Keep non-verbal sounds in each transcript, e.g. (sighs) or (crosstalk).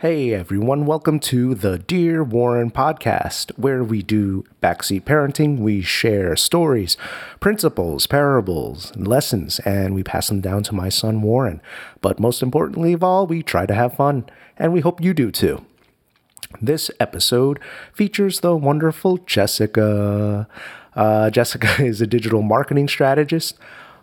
Hey everyone, welcome to the Dear Warren podcast, where we do backseat parenting. We share stories, principles, parables, and lessons, and we pass them down to my son Warren. But most importantly of all, we try to have fun, and we hope you do too. This episode features the wonderful Jessica. Uh, Jessica (laughs) is a digital marketing strategist,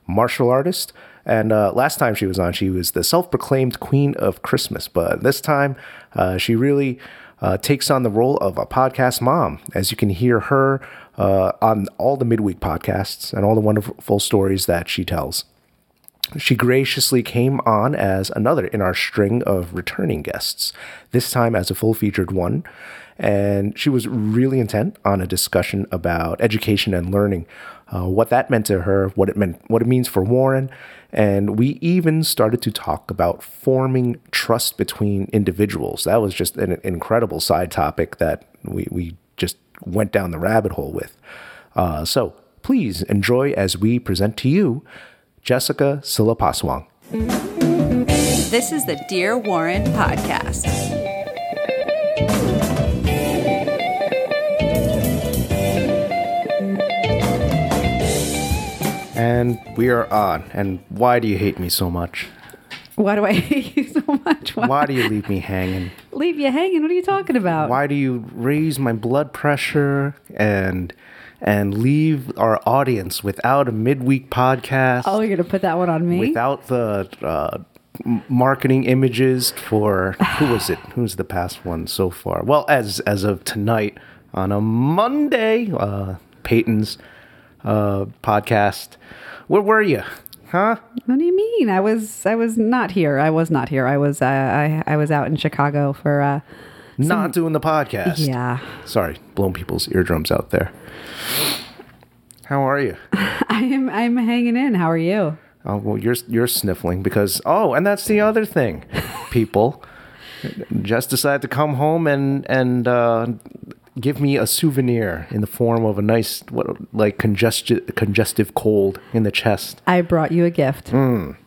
martial artist, and uh, last time she was on, she was the self proclaimed queen of Christmas. But this time, uh, she really uh, takes on the role of a podcast mom, as you can hear her uh, on all the midweek podcasts and all the wonderful stories that she tells. She graciously came on as another in our string of returning guests, this time as a full featured one. And she was really intent on a discussion about education and learning, uh, what that meant to her, what it meant, what it means for Warren, and we even started to talk about forming trust between individuals. That was just an incredible side topic that we, we just went down the rabbit hole with. Uh, so please enjoy as we present to you Jessica Silapaswang. This is the Dear Warren podcast. And we are on. And why do you hate me so much? Why do I (laughs) hate you so much? Why, why do you leave me hanging? (laughs) Leave you hanging? What are you talking about? Why do you raise my blood pressure and and leave our audience without a midweek podcast? Oh, you're gonna put that one on me without the uh, marketing images for who was it? Who's the past one so far? Well, as as of tonight on a Monday, uh, Peyton's uh, podcast. Where were you? Huh? What do you mean? I was I was not here. I was not here. I was uh, I I was out in Chicago for uh, some, not doing the podcast. Yeah. Sorry, blowing people's eardrums out there. How are you? (laughs) I am I'm hanging in. How are you? Oh well, you're you're sniffling because oh, and that's the other thing, people. (laughs) just decided to come home and and uh, give me a souvenir in the form of a nice, what, like congestive, congestive cold in the chest. I brought you a gift. Mm.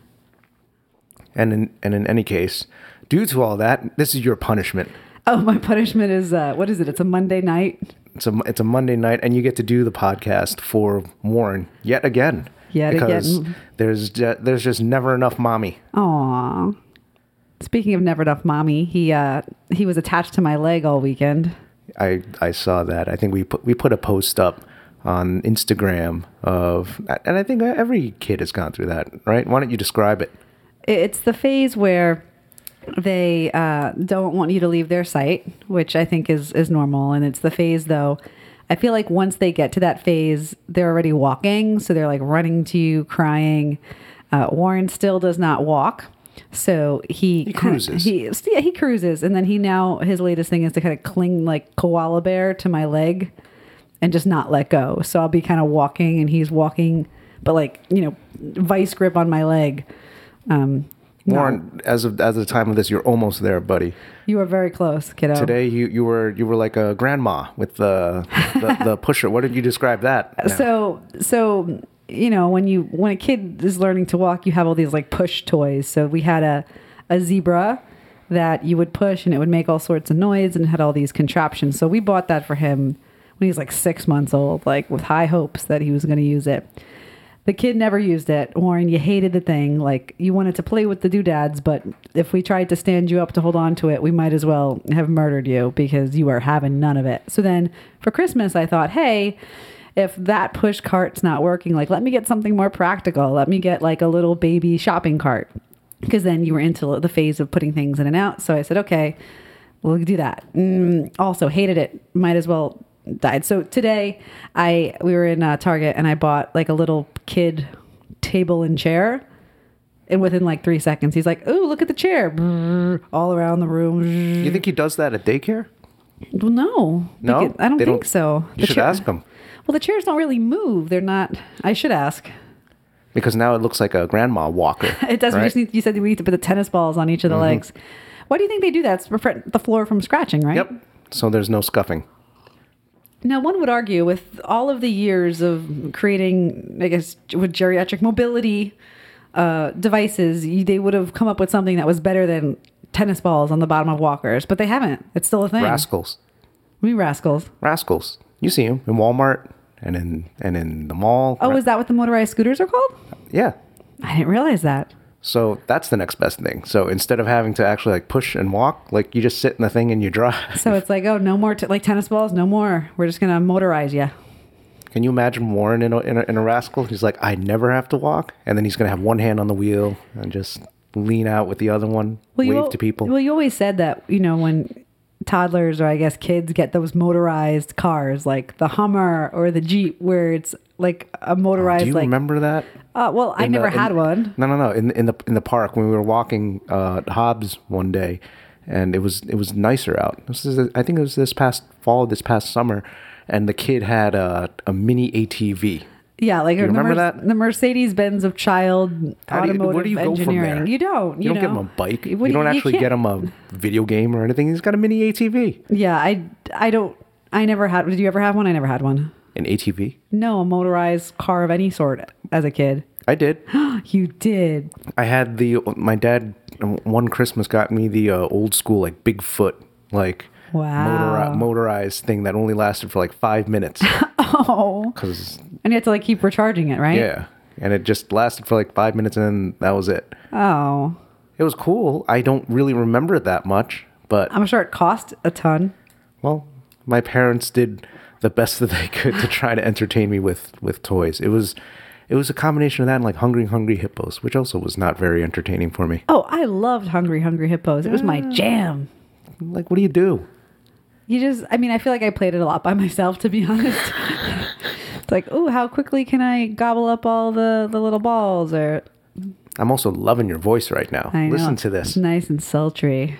And in and in any case, due to all that, this is your punishment. Oh, my punishment is uh, what is it? It's a Monday night. It's a it's a Monday night, and you get to do the podcast for Warren yet again. Yet because again. There's there's just never enough mommy. Aww. Speaking of never enough mommy, he uh he was attached to my leg all weekend. I I saw that. I think we put we put a post up on Instagram of, and I think every kid has gone through that, right? Why don't you describe it? It's the phase where they uh, don't want you to leave their site, which I think is is normal, and it's the phase though. I feel like once they get to that phase, they're already walking, so they're like running to you, crying. Uh, Warren still does not walk. So he, he cruises. He yeah he cruises, and then he now his latest thing is to kind of cling like koala bear to my leg, and just not let go. So I'll be kind of walking, and he's walking, but like you know, vice grip on my leg. Um, Warren, no. as of as of the time of this, you're almost there, buddy. You were very close, kiddo. Today, you you were you were like a grandma with the the, the (laughs) pusher. What did you describe that? Now? So so you know, when you when a kid is learning to walk, you have all these like push toys. So we had a a zebra that you would push and it would make all sorts of noise and had all these contraptions. So we bought that for him when he was like six months old, like with high hopes that he was going to use it. The kid never used it. Warren, you hated the thing. Like you wanted to play with the doodads, but if we tried to stand you up to hold on to it, we might as well have murdered you because you were having none of it. So then for Christmas, I thought, hey, if that push cart's not working, like let me get something more practical. Let me get like a little baby shopping cart. Because then you were into the phase of putting things in and out. So I said, okay, we'll do that. Mm, also, hated it. Might as well died. So today, I we were in uh, Target and I bought like a little kid table and chair. And within like three seconds, he's like, "Ooh, look at the chair!" all around the room. You think he does that at daycare? Well, no, no, I don't think don't, so. You the should chair, ask him. Well, the chairs don't really move. They're not. I should ask. Because now it looks like a grandma walker. (laughs) it does. Right? Need, you said we need to put the tennis balls on each of the mm-hmm. legs. Why do you think they do that? It's prevent the floor from scratching, right? Yep. So there's no scuffing. Now, one would argue with all of the years of creating, I guess, with geriatric mobility uh, devices, they would have come up with something that was better than tennis balls on the bottom of walkers, but they haven't. It's still a thing. Rascals. We rascals. Rascals. You see them in Walmart and in and in the mall. Oh, is that what the motorized scooters are called? yeah. I didn't realize that. So that's the next best thing. So instead of having to actually like push and walk, like you just sit in the thing and you drive. So it's like, oh, no more t- like tennis balls, no more. We're just gonna motorize you. Can you imagine Warren in a, in a, in a rascal? He's like, I never have to walk. And then he's going to have one hand on the wheel and just lean out with the other one, wave you, to people. Well, you always said that you know when toddlers or I guess kids get those motorized cars like the Hummer or the Jeep, where it's like a motorized Oh, Do you like. remember that? Uh, well, I In the- never in- had one. No, no, no. In in the in the park when we were walking uh, Hobbs one day, and it was it was nicer out. This is I think it was this past fall, this past summer, and the kid had a a mini ATV. Yeah, like you the, remember Mer- that? the Mercedes Benz of child How do you- automotive where do you go from there? You don't. You, You, don't get know? him a bike. What You do don't actually get him a video game or anything. He's got a mini ATV. Yeah, I I don't. I never had. Did you ever have one? I never had one. An ATV. No, a motorized car of any sort as a kid. I did. (gasps) You did. I had the my dad one Christmas got me the uh, old school like Bigfoot like Wow. motori- motorized thing that only lasted for like five minutes (laughs) Oh, because and you have to like keep recharging it, right? yeah, and it just lasted for like five minutes and then that was it. Oh, It was cool. I don't really remember it that much, but I'm sure it cost a ton. well, my parents did the best (laughs) that they could to try to entertain me with with toys. It was it was a combination of that and like Hungry Hungry Hippos, which also was not very entertaining for me. Oh, I loved Hungry Hungry Hippos. It was my jam. Like, what do you do? You just, I mean, I feel like I played it a lot by (laughs) myself, to be honest. It's like, oh, how quickly can I gobble up all the, the little balls? Or I'm also loving your voice right now. I know, Listen to It's this. nice and sultry.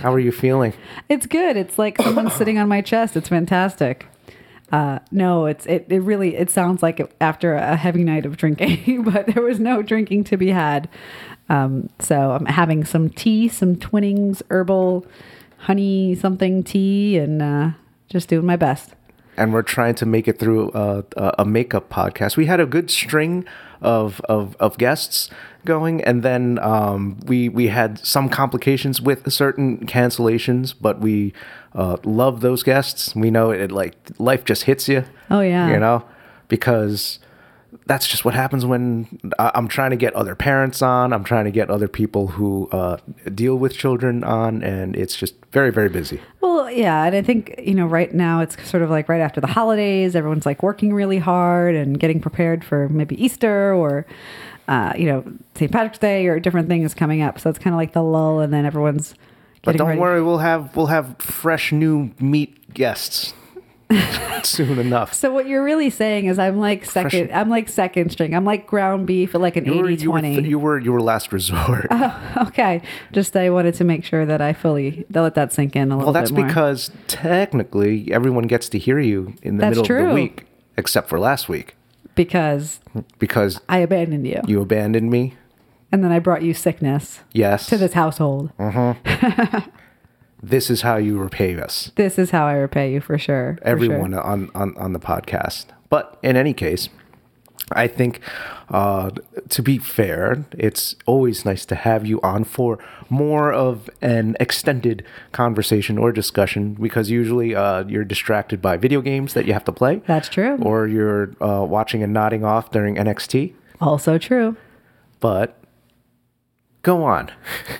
How are you feeling? It's good. It's like someone's (coughs) sitting on my chest. It's fantastic. Uh, no, it's it, it really it sounds like it after a heavy night of drinking, (laughs) but there was no drinking to be had. Um, so I'm having some tea, some Twinings herbal honey something tea, and uh, just doing my best. And we're trying to make it through a, a a makeup podcast. We had a good string of of, of guests going, and then um, we we had some complications with certain cancellations, but we uh, love those guests. We know it like life just hits you. Oh, yeah. you know because. That's just what happens when I- I'm trying to get other parents on. I'm trying to get other people who uh, deal with children on, and it's just very, very busy. Well, yeah, and I think you know right now it's sort of like right after the holidays, everyone's like working really hard and getting prepared for maybe Easter or uh, you know St. Patrick's Day or different things coming up. So it's kind of like the lull, and then everyone's But don't ready. worry, we'll have we'll have fresh new meat guests (laughs) soon enough. So what you're really saying is I'm like second, I'm like second string. I'm like ground beef at like an You were, 80 you, were 20. you were you were last resort. Oh, okay, just I wanted to make sure that I fully let that sink in a little bit. well, that's because technically everyone gets to hear you in the That's middle of the week, except for last week, because because I abandoned you, you abandoned me. and then I brought you sickness Yes, to this household. Mm-hmm. (laughs) this is how you repay us, This is how I repay you for sure. for sure. everyone on, on on the podcast. But in any case. I think, uh, to be fair, it's always nice to have you on for more of an extended conversation or discussion because usually uh, you're distracted by video games that you have to play. That's true. Or you're uh, watching and nodding off during NXT. Also true. But go on.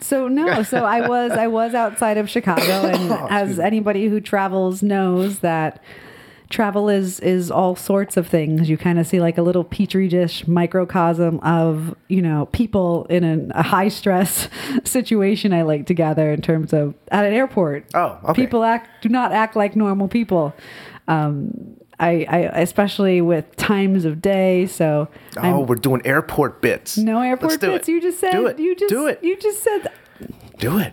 So no, so I was I was outside of Chicago, (coughs) and Oh, as anybody who travels knows that travel is is all sorts of things. You kind of see like a little petri dish microcosm of you know people in an, a high stress (laughs) situation. I like to gather in terms of at an airport. Oh, okay. people act do not act like normal people. Um, I, I especially with times of day. So I'm- oh, we're doing airport bits. no airport bits. it. You just said do it. you just do it. You just said do it.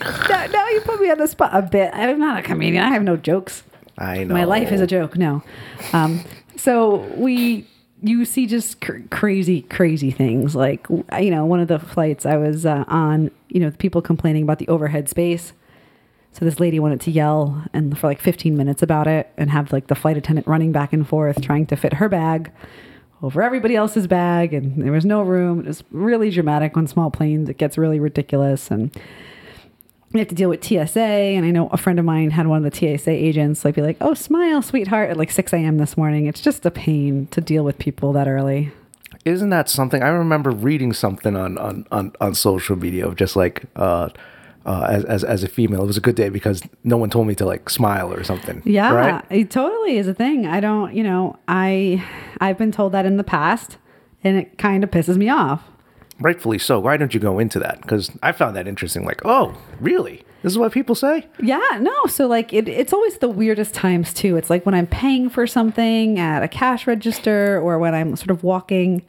now, now you put me on the spot a bit. I'm not a comedian. I have no jokes. I know. My life is a joke. No. Um, so we, you see just cr- crazy, crazy things. Like, you know, one of the flights I was uh, on, you know, people complaining about the overhead space. So this lady wanted to yell and for like 15 minutes about it and have like the flight attendant running back and forth trying to fit her bag over everybody else's bag and there was no room. It was really dramatic on small planes. It gets really ridiculous and we have to deal with TSA. And I know a friend of mine had one of the TSA agents like be like, "Oh, smile, sweetheart," at like 6 a.m. this morning. It's just a pain to deal with people that early. Isn't that something? I remember reading something on on on, on social media of just like. Uh, uh, as, as, as a female, it was a good day because no one told me to like smile or something. Yeah, right? it totally is a thing. I don't, you know, I I've been told that in the past, and it kind of pisses me off. Rightfully so. Why don't you go into that? Because I found that interesting. Like, oh, really? This is what people say? Yeah, no. So like it, it's always the weirdest times too. It's like when I'm paying for something at a cash register or when I'm sort of walking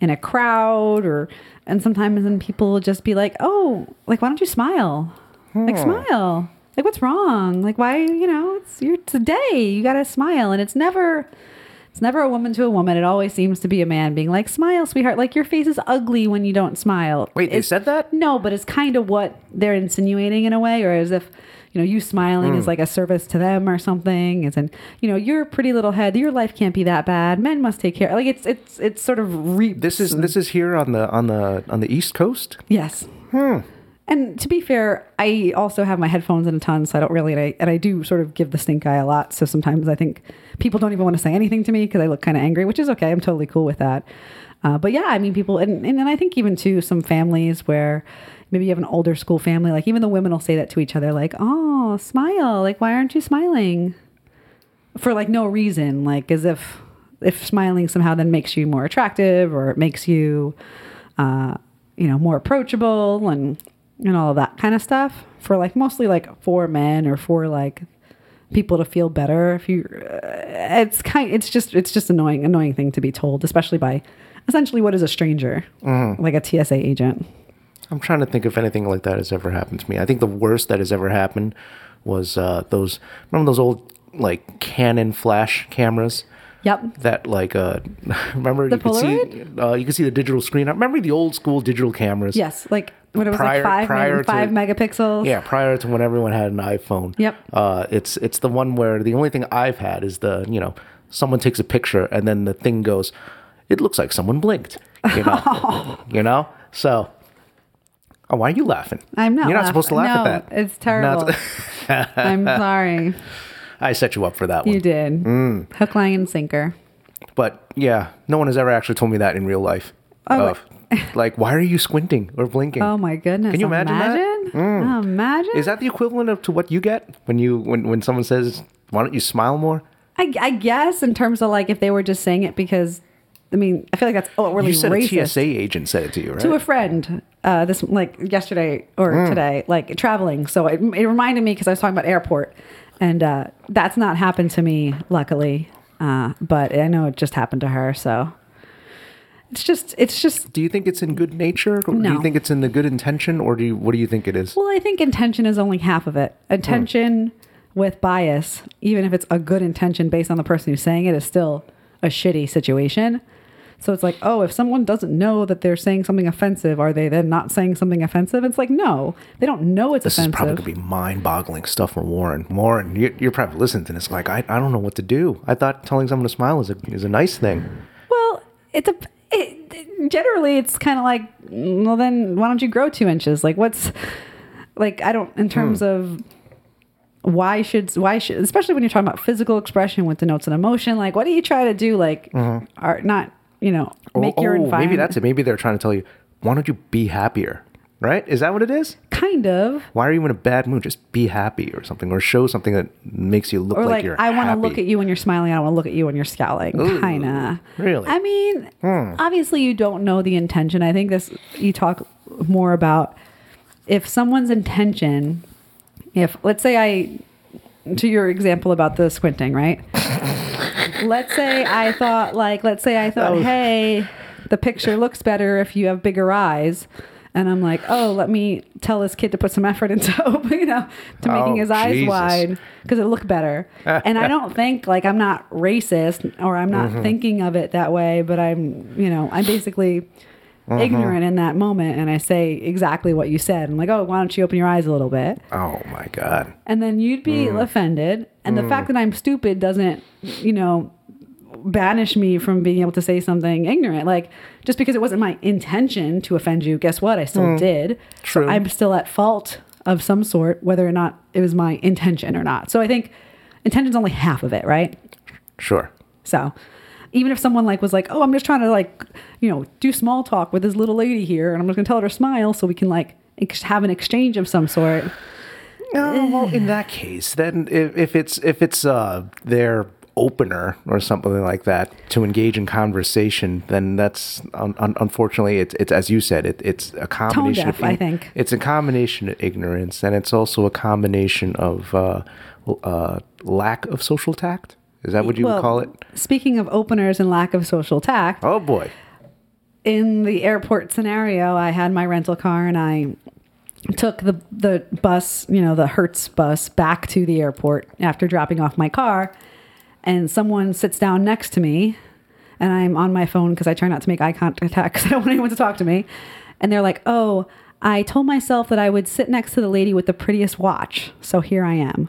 in a crowd or and sometimes then people will just be like, "Oh, like why don't you smile? Like hmm. smile. Like what's wrong? Like why, you know, it's your today. You got to smile." And it's never it's never a woman to a woman. It always seems to be a man being like, "Smile, sweetheart." Like your face is ugly when you don't smile. Wait, they said that? no, but it's kind of what they're insinuating in a way, or as if you know you smiling Hmm. is like a service to them or something. As in, you know, your pretty little head, your life can't be that bad. Men must take care. Like it's it's it's sort of re- This is this is here on the on the on the East Coast. yes. Hmm. And to be fair, I also have my headphones in a ton, so I don't really, and I, and I do sort of give the stink eye a lot. So sometimes I think people don't even want to say anything to me because I look kind of angry, which is okay. I'm totally cool with that. Uh, but yeah, I mean, people, and, and, and I think even to some families where maybe you have an older school family, like even the women will say that to each other, like, oh, smile. Like, why aren't you smiling? For like no reason, like as if if smiling somehow then makes you more attractive or it makes you, uh, you know, more approachable and and all of that kind of stuff for like mostly like for men or for like people to feel better if you uh, it's kind it's just it's just annoying annoying thing to be told especially by essentially what is a stranger like a TSA agent I'm trying to think if anything like that has ever happened to me. I think the worst that has ever happened was uh, those remember those old like Canon flash cameras yep that like uh (laughs) remember The you could see uh, you could see the digital screen. Remember the old school digital cameras? yes like when it was Prior- like five, five to- megapixels Yeah, prior to when everyone had an iPhone. Yep. Uh, it's it's the one where the only thing I've had is the you know someone takes a picture and then the thing goes, it looks like someone blinked. You know. (laughs) you know. So. Oh, why are you laughing? I'm not You're not supposed to laugh no, at that. it's terrible Not- (laughs) I'm sorry (laughs) I set you up for that one. you did Mm. hook line and sinker But yeah, no one has ever actually told me that in real life. Oh, Of, (laughs) like, why are you squinting or blinking? oh my goodness Can you imagine that? imagine Mm. imagine Is that the equivalent of to what you get when you when when someone says, "Why don't you smile more"? I, I guess in terms of like if they were just saying it because I mean I feel like that's oh really You said racist a TSA agent said it to you, right? to a friend uh, this like yesterday or Mm. today like traveling so it, it reminded me because I was talking about airport and uh, that's not happened to me luckily uh, but I know it just happened to her so it's just it's just do you think it's in good nature? Or Do you think it's in the good intention, or do you what do you think it is? Well, I think intention is only half of it. Intention with bias, even if it's a good intention based on the person who's saying it, is still a shitty situation. So it's like, oh, if someone doesn't know that they're saying something offensive, are they then not saying something offensive? It's like, no, they don't know it's This is probably gonna be mind-boggling stuff for Warren. Warren, you're, you're probably listening to this like I, I don't know what to do. I thought telling someone to smile is a is a nice thing. Well, it's a it, generally it's kind of like, well, then why don't you grow two inches? Like, what's like I don't in terms Hmm. of why should why should especially when you're talking about physical expression with denotes an emotion. Like, what do you try to do? Like, are not you know make oh, your oh, environment maybe that's it. Maybe they're trying to tell you, why don't you be happier? Right? Is that what it is? kind of. Why are you in a bad mood? Just be happy or something, or show something that makes you look Or like, like, you're. I want to look at you when you're smiling. I don't want to look at you when you're scowling. Ooh, Kind of. really? I mean, Hmm. obviously you don't know the intention. I think this you talk more about if someone's intention. If let's say I, to your example about the squinting, right? (laughs) let's say I thought like, let's say I thought, was- hey, the picture looks better if you have bigger eyes. And I'm like, oh, let me tell this kid to put some effort into, (laughs) you know, to making Oh, his eyes Jesus. wide because it look better. (laughs) and I don't think like I'm not racist or I'm Mm-hmm. not thinking of it that way, but I'm, you know, I'm basically Mm-hmm. ignorant in that moment and I say exactly what you said. I'm like, oh, why don't you open your eyes a little bit? Oh my god. And then you'd be Mm. offended. And the fact that I'm stupid doesn't, you know, banish me from being able to say something ignorant. Like just because it wasn't my intention to offend you, guess what? I still did. True. So I'm still at fault of some sort, whether or not it was my intention or not. So I think intention's only half of it, right? Sure. So even if someone like was like, "Oh, I'm just trying to like, you know, do small talk with this little lady here, and I'm just gonna tell her to smile so we can like ex- have an exchange of some sort." Well, in that case, then if, if it's if it's uh their opener or something like that to engage in conversation, then that's un- un- unfortunately it's it's as you said, it, it's a combination. deaf, of I think. it's a combination of ignorance, and it's also a combination of uh, uh, lack of social tact. Is that what you would call it? Speaking of openers and lack of social tact, Oh boy. in the airport scenario, I had my rental car and I took the the bus, you know, the Hertz bus back to the airport after dropping off my car and someone sits down next to me and I'm on my phone because I try not to make eye contact because I don't want anyone to talk to me. And they're like, "Oh, I told myself that I would sit next to the lady with the prettiest watch. So here I am."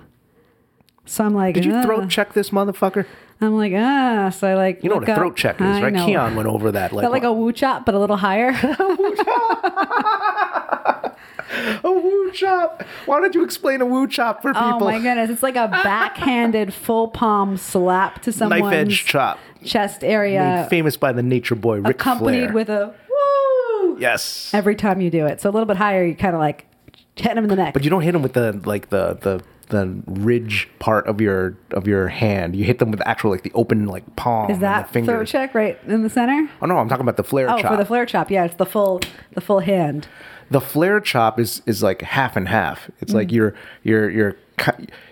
So I'm like, Did you "Ah." throat check this motherfucker? I'm like, ah. So I like, You know what a up. throat check is, I right? know. Keon went over that. That like a woo chop, but a little higher? (laughs) (laughs) (laughs) a woo chop. Why don't you explain a woo chop for people? oh my goodness, it's like a backhanded full palm slap to someone's Knife edge chop. chest area, Made famous by the nature boy Ric accompanied Flair. with a woo yes. every time you do it. So a little bit higher, you kind of like hit him in the neck. But you don't hit him with the like the the the ridge part of your of your hand. You hit them with the actual like the open like palm. Is that throat check right in the center? Oh no, I'm talking about the Flair Oh, chop. for the Flair chop, yeah, it's the full the full hand. the Flair chop is is like half and half. It's like Mm. you're you're you're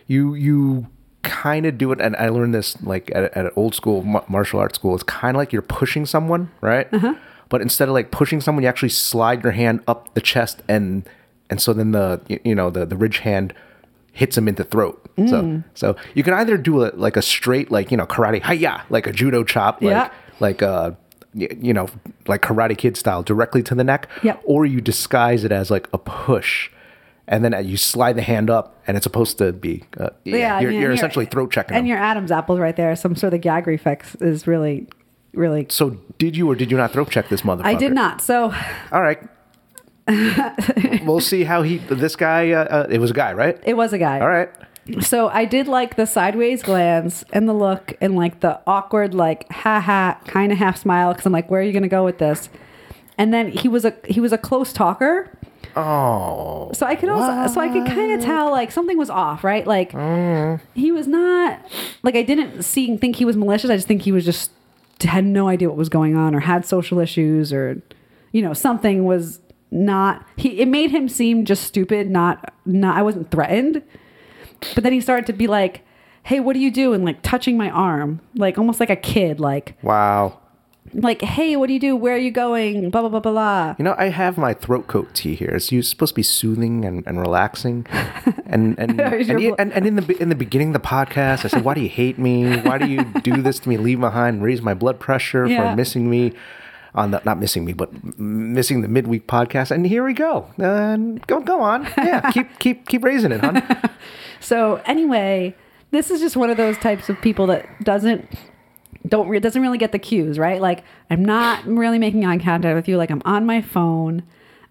you you kind of do it, and I learned this like at, at an old school martial arts school. It's kind of like you're pushing someone, right? Uh-huh. But instead of like pushing someone, you actually slide your hand up the chest, and and so then the you know the the ridge hand hits him in the throat. Mm. So so you can either do a like a straight like you know karate hiya like a judo chop like Yeah. like uh y- you know like karate kid style directly to the neck Yep. or you disguise it as like a push and then you slide the hand up and it's supposed to be uh, yeah, you're, and you're essentially throat checking And them. your Adam's apples right there. Some sort of gag reflex is really, really. so did you or did you not throat check this motherfucker I did not. So all right we'll see how he this guy uh, uh, it was a guy right it was a guy. all right So I did like the sideways glance and the look and like the awkward like ha ha kind of half smile because I'm like, where are you gonna go with this? And then he was a he was a close talker. oh So I could also so I could kind of tell like something was off, right? Like he was not like I didn't see think he was malicious. I just think he was just had no idea what was going on or had social issues or you know something was not he it made him seem just stupid not not I wasn't threatened. But then he started to be like hey what do you do and like touching my arm like almost like a kid like wow. like hey what do you do? Where are you going? Blah blah blah blah blah. You know i have my throat coat tea here. It's supposed to be soothing and, and relaxing. And (laughs) and and, and, and in the in the beginning of the podcast i said why do you hate me? Why do you do this to me? Leave behind raise my blood pressure Yeah. for missing me on the not missing me but missing the midweek podcast and here we go and go go on yeah (laughs) keep keep keep raising it hon (laughs) So anyway, this is just one of those types of people that doesn't don't re- doesn't really get the cues, right? Like I'm not really making eye contact with you. Like I'm on my phone.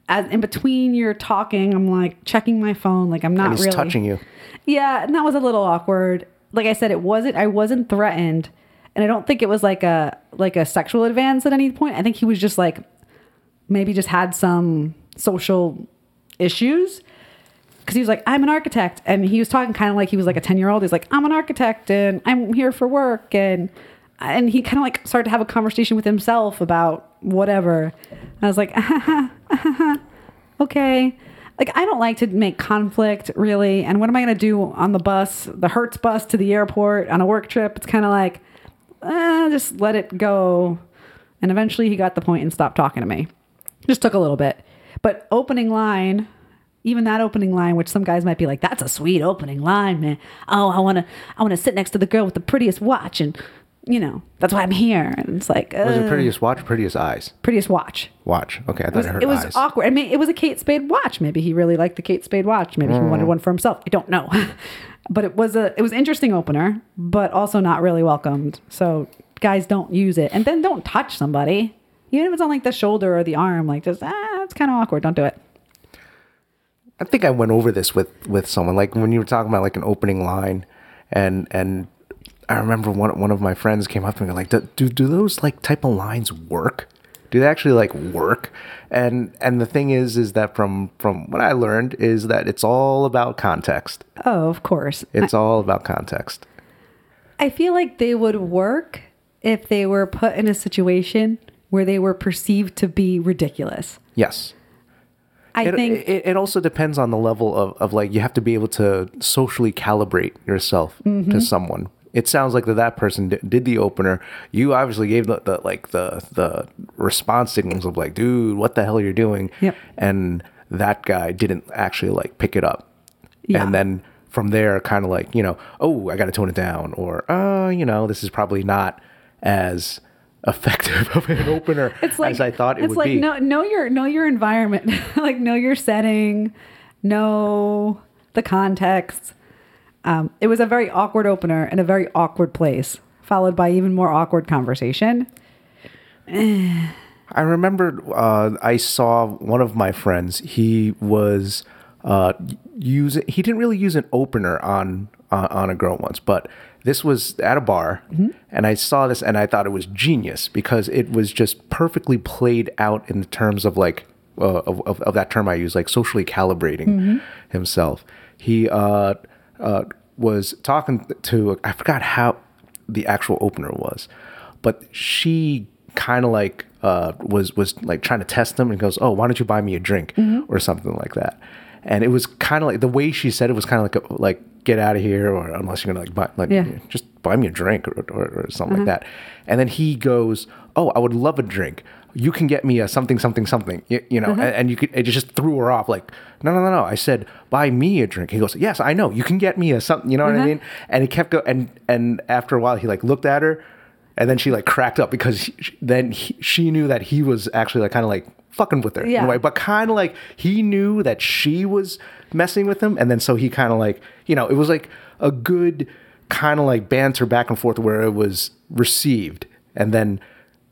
As in between you're talking, I'm like checking my phone. Like I'm not and he's really touching you Yeah, and that was a little awkward. Like I said, it wasn't. I wasn't threatened, and I don't think it was like a like a sexual advance at any point. I think he was just like maybe just had some social issues because he was like, I'm an architect. And he was talking kind of like he was like a 10 year old. He's like, I'm an architect and I'm here for work. And, and he kind of like started to have a conversation with himself about whatever. And I was like, (laughs) okay. Like, I don't like to make conflict really. And what am I going to do on the bus, the Hertz bus to the airport on a work trip? It's kind of like, eh, just let it go. And eventually he got the point and stopped talking to me. Just took a little bit. But opening line, even that opening line, which some guys might be like, "That's a sweet opening line, man." Oh, I want to, I want to sit next to the girl with the prettiest watch, and you know, that's why I'm here. And it's like, was it uh, prettiest watch or prettiest eyes prettiest watch. watch okay i thought It was, i heard it was eyes awkward. I mean, it was a Kate Spade watch. Maybe he really liked the Kate Spade watch. Maybe he Mm. wanted one for himself. I don't know. (laughs) but it was a, it was interesting opener, but also not really welcomed. So guys don't use it. And then don't touch somebody. Even if it's on like the shoulder or the arm, like just ah, it's kind of awkward. Don't do it. I think I went over this with with someone like when you were talking about like an opening line, and and I remember one one of my friends came up to me like, do do, do those like type of lines work? Do they actually like work? And and the thing is, is that from from what I learned is that it's all about context. Oh, of course. It's all about context. I feel like they would work if they were put in a situation where they were perceived to be ridiculous. Yes. I it, think it, it also depends on the level of, of like you have to be able to socially calibrate yourself Mm-hmm. to someone it sounds like that that person did, did the opener you obviously gave the, the like the the response signals of like dude what the hell you're doing Yep. and that guy didn't actually like pick it up Yeah. and then from there kind of like you know oh i gotta tone it down or oh you know this is probably not as effective of an opener (laughs) it's like as i thought it would be. it's like know your know your environment, (laughs) like know your setting, know the context. Um, it was a very awkward opener in a very awkward place, followed by even more awkward conversation. (sighs) I remember uh, I saw one of my friends. He was uh, using. He didn't really use an opener on uh, on a girl once, but this was at a bar, and I saw this and I thought it was genius because it was just perfectly played out in terms of like uh, of, of of that term I use, like socially calibrating himself. He uh, uh, was talking to I forgot how the actual opener was, but she kind of like uh, was was like trying to test him and goes, "Oh, why don't you buy me a drink or something like that?" And it was kind of like the way she said it was kind of like a, like get out of here or unless you're gonna like buy like Yeah. just buy me a drink or, or, or something like that. And then he goes, "Oh, I would love a drink. You can get me a something something something." You, you know, mm-hmm. and, and you could it just threw her off like, "No, no, no, no. I said buy me a drink." He goes, "Yes, I know. You can get me a something." You know what I mm-hmm. mean? And he kept going. and and after a while he like looked at her and then she like cracked up because he, then he, she knew that he was actually like kind of like fucking with her in Yeah. a way, but kind of like he knew that she was messing with him, and then so he kind of like you know it was like a good kind of like banter back and forth where it was received and then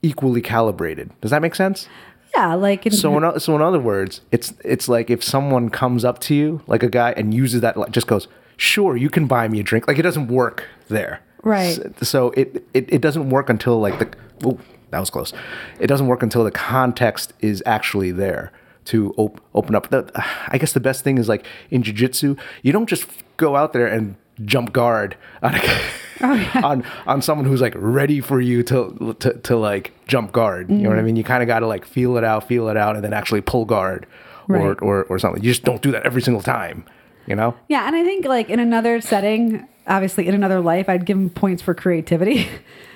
equally calibrated. Does that make sense? Yeah, like in, So in, so in other words, it's it's like if someone comes up to you like a guy and uses that just goes, "Sure, you can buy me a drink." Like it doesn't work there. Right. S- So it it, it doesn't work until like the oh, that was close. It doesn't work until the context is actually there to op- open up. The, I guess the best thing is like in jiu-jitsu, you don't just go out there and jump guard on a, (laughs) oh, on on someone who's like ready for you to to, to like jump guard. You know what I mm. mean? You kind of got to like feel it out, feel it out, and then actually pull guard or, or or something. You just don't do that every single time. You know? yeah, and I think like in another setting, obviously in another life, I'd give him points for creativity.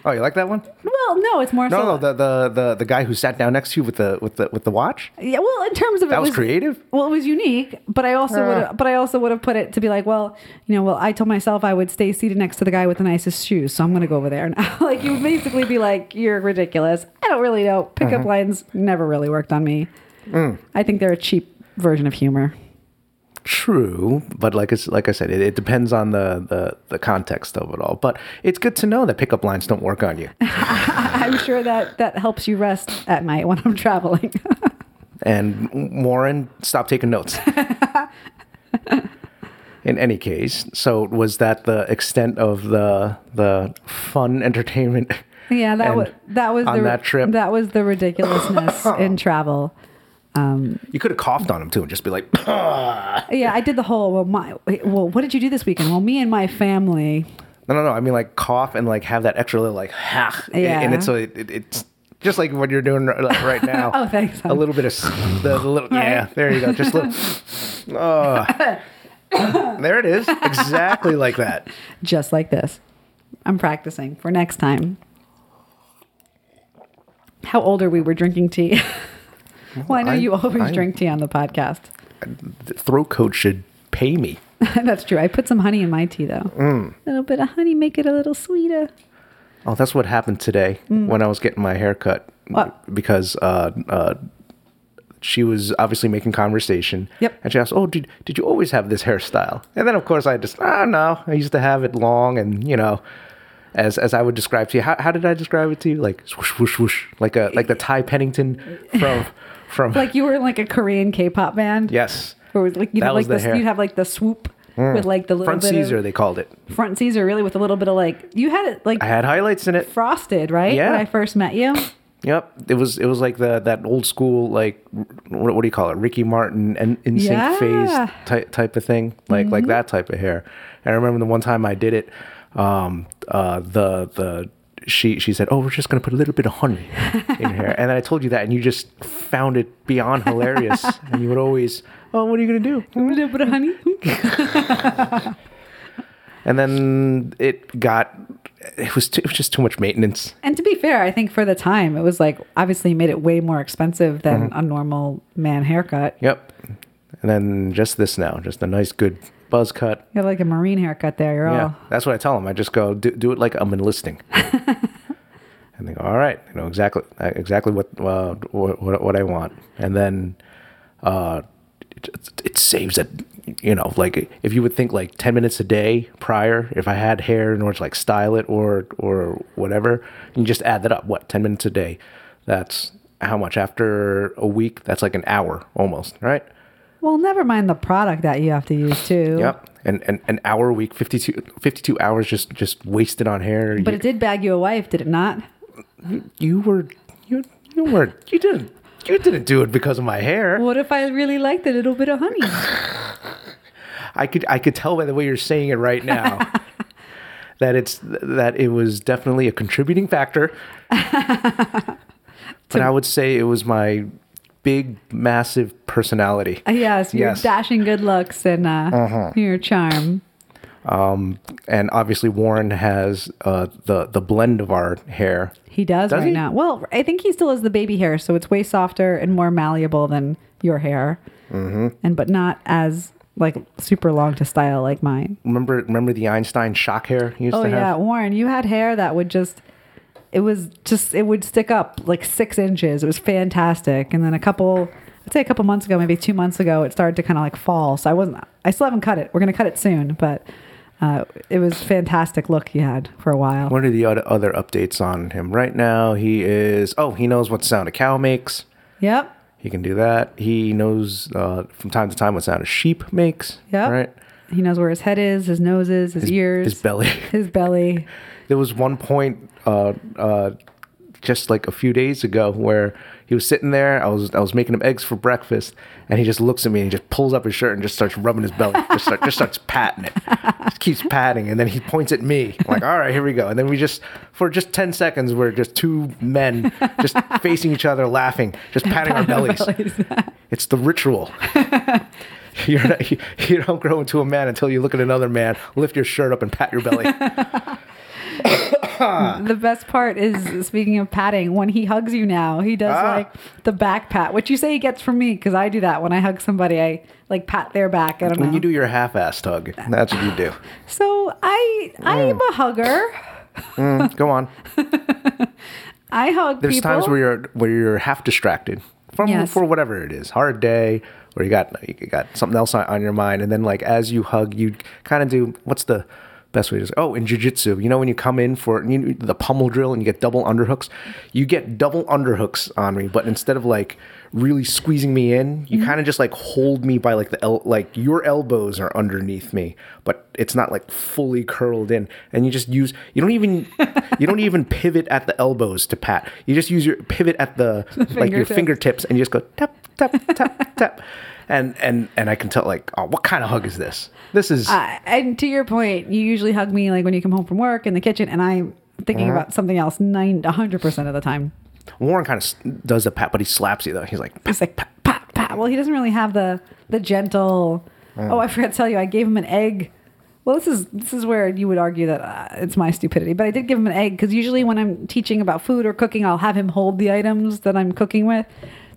Oh, you like that one? well, no, it's more No, so no, the, the the the guy who sat down next to you with the with the with the watch. Yeah, well, in terms of That it was creative? Well, it was unique, but I also Uh. would have, but I also would have put it to be like, well, you know, well, I told myself I would stay seated next to the guy with the nicest shoes, so I'm going to go over there. And (laughs) like, you would basically be like, you're ridiculous. I don't really know. Pickup Uh-huh. lines never really worked on me. Mm. I think they're a cheap version of humor. True, but like it's like I said, it, it depends on the, the the context of it all. But it's good to know that pickup lines don't work on you. (laughs) I'm sure that that helps you rest at night when I'm traveling. (laughs) And Warren, stop taking notes. (laughs) In any case, so was that the extent of the the fun entertainment? yeah, that was that was on the that trip? that was the ridiculousness in (coughs) travel. Um, you could have coughed on him too and just be like, Yeah, I did the whole well. My well, what did you do this weekend? Well, me and my family. no, no, no. I mean, like cough and like have that extra little like ha, Yeah. and it's so it, it, it's just like what you're doing right (laughs) now. Oh, thanks, A little bit of the, the little yeah. There you go. Just a little. (laughs) Oh. there it is. Exactly like that. just like this. I'm practicing for next time. How old are we? We're drinking tea. (laughs) well, I know I- you always I- drink tea on the podcast. Throat coat should pay me. (laughs) That's true. I put some honey in my tea, though. Mm. A little bit of honey, make it a little sweeter. Oh, that's what happened today when I was getting my hair cut. Mm. What? Because uh, uh, she was obviously making conversation. Yep. And she asked, "Oh, did did you always have this hairstyle?" And then of course I just, ah, no, I used to have it long, and you know, as as I would describe to you. How, how did I describe it to you? Like swoosh swoosh, swoosh, like a like the Ty Pennington from (laughs) from Like you were in like a Korean K-pop band. yes Or was like you know like the the, you'd have like the swoop with like the little front bit Caesar of, they called it. front Caesar really with a little bit of like you had it like I had highlights in it. frosted right Yeah. when I first met you. Yep, it was it was like the that old school like what, what do you call it, Ricky Martin and NSYNC Yeah. Mm-hmm. phase type type of thing, like like that type of hair. And I remember the one time I did it, um, uh, the the she she said, "Oh, we're just gonna put a little bit of honey in here," (laughs) and then I told you that, and you just found it beyond hilarious, (laughs) and you would always, "Oh, what are you gonna do?" A little bit of honey. (laughs) And then it got it was too, it was just too much maintenance. And to be fair, I think for the time it was like obviously made it way more expensive than Mm-hmm. a normal man haircut. Yep. And then just this now, just a nice good buzz cut. You have like a marine haircut there. You're Yeah, all that's what I tell them. I just go do, do it like I'm enlisting, (laughs) and they go, "All right, you know exactly exactly what uh, what, what what I want." And then uh, it, it saves it. You know, like if you would think like ten minutes a day prior, if I had hair in order to like style it or or whatever, you just add that up. What ten minutes a day? That's how much after a week? That's like an hour almost, right? Well, never mind the product that you have to use too. Yep. And, and an hour a week, 52, 52 hours just, just wasted on hair. But you, it did bag you a wife, did it not? you were, you, you were, you didn't, you didn't do it because of my hair. What if I really liked a little bit of honey? (sighs) I could, I could tell by the way you're saying it right now (laughs) that it's, that it was definitely a contributing factor. (laughs) but I would say it was my big, massive personality. Uh, yes, your Yes. dashing good looks and uh, your charm. And obviously Warren has uh, the, the blend of our hair. He does, Does right he? now. Well, I think he still has the baby hair, so it's way softer and more malleable than your hair, mm-hmm. and but not as like super long to style like mine. Remember, remember the Einstein shock hair he used Oh to have? yeah, Warren, you had hair that would just it was just it would stick up like six inches. It was fantastic. And then a couple I'd say a couple months ago, maybe two months ago, it started to kind of like fall. So I wasn't I still haven't cut it. We're gonna cut it soon, but uh, it was fantastic look he had for a while. What are the other, updates on him right now? He is oh he knows what sound a cow makes. Yep. He can do that. He knows uh, from time to time what sound a sheep makes. Yep. Right. He knows where his head is, his nose is, his, ears, his belly. his belly. (laughs) There was one point uh, uh, just like a few days ago where he was sitting there. I was I was making him eggs for breakfast, and he just looks at me and he just pulls up his shirt and just starts rubbing his belly. Just, start, just starts (laughs) patting it. Just keeps patting, and then he points at me. I'm like, all right, here we go. And then we just for just ten seconds, we're just two men just (laughs) facing each other, laughing, just patting our bellies. (laughs) It's the ritual. You're not, you, you don't grow into a man until you look at another man, lift your shirt up, and pat your belly. The best part is speaking of patting, when he hugs you now, he does Ah. like the back pat, which you say he gets from me because I do that when I hug somebody. I like pat their back. I don't know. When you do your half-assed hug, that's what you do. (laughs) so I I am a hugger. Mm, go on. (laughs) I hug There's people. times where you're where you're half distracted from Yes. for whatever it is, hard day, or you got you got something else on, on your mind, and then like as you hug, you kind of do what's the best way to say? Oh, in jujitsu, you know when you come in for you, the pummel drill and you get double underhooks, you get double underhooks on me, but instead of like really squeezing me in, you mm-hmm. kind of just like hold me by like the el- like your elbows are underneath me, but it's not like fully curled in, and you just use you don't even (laughs) you don't even pivot at the elbows to pat. You just use your pivot at the (laughs) like your fingertips. fingertips, and you just go tap tap tap tap, and and and I can tell like oh what kind of hug is this? This is Uh, and to your point, you usually hug me like when you come home from work in the kitchen, and I'm thinking Uh-huh. about something else nine hundred percent of the time. Warren kind of does the pat, but he slaps you though. He's like, It's like pat, pat, pat. Well, he doesn't really have the the gentle. Oh, I forgot to tell you, I gave him an egg. Well, this is this is where you would argue that uh, it's my stupidity, but I did give him an egg because usually when I'm teaching about food or cooking, I'll have him hold the items that I'm cooking with.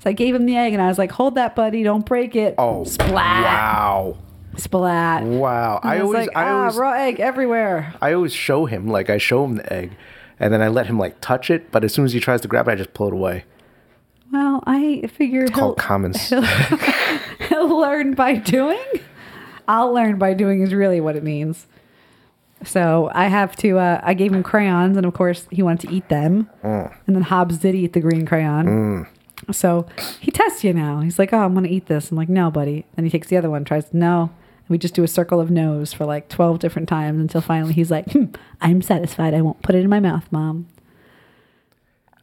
So I gave him the egg, and I was like, "Hold that, buddy! Don't break it!" oh splat, wow, splat. wow. And I always like, I "Ah, always raw egg everywhere." I always show him like I show him the egg, and then I let him like touch it, but as soon as he tries to grab it, I just pull it away. Well, I figured he'll, Called common. (laughs) s- (laughs) he'll learn by doing. I'll learn by doing is really what it means. So I have to. Uh, I gave him crayons, and of course he wanted to eat them. And then Hobbs did eat the green crayon. So he tests you now. He's like, "Oh, I'm gonna eat this." I'm like, "No, buddy." Then he takes the other one, tries no. And we just do a circle of no's for like 12 different times until finally he's like, hmm, "I'm satisfied. I won't put it in my mouth, mom."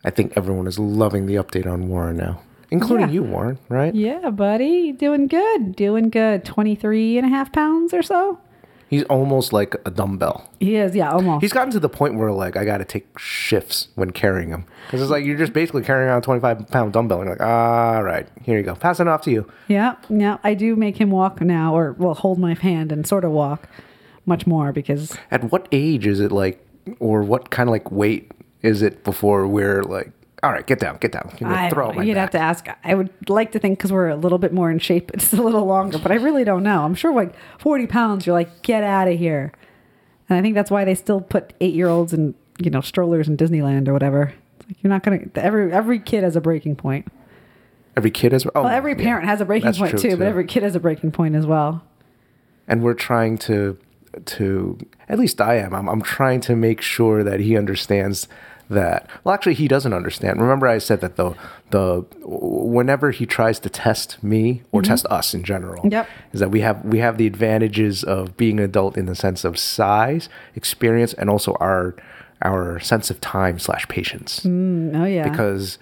I think everyone is loving the update on Warren now, including Yeah. you, Warren, right? Yeah, buddy, doing good, doing good. 23 and a half pounds or so. He's almost like a dumbbell. He is, yeah, almost. He's gotten to the point where like I got to take shifts when carrying him because it's like you're just basically carrying around a 25 pound dumbbell. And you're like, all right, here you go, pass it off to you. Yeah, yeah. I do make him walk now, or well, hold my hand and sort of walk much more because At what age is it like, or what kind of like weight is it before we're like, all right, get down, get down, you I throw don't it know. my You'd back. have to ask. I would like to think because we're a little bit more in shape, it's a little longer, but I really don't know. I'm sure like 40 pounds, you're like, get out of here. And I think that's why they still put eight year olds in, you know, strollers in Disneyland or whatever. It's like, you're not going to, every, every kid has a breaking point. Every kid has. Oh, Well, every yeah, parent has a breaking that's point true, too, but every kid has a breaking point as well. and we're trying to to at least I am. I'm, I'm trying to make sure that he understands that. Well, actually, he doesn't understand. Remember, I said that the the whenever he tries to test me or test us in general, Mm-hmm. Yep. is that we have we have the advantages of being an adult in the sense of size, experience, and also our our sense of time slash patience Mm, oh, yeah. because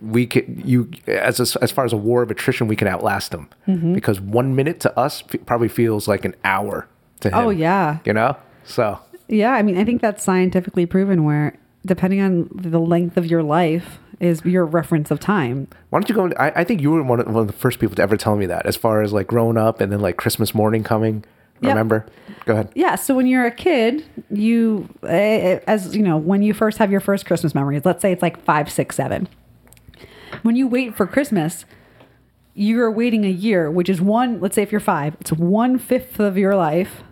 we can you as a, as far as a war of attrition we can outlast them Mm-hmm. because one minute to us probably feels like an hour to him Oh, yeah. you know so Yeah, I mean, I think that's scientifically proven where depending on the length of your life is your reference of time. why don't you go I, I think you were one of, one of the first people to ever tell me that as far as like growing up and then like christmas morning coming Yep. remember go ahead Yeah, so when you're a kid, you, eh, as you know, when you first have your first Christmas memories, let's say it's like five, six, seven. When you wait for Christmas, you're waiting a year, which is one, let's say if you're five, it's one fifth of your life.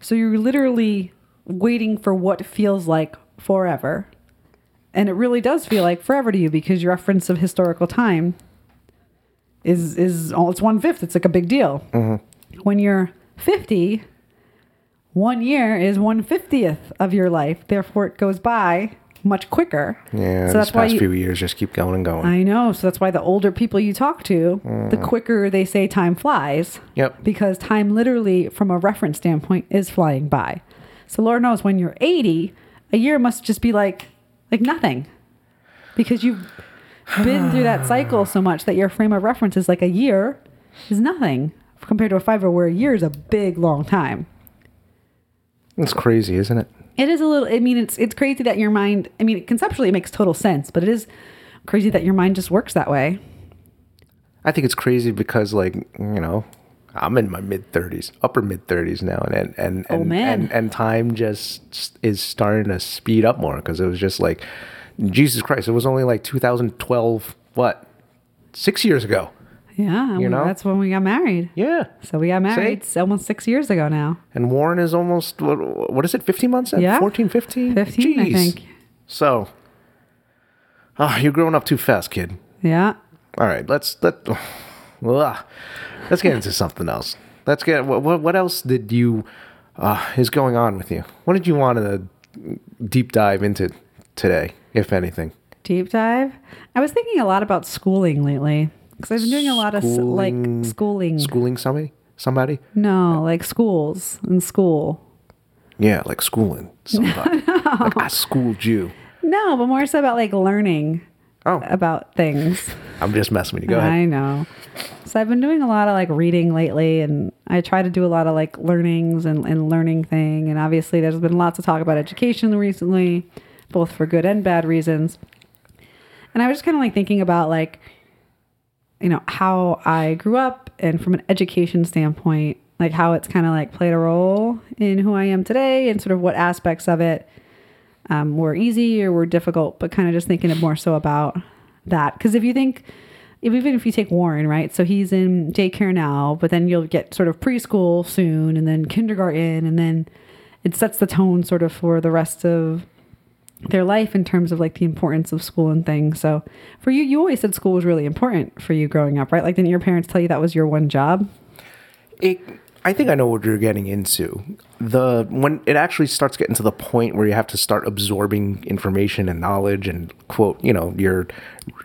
So you're literally waiting for what feels like forever. And it really does feel like forever to you because your reference of historical time is is oh, it's one fifth. It's like a big deal. Mm-hmm. When you're 50, one year is one fiftieth of your life. Therefore, it goes by much quicker. yeah so that's why past you, few years just keep going and going I know. So that's why the older people you talk to, the mm. quicker they say time flies. Yep. Because time literally, from a reference standpoint, is flying by. So Lord knows when you're 80, a year must just be like like nothing. Because you've been through that cycle so much that your frame of reference is like a year is nothing compared to a five or where a year is a big long time. it's crazy isn't it It is a little. I mean, it's it's crazy that your mind. I mean, conceptually, it makes total sense, but it is crazy that your mind just works that way. I think it's crazy because like you know I'm in my mid 30s, upper mid 30s now, and and Oh, and, man. and and time just is starting to speed up more because it was just like Jesus Christ, it was only like 2012, what six years ago. Yeah, You well, know? that's when we got married. Yeah, So we got married it's almost six years ago now. and Warren is almost what, what is it, 15 months? Yeah. 14, 15? 15, I Jeez. think. So, ah, you're growing up too fast, kid. Yeah. All right, let's let ugh. let's get into something else. Let's get what what, else did you uh, is going on with you? What did you want to deep dive into today, if anything? Deep dive. I was thinking a lot about schooling lately because I've been doing a lot of Schooling- like schooling. Schooling somebody, somebody? No, like schools and school. Yeah, like schooling somebody. (laughs) Like I schooled you. No, but more so about like learning Oh, about things. I'm just messing with you. Go ahead. I know. So I've been doing a lot of like reading lately and I try to do a lot of like learnings and, and learning thing. And obviously there's been lots of talk about education recently, both for good and bad reasons. And I was just kind of like thinking about like, you know, how I grew up and from an education standpoint, like how it's kind of like played a role in who I am today and sort of what aspects of it um, were easy or were difficult, but kind of just thinking more so about that. Because if you think, if, even if you take Warren, right? So he's in daycare now, but then you'll get sort of preschool soon and then kindergarten, and then it sets the tone sort of for the rest of their life in terms of like the importance of school and things. So for you, you always said school was really important for you growing up, right? Like, didn't your parents tell you that was your one job? It I think I know what you're getting into. The when it actually starts getting to the point where you have to start absorbing information and knowledge and quote, you know, you're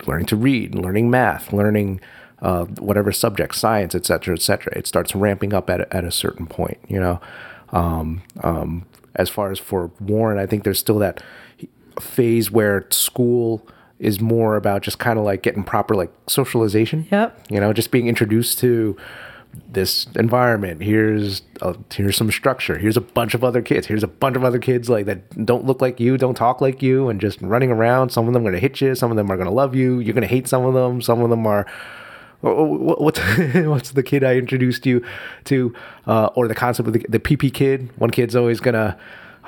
learning to read, learning math, learning uh, whatever subject, science, et cetera, et cetera. It starts ramping up at a, at a certain point, you know. Um, um, as far as for Warren, I think there's still that phase where school is more about just kind of like getting proper like socialization. Yep. You know, just being introduced to this environment. Here's a, here's some structure. Here's a bunch of other kids. Here's a bunch of other kids like that don't look like you, don't talk like you, and just running around. Some of them are gonna hit you. Some of them are gonna love you. You're gonna hate some of them. Some of them are. What's (laughs) what's the kid I introduced you to, uh, or the concept of the, the PP kid? One kid's always gonna.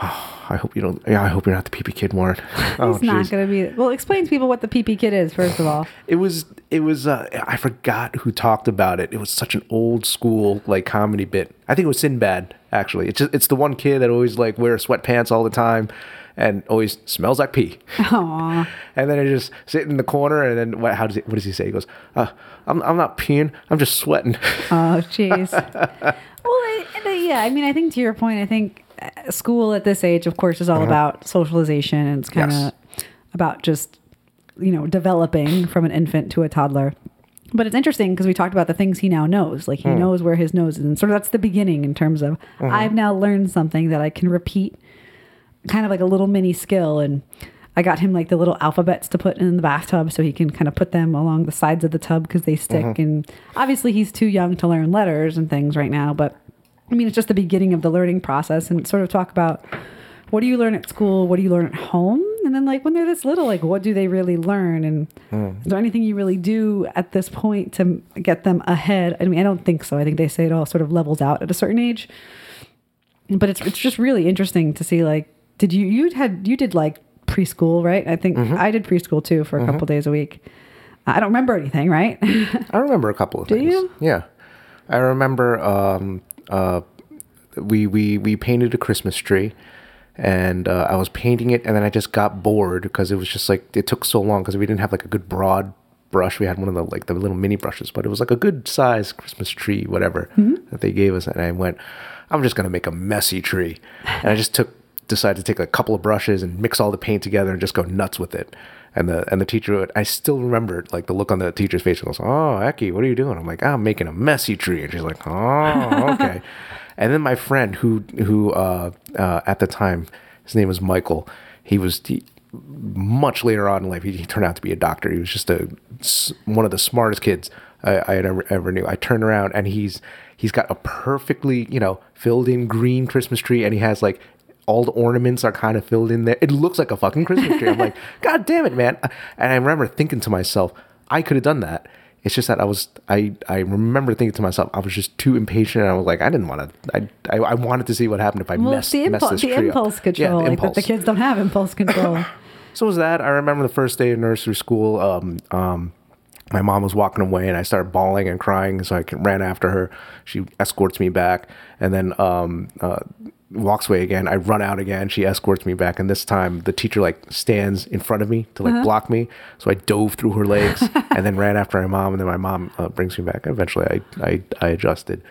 Oh, (sighs) I hope you don't. Yeah, I hope you're not the PP kid, Warren. (laughs) Oh, not going to be. Well, explain to people what the PP kid is first of all. It was it was uh, I forgot who talked about it. It was such an old school like comedy bit. I think it was Sinbad actually. It's just it's the one kid that always like wears sweatpants all the time and always smells like pee. Aw. (laughs) and then it just sitting in the corner and then what how does he, what does he say? He goes, uh, I'm I'm not peeing. I'm just sweating. Oh, jeez. (laughs) well, I, and, uh, yeah. I mean, I think to your point, I think uh, school at this age, of course, is all about socialization, and it's kind of Yes. about just you know developing from an infant to a toddler. But it's interesting because we talked about the things he now knows. Like he hmm. knows where his nose is, and sort of that's the beginning in terms of mm-hmm. I've now learned something that I can repeat, kind of like a little mini skill. And I got him like the little alphabets to put in the bathtub so he can kind of put them along the sides of the tub because they stick. Mm-hmm. And obviously he's too young to learn letters and things right now. But I mean, it's just the beginning of the learning process, and sort of talk about what do you learn at school, what do you learn at home, and then like when they're this little, like what do they really learn, and is there anything you really do at this point to get them ahead? I mean, I don't think so. I think they say it all sort of levels out at a certain age, but it's it's just really interesting to see like did you you had you did like preschool right? I think I did preschool too for a couple days a week. I don't remember anything, right? I remember a couple of things. you? Yeah, I remember. Um, uh, we we we painted a Christmas tree, and uh, I was painting it, and then I just got bored because it was just like it took so long because we didn't have like a good broad brush. We had one of the like the little mini brushes, but it was like a good size Christmas tree, whatever that they gave us, and I went, I'm just gonna make a messy tree, and I just took decided to take a couple of brushes and mix all the paint together and just go nuts with it. And the and the teacher, would, I still remember like the look on the teacher's face. She goes, "Oh, Eki, what are you doing?" I'm like, "I'm making a messy tree," and she's like, "Oh, okay." (laughs) and then my friend, who who uh, uh, at the time, his name was Michael. He was he, much later on in life. He, he turned out to be a doctor. He was just a one of the smartest kids I, I had ever, ever knew. I turned around and he's he's got a perfectly you know filled in green Christmas tree, and he has like all the ornaments are kind of filled in there. It looks like a fucking Christmas tree. I'm like, (laughs) God damn it, man! And I remember thinking to myself, I could have done that. It's just that I was I I remember thinking to myself, I was just too impatient, and I was like, I didn't want to. I, I I wanted to see what happened if I well, messed, the, messed this the tree up. impulse Yeah, control, the like that the kids don't have impulse control. (laughs) So was that. I remember the first day of nursery school. Um, um, my mom was walking away, and I started bawling and crying. So I ran after her. She escorts me back, and then um, uh, walks away again. I run out again. She escorts me back, and this time the teacher like stands in front of me to like block me. So I dove through her legs, (laughs) and then ran after my mom. And then my mom uh, brings me back. Eventually, I I, I adjusted.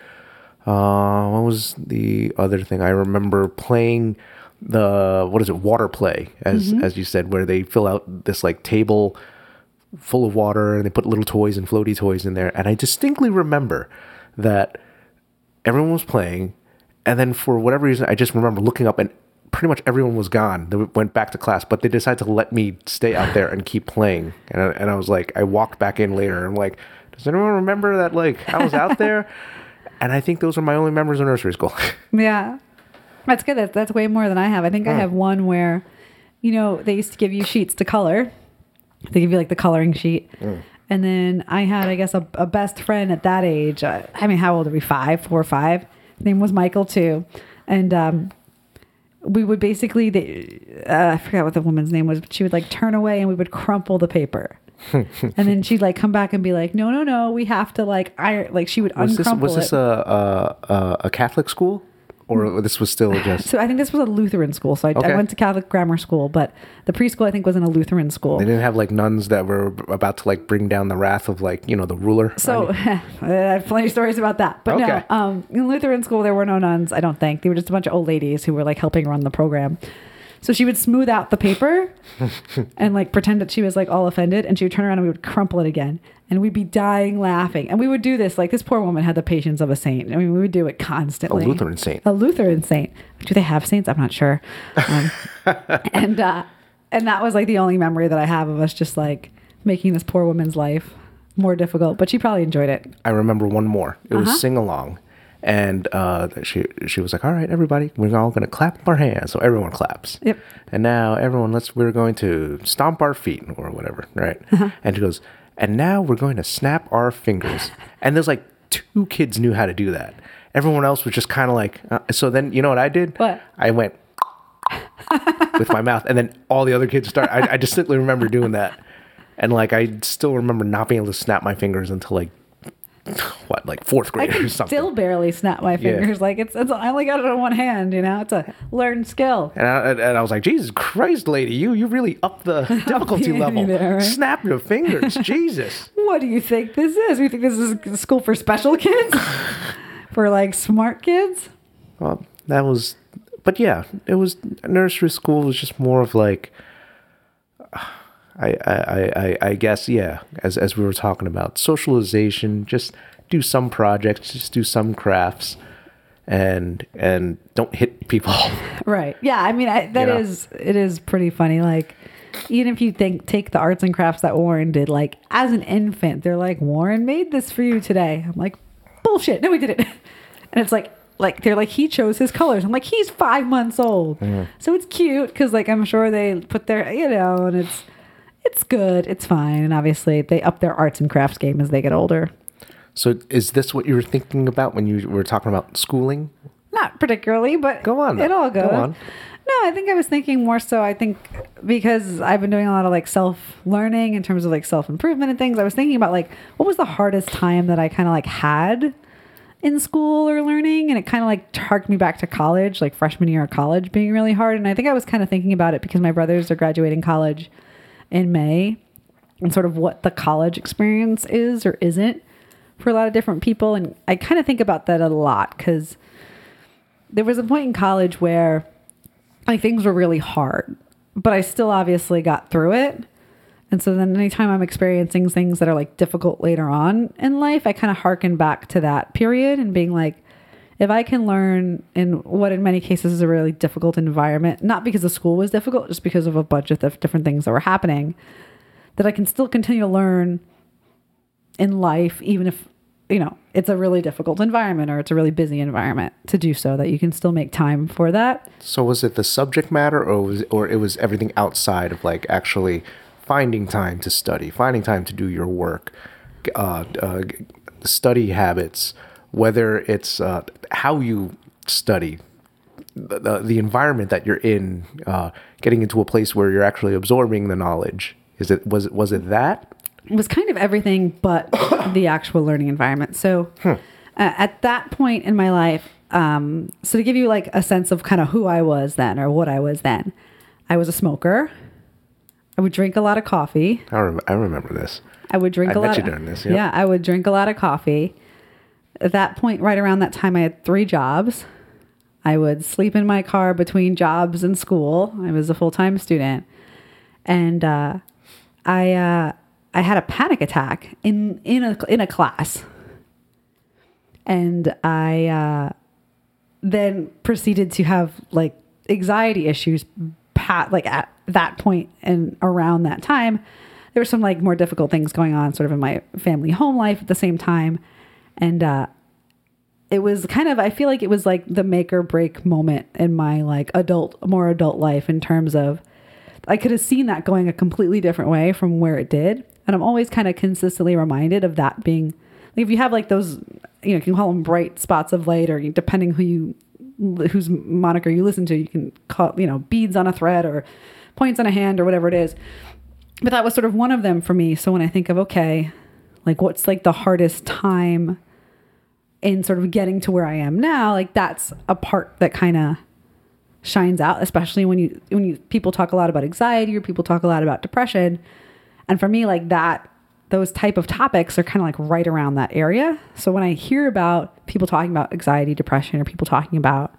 Uh, what was the other thing? I remember playing the what is it water play as as you said where they fill out this like table full of water and they put little toys and floaty toys in there and i distinctly remember that everyone was playing and then for whatever reason i just remember looking up and pretty much everyone was gone they went back to class but they decided to let me stay out there and keep playing and I, and I was like i walked back in later and i'm like does anyone remember that like i was out there (laughs) and i think those are my only memories of nursery school (laughs) Yeah. That's good. That's, that's way more than I have. I think I have one where, you know, they used to give you sheets to color. They give you like the coloring sheet. And then I had, I guess, a, a best friend at that age. Uh, I mean, how old are we? Five, four or five? Name was Michael, too. And um, we would basically, they, uh, I forgot what the woman's name was, but she would like turn away and we would crumple the paper. (laughs) and then she'd like come back and be like, no, no, no, we have to like iron, like she would was this uncrumple was this it. a a a catholic school or this was still just (laughs) So I think this was a Lutheran school. So I, Okay. I went to Catholic grammar school, but the preschool I think was in a Lutheran school. they didn't have like nuns that were about to like bring down the wrath of like you know the ruler. So I (laughs) mean, I have plenty of stories about that. But Okay. no, um, in Lutheran school there were no nuns. I don't think they were just a bunch of old ladies who were like helping run the program. So she would smooth out the paper (laughs) and like pretend that she was like all offended, and she would turn around and we would crumple it again, and we'd be dying laughing. And we would do this like this poor woman had the patience of a saint. I mean, we would do it constantly. a. Lutheran saint. A Lutheran saint. Do they have saints? I'm not sure. Um, (laughs) and uh, and that was like the only memory that I have of us just like making this poor woman's life more difficult. But she probably enjoyed it. I remember one more. It Uh-huh. was sing along, and uh, she she was like, "All right, everybody, we're all going to clap our hands." So everyone claps. Yep. And now everyone, let's we're going to stomp our feet or whatever, right? Uh-huh. And she goes, "And now we're going to snap our fingers." (laughs) and there's like two kids knew how to do that. Everyone else was just kind of like. Uh, so then you know what I did? What? I went (laughs) with my mouth, and then all the other kids start. I, I distinctly remember doing that, and like I still remember not being able to snap my fingers until like (sighs) what, like fourth grade or something. still barely snap my Yeah. fingers. Like it's, it's I only got it on one hand. You know, it's a learned skill. and I, and I was like, Jesus Christ, lady, you you really up the (laughs) difficulty level. there, right? Snap your fingers, (laughs) Jesus. What do you think this is? We think this is a school for special kids, (laughs) for like smart kids. Well, that was, but yeah, it was nursery school was just more of like, I, I, I, I- guess, yeah, as, as we were talking about socialization, just do some projects, just do some crafts and, and don't hit people. (laughs) Right. Yeah. I mean, I, that You know? is it is pretty funny. Like, even if you think take the arts and crafts that Warren did, like as an infant, they're like, Warren made this for you today. I'm like, bullshit. No, we didn't. (laughs) And it's like, like they're like he chose his colors. I'm like, he's five months old, mm-hmm. so it's cute because like I'm sure they put their you know, and it's it's good, it's fine, and obviously they up their arts and crafts game as they get older. So is this what you were thinking about when you were talking about schooling? Not particularly, but Go on, It all Go goes. on. No, I think I was thinking more so. I think because I've been doing a lot of like self learning in terms of like self improvement and things. I was thinking about like what was the hardest time that I kind of like had in school or learning, and it kind of like harked me back to college, like freshman year of college being really hard. And I think I was kind of thinking about it because my brothers are graduating college in May, and sort of what the college experience is or isn't for a lot of different people. And I kind of think about that a lot because there was a point in college where like things were really hard, but I still obviously got through it. And so then anytime I'm experiencing things that are like difficult later on in life, I kind of harken back to that period and being like, if I can learn in what in many cases is a really difficult environment, not because the school was difficult, just because of a bunch of different things that were happening, that I can still continue to learn in life, even if, you know, it's a really difficult environment or it's a really busy environment to do so, that you can still make time for that. So was it the subject matter or was or it was everything outside of like actually finding time to study, finding time to do your work, uh, uh, study habits, whether it's uh, how you study, the, the, the environment that you're in, uh, getting into a place where you're actually absorbing the knowledge. Is it was it was it that? It was kind of everything but (coughs) the actual learning environment. So uh, at that point in my life, um, so to give you like a sense of kind of who I was then or what I was then, I was a smoker. I would drink a lot of coffee. I, rem- I remember this. I would drink I a met lot. you of, during this, yep. Yeah, I would drink a lot of coffee. At that point, right around that time, I had three jobs. I would sleep in my car between jobs and school. I was a full time student, and uh, I uh, I had a panic attack in in a in a class, and I uh, then proceeded to have like anxiety issues. Pat like at that point and around that time, there were some like more difficult things going on, sort of in my family home life at the same time, and uh, it was kind of I feel like it was like the make or break moment in my like adult more adult life in terms of I could have seen that going a completely different way from where it did. And I'm always kind of consistently reminded of that being like if you have like those you know, you can call them bright spots of light or depending who you whose moniker you listen to, you can call you know, beads on a thread or points on a hand or whatever it is. But that was sort of one of them for me. So when I think of okay, like what's like the hardest time in sort of getting to where I am now, like that's a part that kind of shines out, especially when you when you people talk a lot about anxiety or people talk a lot about depression. And for me, like that, those type of topics are kind of like right around that area. So when I hear about people talking about anxiety, depression, or people talking about,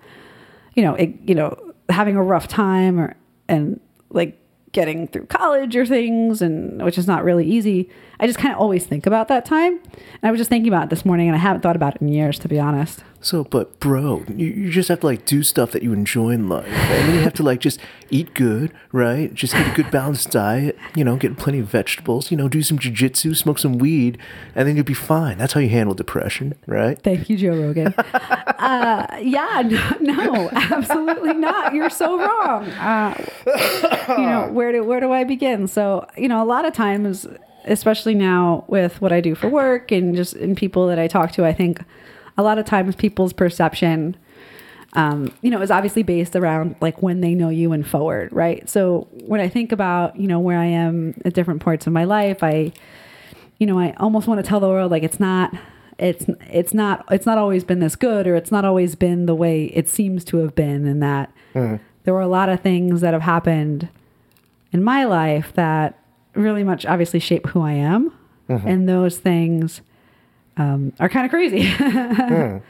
you know, it, you know, having a rough time or and like getting through college or things and which is not really easy. I just kind of always think about that time. And i was just thinking about it this morning and i haven't thought about it in years to be honest So, but bro, you, you just have to like do stuff that you enjoy in life, and then you have to like just eat good, right? Just eat a good balanced diet, you know, get plenty of vegetables, you know, do some jujitsu, smoke some weed, and then you'll be fine. That's how you handle depression, right? thank you joe rogan (laughs) uh, yeah no, no absolutely not you're so wrong uh, you know where do where do i begin so you know a lot of times especially now with what i do for work and just in people that i talk to i think a lot of times people's perception um, you know, is obviously based around like when they know you and forward, right? So when I think about, you know, where I am at different parts of my life, I, you know, I almost want to tell the world like it's not, it's, it's not, it's not always been this good, or it's not always been the way it seems to have been, and that there were a lot of things that have happened in my life that really much obviously shape who I am, and those things um, are kind of crazy. (laughs)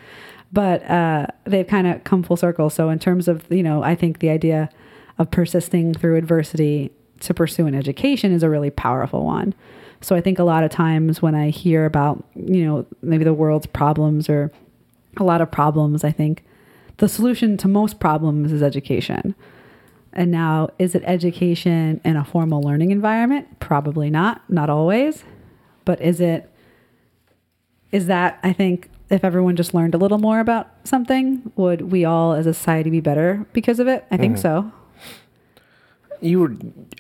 but uh, they've kind of come full circle. So in terms of you know, I think the idea of persisting through adversity to pursue an education is a really powerful one. So I think a lot of times when I hear about you know maybe the world's problems or a lot of problems, I think the solution to most problems is education. And now, is it education in a formal learning environment? Probably not, not always. But is it, is that, I think, if everyone just learned a little more about something, would we all as a society be better because of it? I think so. You were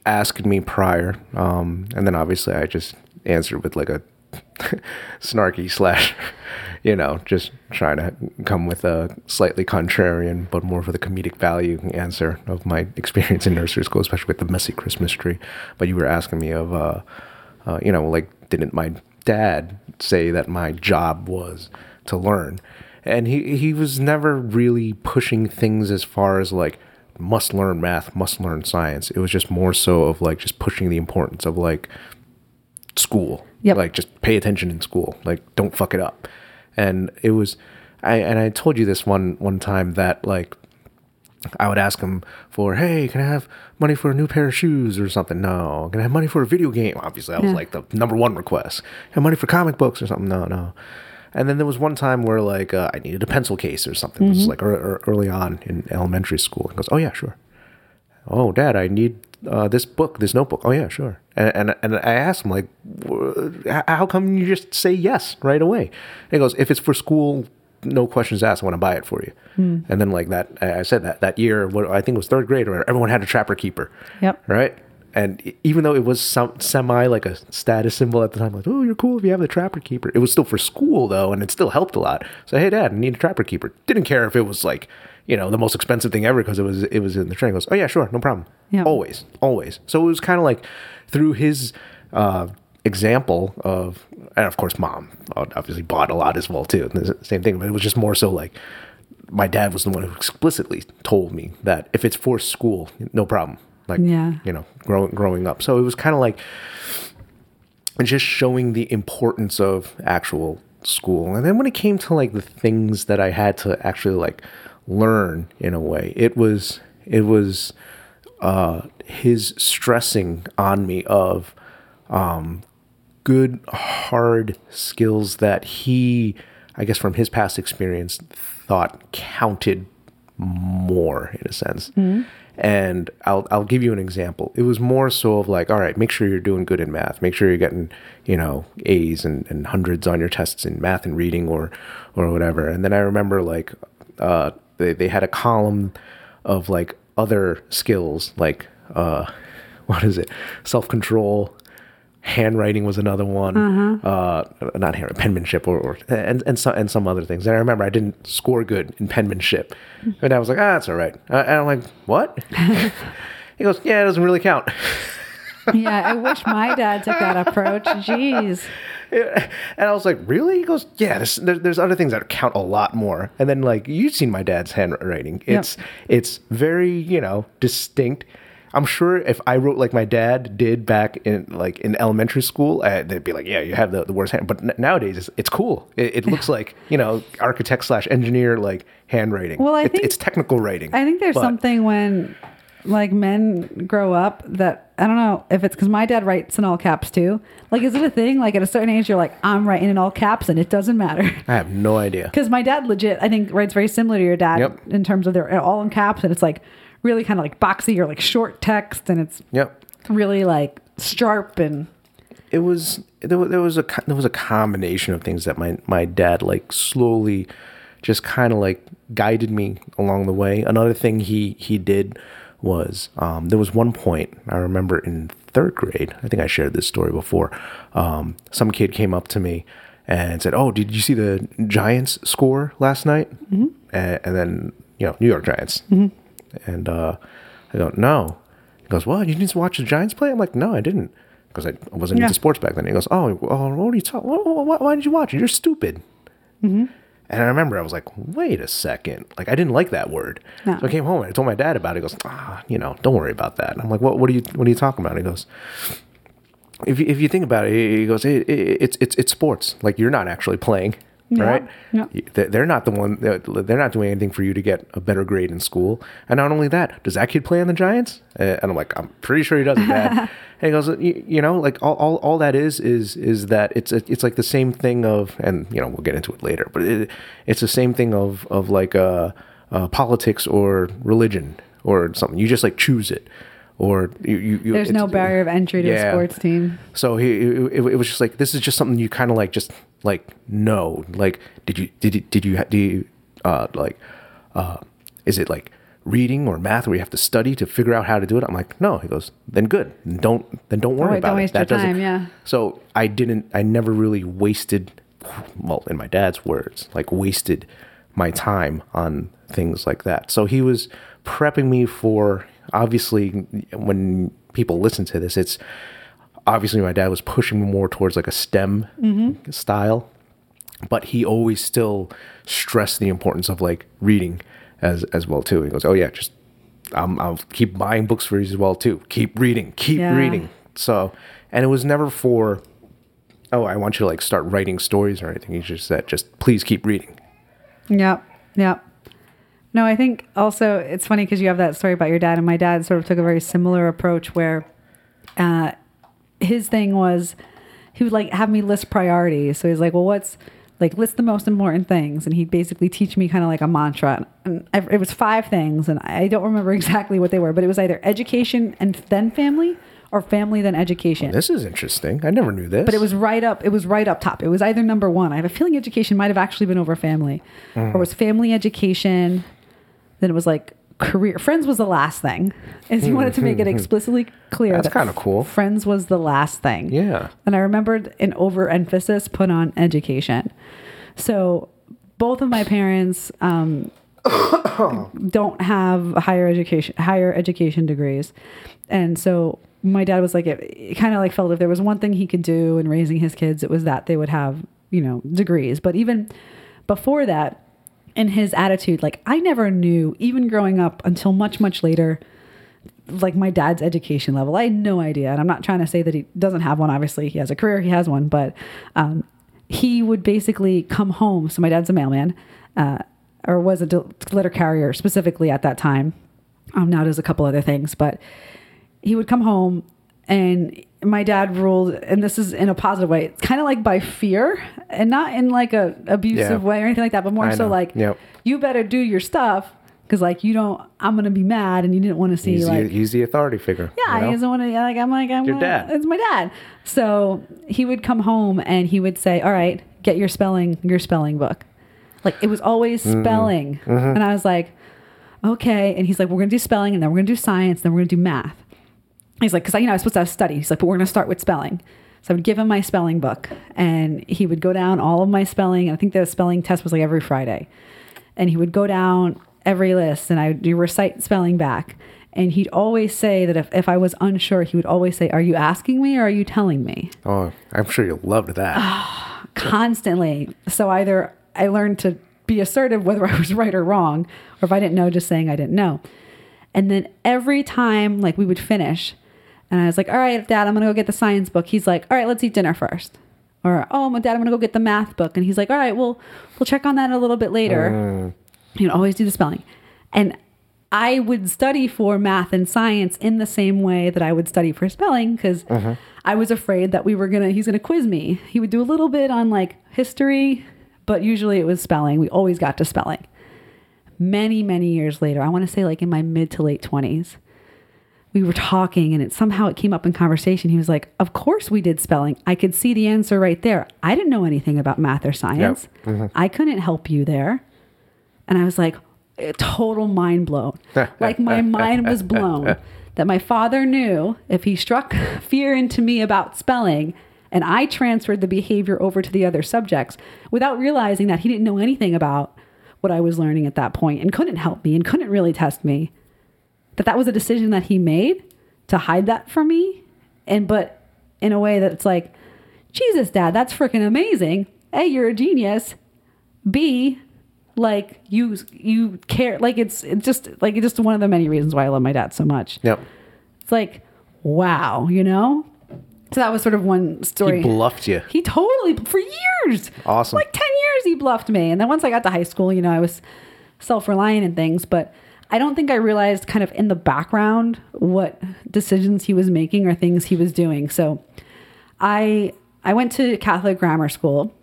asking me prior, um, and then obviously I just answered with like a (laughs) snarky slash, (laughs) you know, just trying to come with a slightly contrarian, but more for the comedic value answer of my experience in nursery school, especially with the messy Christmas tree. But you were asking me of, uh, uh, you know, like, didn't my dad say that my job was to learn? And he, he was never really pushing things as far as like, must learn math, must learn science. It was just more so of like just pushing the importance of like school. Yep. Like just pay attention in school. Like don't fuck it up. And it was I and I told you this one one time that like I would ask him for, hey, can I have money for a new pair of shoes or something? No. Can I have money for a video game? Obviously, that was Yeah. like the number one request. Have money for comic books or something? No, no. And then there was one time where like uh, I needed a pencil case or something. It was like ear- ear- early on in elementary school. He goes, oh yeah, sure. Oh, Dad, I need uh, this book, this notebook. Oh yeah, sure. And and, and I asked him like, "Wh- how come you just say yes right away? And he goes, if it's for school, no questions asked. I want to buy it for you. And then like that, I said that that year, what I think it was third grade, or everyone had a trapper keeper. Yep. Right. And even though it was some semi like a status symbol at the time, like oh you're cool if you have the trapper keeper. It was still for school though, and it still helped a lot. So hey dad, I need a trapper keeper. Didn't care if it was like you know the most expensive thing ever because it was it was in the train. He goes oh yeah sure no problem. Yeah. Always always. So it was kind of like through his uh, example of and of course mom obviously bought a lot as well too. The Same thing, but it was just more so like my dad was the one who explicitly told me that if it's for school, no problem. Like, Yeah. you know, growing growing up. So it was kind of like just showing the importance of actual school. And then when it came to like the things that I had to actually like learn in a way, it was it was uh his stressing on me of um good hard skills that he I guess from his past experience thought counted more in a sense. And I'll I'll give you an example. It was more so of like, all right, make sure you're doing good in math. Make sure you're getting, you know, A's and, and hundreds on your tests in math and reading or or whatever. And then I remember like uh they, they had a column of like other skills like uh (laughs) what is it? Self control, handwriting was another one. Uh, not hand, penmanship, or, or and and some and some other things. And I remember I didn't score good in penmanship, and I was like, ah, that's all right. And I'm like, what? (laughs) he goes, yeah, it doesn't really count. yeah, I wish my dad took that approach. Jeez. and I was like, really? He goes, yeah. There's, there, there's other things that count a lot more. And then like you've seen my dad's handwriting. It's it's very you know distinct. I'm sure if I wrote like my dad did back in like in elementary school, uh, they'd be like, "Yeah, you have the, the worst hand." But n- nowadays, it's, it's cool. It, it looks like you know architect slash engineer like handwriting. Well, I It- think- it's technical writing. I think there's but- something when like men grow up that I don't know if it's because my dad writes in all caps too. Like, is it a thing? Like at a certain age, you're like, I'm writing in all caps, and it doesn't matter. (laughs) I have no idea. (laughs) Because my dad legit, I think, writes very similar to your dad Yep. in terms of they're all in caps, and it's like really kind of like boxy or like short text, and it's Yep. really like sharp and it was there was, there was a there was a combination of things that my my dad like slowly just kind of like guided me along the way another thing he he did was um, there was one point i remember in third grade i think i shared this story before um, some kid came up to me and said oh did you see the giants score last night mm-hmm. and, and then you know new york giants and uh, i go no he goes well you didn't watch the giants play i'm like no i didn't because I wasn't Yeah. into sports back then. He goes, "Oh, what are you talking? Why, why did you watch it? You're stupid." Mm-hmm. And I remember I was like, "Wait a second! Like I didn't like that word." No. So I came home and I told my dad about it. He goes, "Ah, you know, don't worry about that." And I'm like, "What? What are you? What are you talking about?" He goes, "If you, if you think about it, he goes, it, it, it's it's it's sports. Like you're not actually playing." Yeah, Right? yeah. They- They're not the one. They're not doing anything for you to get a better grade in school. And not only that, does that kid play on the Giants? Uh, And I'm like, I'm pretty sure he doesn't, (laughs) and he goes, you, you know, like all, all, all that is is is that it's a, it's like the same thing of, and you know, we'll get into it later, but it, it's the same thing of of like uh, uh, politics or religion or something. You just like choose it, or you. you, you there's no barrier of entry to Yeah. a sports team. so he, it, it was just like this is just something you kind of like just like no Like, did you did you did you do you uh like uh is it like reading or math where you have to study to figure out how to do it? I'm like, no. He goes, then good. Don't then don't worry right, about don't it. waste your doesn't- time, yeah. So I didn't. I never really wasted. Well, in my dad's words, like wasted my time on things like that. So he was prepping me for obviously when people listen to this, it's obviously my dad was pushing me more towards like a STEM style, but he always still stressed the importance of like reading as as well too. He goes, "Oh yeah, just um, I'll keep buying books for you as well too. Keep reading, keep Yeah. reading." So, and it was never for, oh, I want you to like start writing stories or anything. He just said, just please keep reading. Yep. Yep. No, I think also it's funny because you have that story about your dad, and my dad sort of took a very similar approach where uh, his thing was he would like have me list priorities. So he's like, well, what's like list the most important things, and he'd basically teach me kind of like a mantra. And I, it was five things, and I don't remember (laughs) exactly what they were, but it was either education and then family, or family then education. This is interesting. I never knew this. But it was right up. It was right up top. It was either number one. I have a feeling education might have actually been over family, mm. or it was family education. Then it was like career. Friends was the last thing. Is he hmm, wanted to make it hmm, hmm. explicitly clear That's that kinda cool. Friends was the last thing. Yeah. And I remembered an overemphasis put on education. So both of my parents um, (coughs) don't have higher education higher education degrees, and so my dad was like it, it kind of like felt if there was one thing he could do in raising his kids, it was that they would have you know degrees. But even before that, in his attitude, like I never knew even growing up until much much later like my dad's education level. I had no idea. And I'm not trying to say that he doesn't have one. Obviously, he has a career, he has one, but um, he would basically come home. So my dad's a mailman, uh, or was a letter carrier specifically at that time. Um, now does a couple other things, but he would come home and my dad ruled, and this is in a positive way, it's kind of like by fear and not in like a abusive Yeah. way or anything like that, but more I so know. like, Yep. you better do your stuff. Cause like you don't, I'm gonna be mad, and you didn't want to see he's, like the, he's the authority figure. yeah, you know? he doesn't want to. Like, I'm like, I'm Your gonna- dad. It's my dad. So he would come home and he would say, "All right, get your spelling, your spelling book." Like it was always Mm-hmm. spelling, and I was like, "Okay." And he's like, "We're gonna do spelling, and then we're gonna do science, and then we're gonna do math." He's like, "Cause I, you know, I was supposed to have study." He's like, "But we're gonna start with spelling." So I would give him my spelling book, and he would go down all of my spelling. And I think the spelling test was like every Friday, and he would go down every list, and I would do recite spelling back. And he'd always say that if, if I was unsure, he would always say, Are you asking me or are you telling me? Oh, I'm sure you loved that. Ah, constantly. So either I learned to be assertive whether I was right or wrong, or if I didn't know, just saying I didn't know. And then every time like we would finish and I was like, All right, dad, I'm gonna go get the science book. He's like, All right, let's eat dinner first. Or, oh my dad, I'm gonna go get the math book. And he's like, All right, well, we'll check on that a little bit later. Uh. He'd always do the spelling. And I would study for math and science in the same way that I would study for spelling because uh-huh. I was afraid that we were gonna he's gonna quiz me. He would do a little bit on like history, but usually it was spelling. We always got to spelling. Many, many years later, I want to say like in my mid to late twenties, we were talking and it somehow it came up in conversation. He was like, Of course we did spelling. I could see the answer right there. I didn't know anything about math or science. Mm-hmm. I couldn't help you there. And I was like, a total mind blown. (laughs) like my mind was blown that my father knew if he struck fear into me about spelling and I transferred the behavior over to the other subjects without realizing that he didn't know anything about what I was learning at that point and couldn't help me and couldn't really test me. That that was a decision that he made to hide that from me and but in a way that it's like Jesus dad that's freaking amazing. A you're a genius. B like you you care like it's it's just like it's just one of the many reasons why I love my dad so much. Yep. It's like wow, you know? So that was sort of one story. He bluffed you. He totally for years. Awesome. Like 10 years he bluffed me. And then once I got to high school, you know, I was self-reliant and things, but I don't think I realized kind of in the background what decisions he was making or things he was doing. So I I went to Catholic grammar school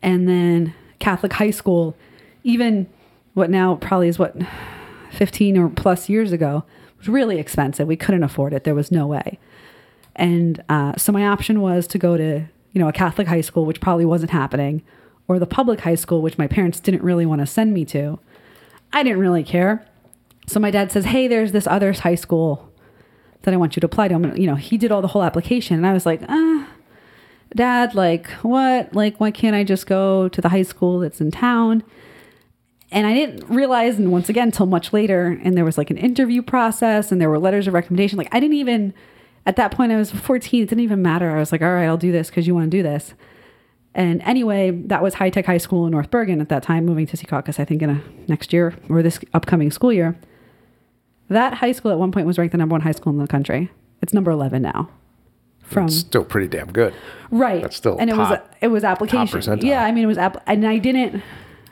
and then Catholic high school even what now probably is what 15 or plus years ago was really expensive. We couldn't afford it. There was no way. And uh, so my option was to go to, you know, a Catholic high school, which probably wasn't happening, or the public high school, which my parents didn't really want to send me to. I didn't really care. So my dad says, "Hey, there's this other high school that I want you to apply to." I'm you know, he did all the whole application, and I was like, "Ah, Dad, like what? Like why can't I just go to the high school that's in town?" And I didn't realize, and once again, until much later, and there was like an interview process, and there were letters of recommendation. Like I didn't even at that point I was 14. It didn't even matter. I was like, all right, I'll do this because you want to do this. And anyway, that was High Tech High School in North Bergen at that time, moving to Secaucus, I think in a next year or this upcoming school year. That high school at one point was ranked the number one high school in the country. It's number 11 now. From Still pretty damn good. right, That's still and it was top- it was application. Yeah, I mean it was app, and I didn't.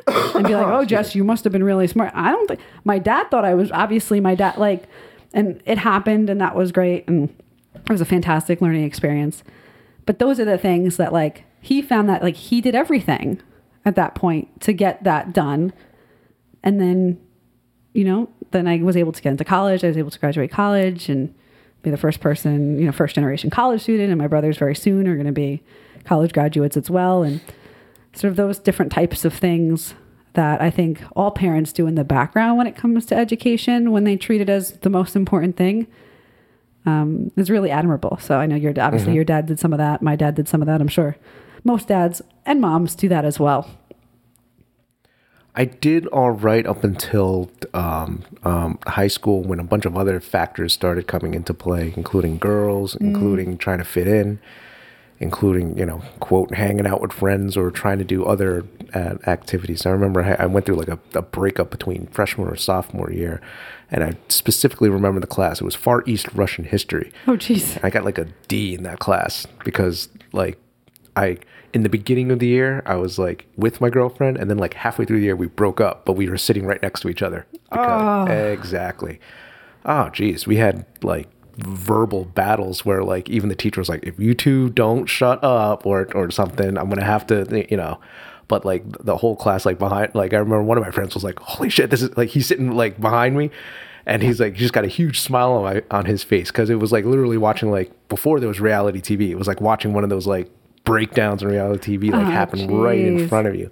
and be like, (coughs) oh, oh Jess, you must have been really smart. I don't think my dad thought I was obviously my dad like, and it happened, and that was great, and it was a fantastic learning experience. But those are the things that like he found that like he did everything at that point to get that done, and then, you know, then I was able to get into college. I was able to graduate college and be the first person, you know, first generation college student, and my brothers very soon are going to be college graduates as well, and sort of those different types of things that I think all parents do in the background when it comes to education when they treat it as the most important thing um, is really admirable. So I know your obviously your dad did some of that. My dad did some of that. I'm sure most dads and moms do that as well. I did all right up until um, um, high school when a bunch of other factors started coming into play, including girls, including trying to fit in, including, you know, quote, hanging out with friends or trying to do other uh, activities. I remember I, I went through like a, a breakup between freshman or sophomore year, and I specifically remember the class. It was Far East Russian history. Oh, jeez. I got like a D in that class because like I in the beginning of the year I was like with my girlfriend and then like halfway through the year we broke up, but we were sitting right next to each other. Because, ah. Exactly. Oh geez, we had like verbal battles where like even the teacher was like, if you two don't shut up or or something, I'm gonna have to you know. But like the whole class like behind like I remember one of my friends was like, holy shit, this is like he's sitting like behind me. And he's like, he just got a huge smile on, my, on his face because it was like literally watching like before there was reality TV. It was like watching one of those like breakdowns in reality TV like Oh, happen right in front of you.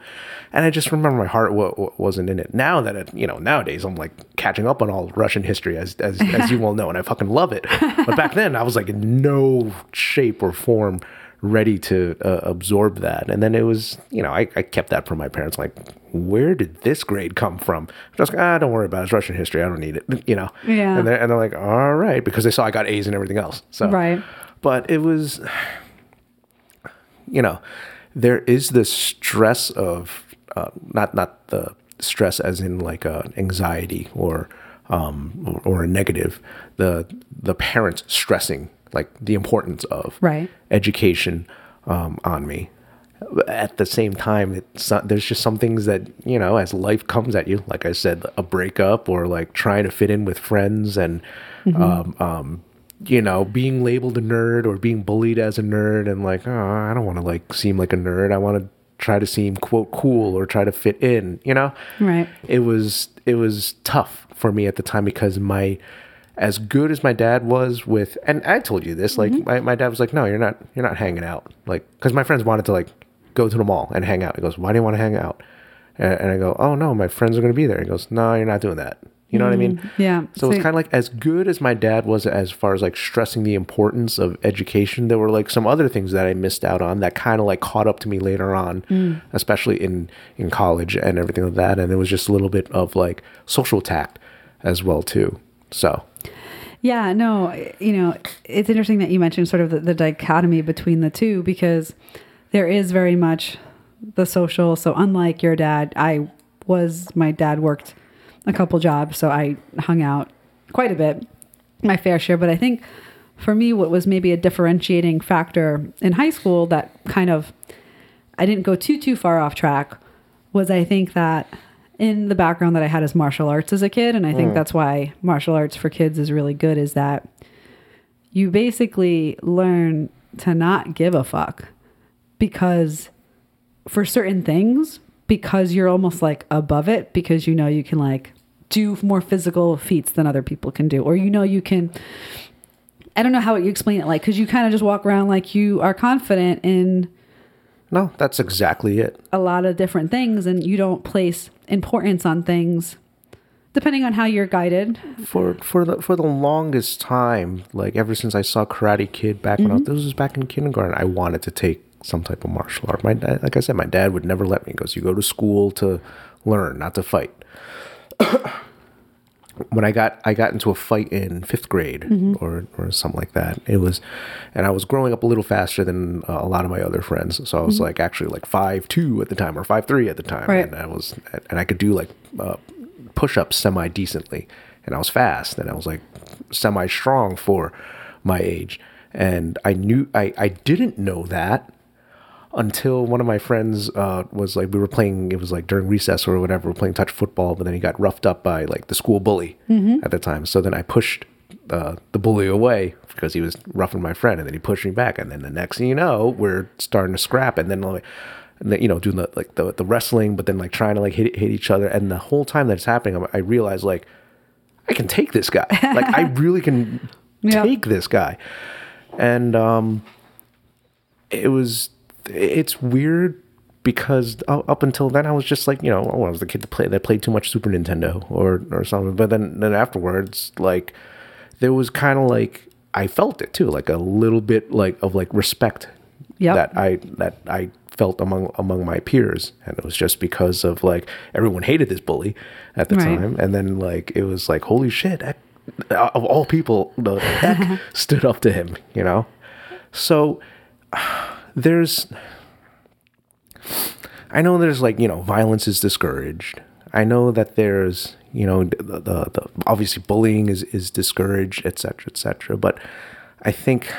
And I just remember my heart w- w- wasn't in it. Now that it, you know, nowadays I'm like catching up on all Russian history as as, as you well know, and I fucking love it. But back then I was like in no shape or form ready to uh, absorb that. And then it was, you know, I, I kept that from my parents. Like, where did this grade come from? I Just like, ah, don't worry about it. It's Russian history. I don't need it. (laughs) You know. Yeah. And they're and they're like, all right, because they saw I got A's and everything else. So Right. But it was, you know, there is this stress of uh, not not the stress as in like uh, anxiety or um, or, or a negative. The the parents stressing like the importance of Right. education um, on me. At the same time, it's not, there's just some things that you know, as life comes at you, like I said, a breakup or like trying to fit in with friends and um, um, you know, being labeled a nerd or being bullied as a nerd, and like, oh, I don't want to like seem like a nerd. I want to try to seem quote cool or try to fit in. You know, Right. it was it was tough for me at the time because my as good as my dad was with and I told you this like mm-hmm. my, my dad was like no you're not you're not hanging out like because my friends wanted to like go to the mall and hang out he goes why do you want to hang out and, and I go oh no my friends are going to be there he goes no you're not doing that you know what I mean mm-hmm. Yeah. so it's kind of like as good as my dad was as far as like stressing the importance of education, there were like some other things that I missed out on that kind of like caught up to me later on, mm. especially in in college and everything like that. And there was just a little bit of like social tact as well too. So Yeah, no, you know, it's interesting that you mentioned sort of the, the dichotomy between the two because there is very much the social. So, unlike your dad, I was, my dad worked a couple jobs, so I hung out quite a bit, my fair share. But I think for me, what was maybe a differentiating factor in high school that kind of, I didn't go too, too far off track was I think that in the background that I had as martial arts as a kid, and I think mm. that's why martial arts for kids is really good, is that you basically learn to not give a fuck because for certain things, because you're almost like above it, because you know you can like do more physical feats than other people can do, or you know you can. I don't know how you explain it, like, because you kind of just walk around like you are confident in no, that's exactly it. a lot of different things and you don't place importance on things depending on how you're guided. For for the for the longest time, like ever since I saw Karate Kid back when I mm-hmm. was, this was back in kindergarten, I wanted to take some type of martial art. My dad, like I said, my dad would never let me. He goes, "You go to school to learn, not to fight." (coughs) when I got I got into a fight in fifth grade or or something like that. It was, and I was growing up a little faster than uh, a lot of my other friends. So I was like actually like five two at the time or five three at the time, Right. and I was and I could do like uh, push ups semi decently, and I was fast and I was like semi strong for my age, and I knew I I didn't know that until one of my friends uh, was like we were playing it was like during recess or whatever we are playing touch football but then he got roughed up by like the school bully at the time. So then i pushed uh, the bully away because he was roughing my friend and then he pushed me back and then the next thing you know we're starting to scrap and then like you know doing the like the, the wrestling but then like trying to like hit, hit each other and the whole time that it's happening i realized like i can take this guy. (laughs) Like i really can Yeah. take this guy. And um it was it's weird because up until then I was just like you know oh, I was the kid that played that played too much Super Nintendo or or something but then then afterwards like there was kind of like I felt it too like a little bit like of like respect Yep. that I that I felt among among my peers and it was just because of like everyone hated this bully at the Right. time and then like it was like holy shit Eck, uh, of all people the heck (laughs) stood up to him you know so there's I know there's like, you know, violence is discouraged. I know that there's, you know, the, the, the obviously bullying is, is discouraged, etc., cetera, et cetera. But I think,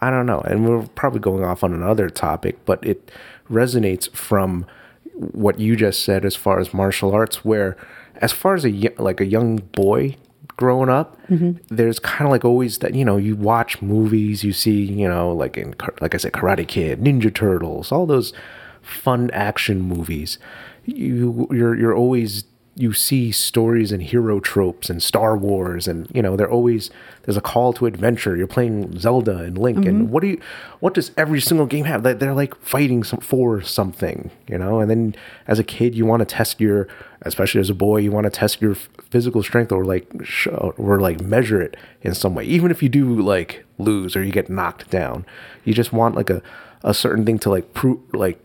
I don't know, and we're probably going off on another topic, but it resonates from what you just said as far as martial arts, where as far as a, like a young boy growing up, mm-hmm. there's kind of like always that, you know, you watch movies, you see, you know, like in, like I said, Karate Kid, Ninja Turtles, all those fun action movies. You, you're, you're always you see stories and hero tropes and Star Wars and you know they're always there's a call to adventure. You're playing Zelda and Link and mm-hmm. what do you what does every single game have? They- They're like fighting some, for something, you know. And then as a kid, you want to test your, especially as a boy, you want to test your physical strength or like sh- or like measure it in some way. Even if you do like lose or you get knocked down, you just want like a a certain thing to like prove like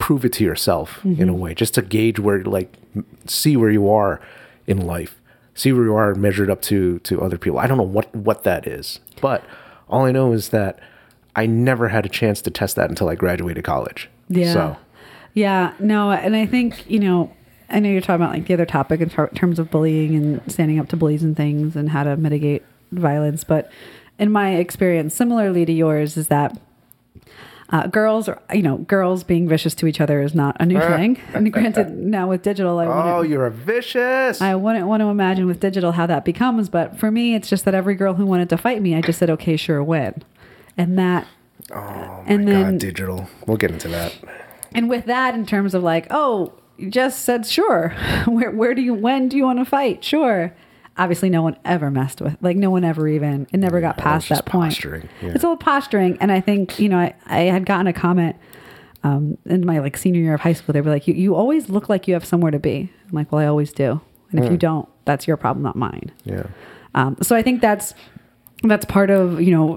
prove it to yourself in a mm-hmm. way, just to gauge where, like, see where you are in life, see where you are measured up to to other people. I don't know what what that is, but all I know is that I never had a chance to test that until I graduated college. Yeah. So Yeah, no, and I think, you know, I know you're talking about like the other topic in ter- terms of bullying and standing up to bullies and things and how to mitigate violence, but in my experience, similarly to yours, is that uh, girls, are, you know, girls being vicious to each other is not a new thing. And granted, now with digital, I oh, you're a vicious. I wouldn't want to imagine with digital how that becomes. But for me, it's just that every girl who wanted to fight me, I just said, okay, sure, win. And that oh my and god, digital. We'll get into that. and with that in terms of like oh you just said sure (laughs) where, where do you when do you want to fight sure obviously no one ever messed with like no one ever even it never got past that point posturing, yeah. it's all posturing and i think you know i, I had gotten a comment um, in my like senior year of high school they were like you, you always look like you have somewhere to be i'm like well i always do and if you don't that's your problem not mine Yeah. um, so I think that's that's part of you know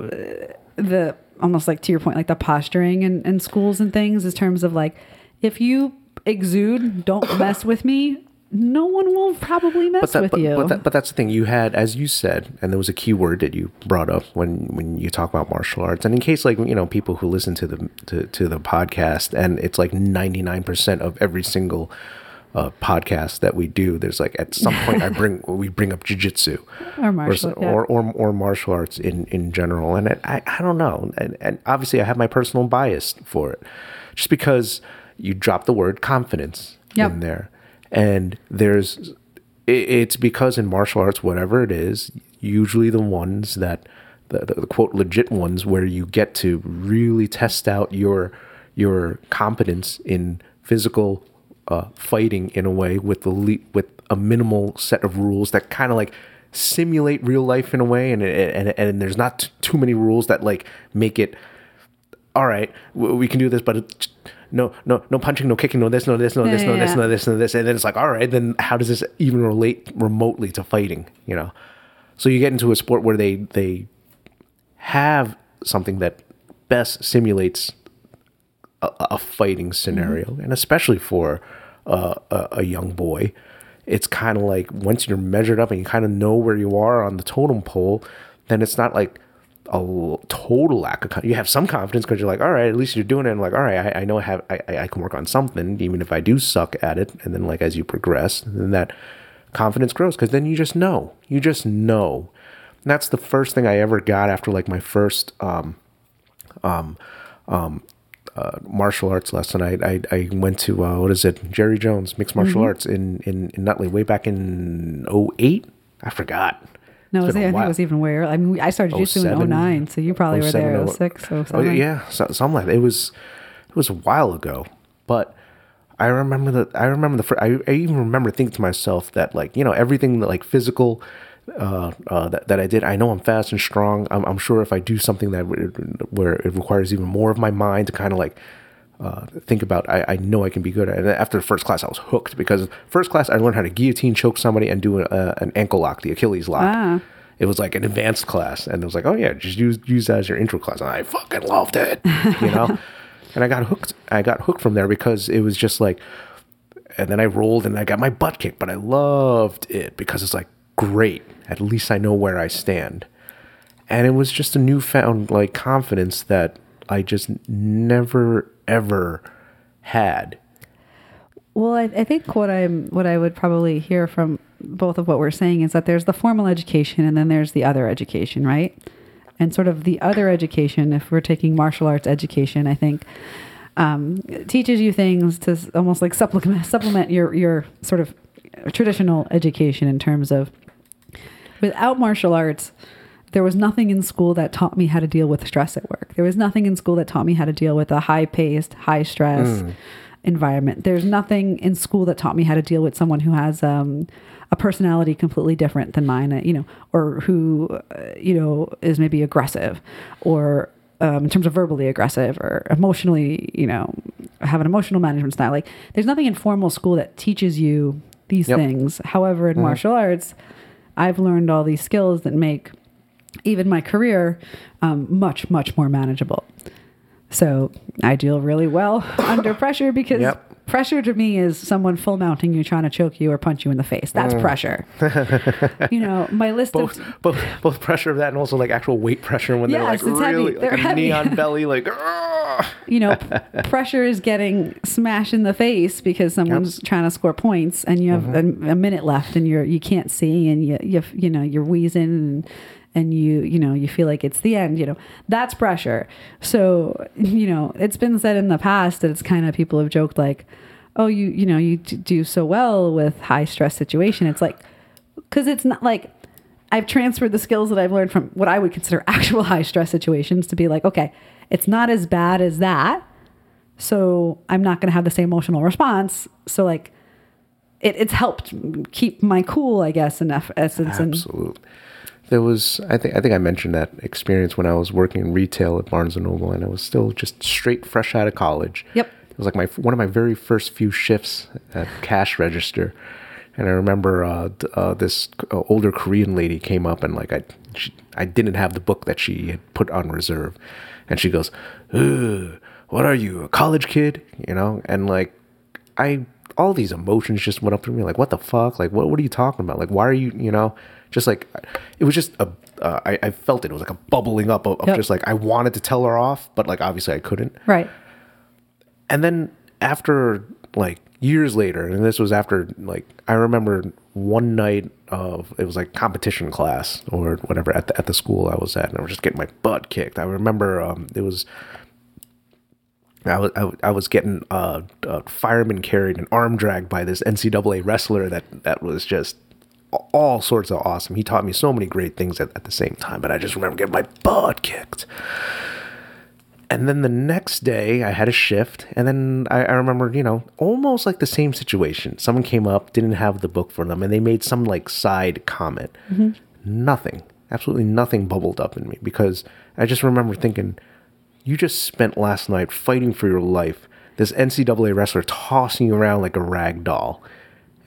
the almost like to your point like the posturing in, in schools and things in terms of like if you exude don't mess with me no one will probably mess but that, with but, you But, that, but that's the thing. You had, as you said, and there was a key word that you brought up when when you talk about martial arts. And in case like you know people who listen to the to, to the podcast, and it's like ninety nine percent of every single uh, podcast that we do. There's like at some point I bring (laughs) we bring up jujitsu Or martial- or, yeah. or, or or martial arts in in general. And I I don't know. And, and obviously I have my personal bias for it, just because you drop the word confidence Yep. in there and there's it, it's because in martial arts whatever it is usually the ones that the, the, the quote legit ones where you get to really test out your your competence in physical uh, fighting in a way with the le- with a minimal set of rules that kind of like simulate real life in a way. And and, and there's not t- too many rules that like make it all right, we can do this, but it, no, no, no punching, no kicking, no this, no this, no this, no Yeah, this, yeah. no this, no this, and then it's like, all right, then how does this even relate remotely to fighting? You know, so you get into a sport where they they have something that best simulates a, a fighting scenario, and especially for uh, a, a young boy, it's kind of like once you're measured up and you kind of know where you are on the totem pole, then it's not like a total lack of con- you have some confidence because you're like all right at least you're doing it and like all right I, I know I have I, I I can work on something even if I do suck at it and then like as you progress then that confidence grows because then you just know you just know and that's the first thing I ever got after like my first um um um uh, martial arts lesson. I, I, I went to, uh, what is it? Jerry Jones, mixed martial Mm-hmm. arts in, in, in Nutley way back in 08. I forgot. No it was, been think it was even way I mean I started jiu-jitsu in 09 so you probably were 07, there oh- 06 Oh, yeah, so, something like that. It was, it was a while ago, but I remember that. I remember the. fir- I, I even remember thinking to myself that, like, you know, everything that like physical, uh, uh, that, that I did. I know I'm fast and strong. I'm, I'm sure if I do something that where it requires even more of my mind to kind of like uh, think about, I, I know I can be good at. it. And after the first class, I was hooked because first class I learned how to guillotine choke somebody and do a, an ankle lock, the Achilles lock. Ah. It was like an advanced class, and it was like, oh yeah, just use use that as your intro class. And I fucking loved it, you know. (laughs) and I got hooked. I got hooked from there because it was just like, and then I rolled and I got my butt kicked, but I loved it because it's like great. At least I know where I stand, and it was just a newfound like confidence that I just never ever had. Well, I, I think what I'm what I would probably hear from both of what we're saying is that there's the formal education and then there's the other education, right? And sort of the other education, if we're taking martial arts education, I think um, teaches you things to almost like supplement supplement your your sort of traditional education in terms of without martial arts there was nothing in school that taught me how to deal with stress at work there was nothing in school that taught me how to deal with a high paced high stress environment. There's nothing in school that taught me how to deal with someone who has um, a personality completely different than mine, uh, you know, or who, uh, you know, is maybe aggressive or um, in terms of verbally aggressive or emotionally, you know, have an emotional management style. Like, there's nothing in formal school that teaches you these Yep. things. However, in martial arts, I've learned all these skills that make even my career um, much, much more manageable. So I deal really well (coughs) under pressure because Yep. pressure to me is someone full mounting you, trying to choke you or punch you in the face. That's pressure. (laughs) you know, my list both, of both, both pressure of that and also like actual weight pressure when Yes, they're like really They're like a heavy. knee on belly, like. (laughs) You know, (laughs) pressure is getting smashed in the face because someone's trying to score points and you have a, a minute left and you're you can't see and you you you know you're wheezing and and you you know you feel like it's the end you know that's pressure so you know it's been said in the past that it's kind of people have joked like oh you you know you do so well with high stress situation it's like because it's not like I've transferred the skills that I've learned from what I would consider (laughs) actual high stress situations to be like, okay, it's not as bad as that. So I'm not going to have the same emotional response. So like, it, it's helped keep my cool, I guess, eff- essence. And Absolutely. There was, I think, I think I mentioned that experience when I was working in retail at Barnes and Noble, and I was still just straight fresh out of college. Yep. It was like my one of my very first few shifts at cash register, and I remember uh, d- uh, this uh, older Korean lady came up and like I, she, I didn't have the book that she had put on reserve, and she goes, "What are you, a college kid?" You know, and like I all these emotions just went up through me like what the fuck like what what are you talking about like why are you you know just like it was just a uh, I, I felt it it was like a bubbling up of, of Yep. just like I wanted to tell her off but like obviously I couldn't right. and then after like years later and this was after like I remember one night of it was like competition class or whatever at the, at the school I was at and I was just getting my butt kicked I remember um it was I was, I, was- I was getting uh, uh, fireman carried and arm dragged by this NCAA wrestler that, that was just all sorts of awesome. He taught me so many great things at, at the same time, but I just remember getting my butt kicked. And then the next day, I had a shift, and then I, I remember, you know, almost like the same situation. Someone came up, didn't have the book for them, and they made some like side comment. Mm-hmm. Nothing, absolutely nothing bubbled up in me because I just remember thinking, you just spent last night fighting for your life. This NCAA wrestler tossing you around like a rag doll.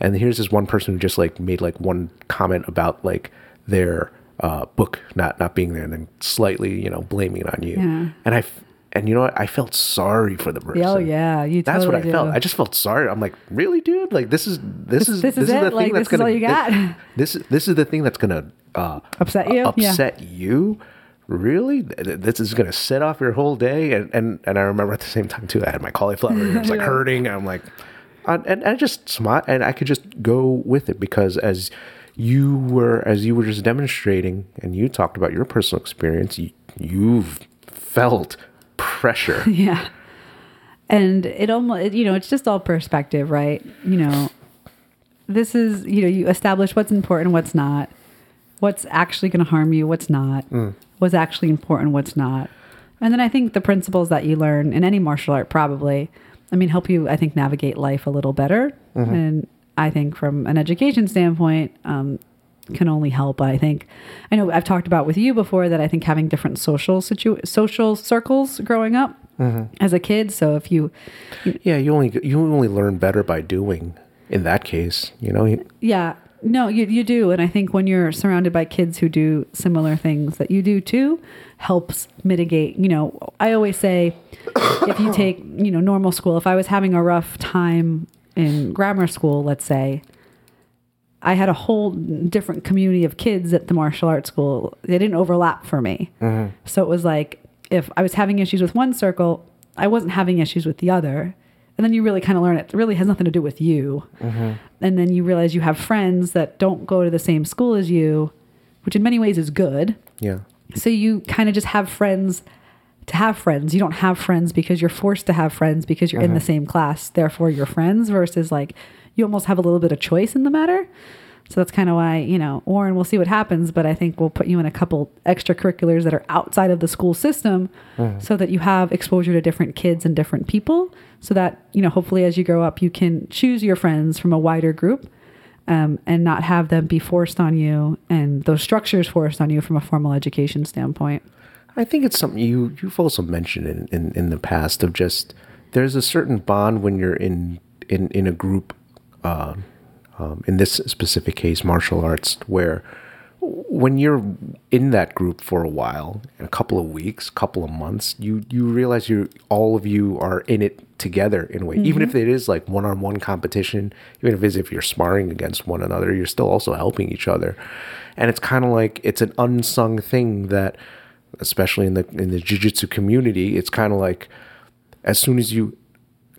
And here's this one person who just like made like one comment about like their uh, book not not being there, and then slightly you know blaming it on you. Yeah. And I f- and you know what? I felt sorry for the person. Oh yeah, you. That's what I felt. I just felt sorry. I'm like, really, dude? Like this is this is this is it? Like, this is all you got? (laughs) This is this is the thing that's gonna uh, Upset you? Yeah. Upset you? Really? Th- th- This is gonna set off your whole day? And and and I remember at the same time too, I had my cauliflower. It was like (laughs) hurting. I'm like, I, and I just smile, and I could just go with it because as you were as you were just demonstrating, and you talked about your personal experience, you, you've felt pressure. (laughs) Yeah. And it almost, you know, it's just all perspective, right? You know, this is, you know, you establish what's important, what's not, what's actually going to harm you, what's not, mm. what's actually important, what's not. And then I think the principles that you learn in any martial art probably, I mean, help you, I think, navigate life a little better. And I think from an education standpoint, um, can only help. I think I know I've talked about with you before that I think having different social situ- social circles growing up as a kid. So if you, Yeah, you only you only learn better by doing. In that case, you know, you- yeah, no, you you do, and I think when you're surrounded by kids who do similar things that you do too, helps mitigate. You know, I always say (coughs) if you take you know normal school, if I was having a rough time in grammar school, let's say. I had a whole different community of kids at the martial arts school. They didn't overlap for me. Mm-hmm. So it was like if I was having issues with one circle, I wasn't having issues with the other. And then you really kind of learn it really has nothing to do with you. Mm-hmm. And then you realize you have friends that don't go to the same school as you, which in many ways is good. yeah, So you kind of just have friends to have friends. You don't have friends because you're forced to have friends because you're in the uh-huh. same class. Therefore, you're friends versus like you almost have a little bit of choice in the matter. So that's kind of why, you know, Warren, we'll see what happens, but I think we'll put you in a couple extracurriculars that are outside of the school system uh-huh. so that you have exposure to different kids and different people. So that, you know, hopefully as you grow up, you can choose your friends from a wider group um, and not have them be forced on you and those structures forced on you from a formal education standpoint. I think it's something you you've also mentioned in, in, in the past of just there's a certain bond when you're in in, in a group uh, um, in this specific case martial arts where when you're in that group for a while a couple of weeks couple of months you you realize you all of you are in it together in a way. Even if mm-hmm. it is like one-on-one competition even if it's if you're sparring against one another you're still also helping each other. And it's kind of like it's an unsung thing that especially in the in the jiu-jitsu community it's kind of like as soon as you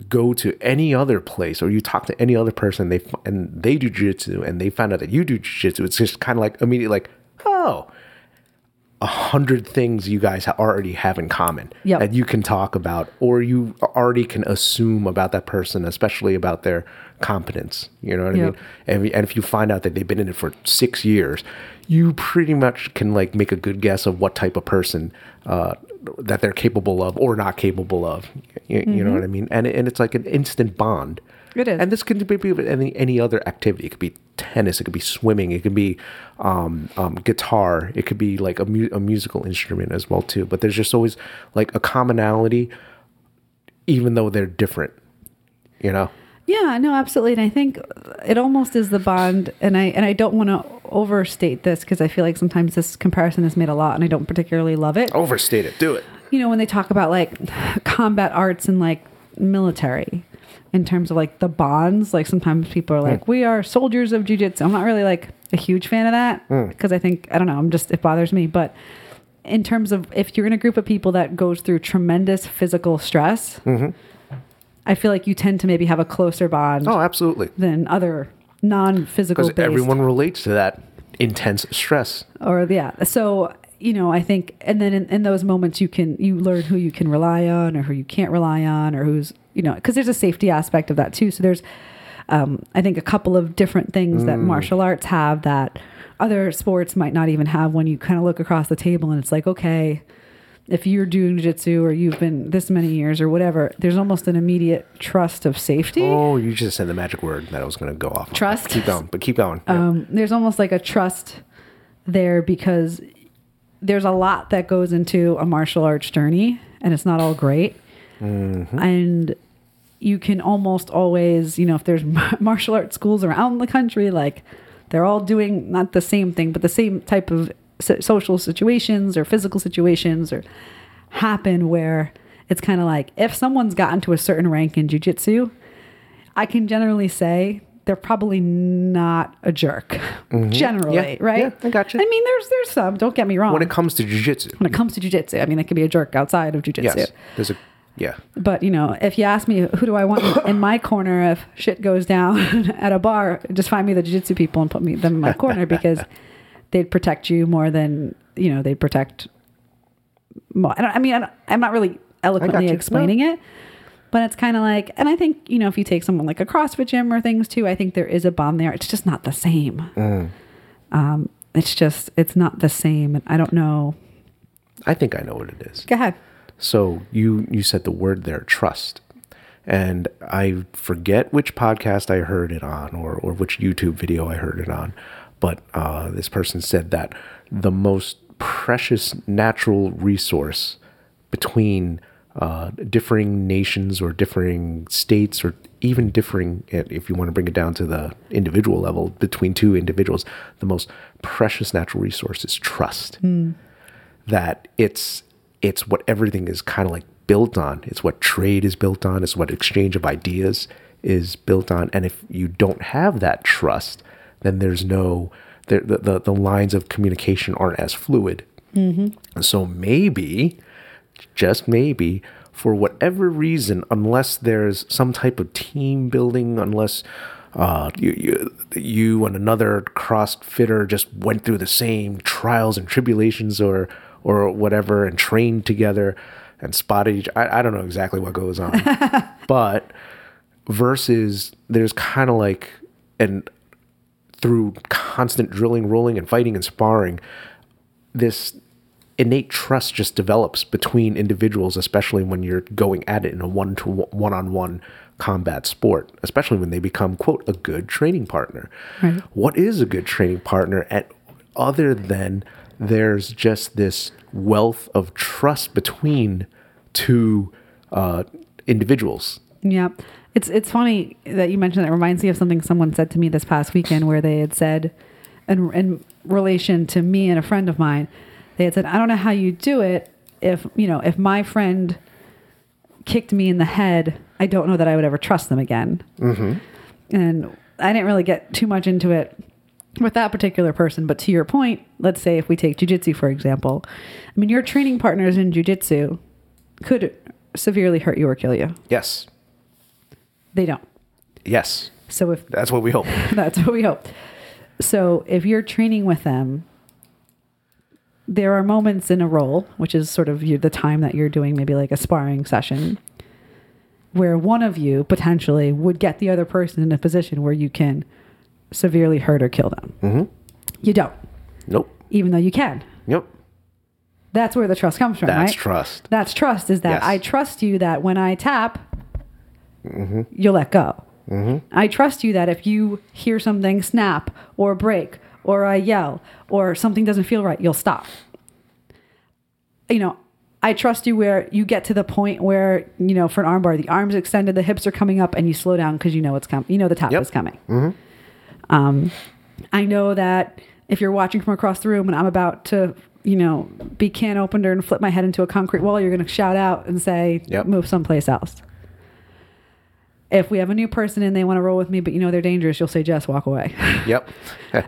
go to any other place or you talk to any other person they and they do jiu-jitsu and they find out that you do jiu-jitsu it's just kind of like immediately like oh a hundred things you guys already have in common Yep. that you can talk about or you already can assume about that person especially about their competence you know what i mean? And, and if you find out that they've been in it for six years you pretty much can like make a good guess of what type of person uh, that they're capable of or not capable of you, you know what i mean? And, and it's like an instant bond It is. and this can be any any other activity. It could be tennis. It could be swimming. It could be um, um, guitar. It could be like a, mu- a musical instrument as well too. But there's just always like a commonality, even though they're different. You know. Yeah, no, absolutely. And I think it almost is the bond and I and I don't want to overstate this because I feel like sometimes this comparison is made a lot and I don't particularly love it. Overstate it. Do it. You know, when they talk about like (sighs) combat arts and like military in terms of like the bonds, like sometimes people are like, hmm. we are soldiers of jujitsu. I'm not really like a huge fan of that hmm. because I think, I don't know, I'm just, it bothers me. But in terms of if you're in a group of people that goes through tremendous physical stress, mm-hmm. I feel like you tend to maybe have a closer bond Oh, absolutely. than other non-physical Because everyone relates to that intense stress. or yeah so you know i think and then in, in those moments you can you learn who you can rely on or who you can't rely on or who's you know because there's a safety aspect of that too so there's um, i think a couple of different things that martial arts have that other sports might not even have when you kind of look across the table and it's like okay if you're doing jiu-jitsu or you've been this many years or whatever there's almost an immediate trust of safety Oh, you just said the magic word that I was going to go off. on. Trust? Keep going, but keep going. Yeah. um, there's almost like a trust there because there's a lot that goes into a martial arts journey and it's not all great and you can almost always you know if there's (laughs) martial arts schools around the country like they're all doing not the same thing but the same type of social situations or physical situations or happen where it's kind of like if someone's gotten to a certain rank in jiu-jitsu I can generally say they're probably not a jerk. (laughs) Mm-hmm. Generally, Yeah, right? yeah, I gotcha. I mean, there's there's some. Don't get me wrong. when it comes to jujitsu, when it comes to jujitsu, I mean, it could be a jerk outside of jujitsu. yes, there's a yeah. But you know, if you ask me who do I want in my corner if shit goes down (laughs) at a bar, just find me the jiu-jitsu people and put me them in my corner (laughs) because they'd protect you more than you know they'd protect. Mo- I, don't, I mean, I don't, I'm not really eloquently you. No. explaining it, but it's kind of like, and I think you know, if you take someone like a CrossFit gym or things too, I think there is a bond there. It's just not the same. Mm. Um, it's just it's not the same, and I don't know. I think I know what it is. Go ahead. So you you said the word there, trust. And I forget which podcast I heard it on or, or which YouTube video I heard it on. But uh, this person said that the most precious natural resource between uh, differing nations or differing states or even differing, if you want to bring it down to the individual level, between two individuals, the most precious natural resource is trust that it's it's what everything is kind of like built on. It's what trade is built on. It's what exchange of ideas is built on. And if you don't have that trust, then there's no the the, the, lines of communication aren't as fluid. Mm-hmm. So maybe, just maybe, for whatever reason, unless there's some type of team building, unless uh, you, you, you and another CrossFitter just went through the same trials and tribulations or or whatever and trained together and spotted each I, I don't know exactly what goes on. (laughs) but versus there's kind of like and through constant drilling, rolling, and fighting and sparring, this innate trust just develops between individuals, especially when you're going at it in a one to one on one combat sport, especially when they become, quote, a good training partner. Right. What is a good training partner? And other than there's just this wealth of trust between two uh, individuals. Yeah. It's it's funny that you mentioned that. It reminds me of something someone said to me this past weekend where they had said in, in relation to me and a friend of mine, they had said, I don't know how you do it if you know, if my friend kicked me in the head, I don't know that I would ever trust them again. Mm-hmm. And I didn't really get too much into it with that particular person. But to your point, let's say if we take jujitsu, for example, I mean, your training partners in jujitsu could severely hurt you or kill you. Yes. They don't. Yes. So if That's what we hope. (laughs) that's what we hope. So if you're training with them, there are moments in a role, which is sort of the time that you're doing maybe like a sparring session, where one of you potentially would get the other person in a position where you can severely hurt or kill them. Mm-hmm. You don't, Nope. even though you can. Yep. That's where the trust comes from, That's right? trust. That's trust is that Yes. I trust you that when I tap, Mm-hmm. you'll let go. I trust you that if you hear something snap or break or I yell or something doesn't feel right, you'll stop. You know, I trust you where you get to the point where, you know, for an armbar, the arms extended, the hips are coming up, and you slow down because you know it's coming. You know the tap Yep. is coming. Um, I know that if you're watching from across the room and I'm about to, you know, be can opener and flip my head into a concrete wall, you're going to shout out and say, Yep. move someplace else. If we have a new person and they want to roll with me, but you know they're dangerous, you'll say, Jess, walk away. (laughs) Yep.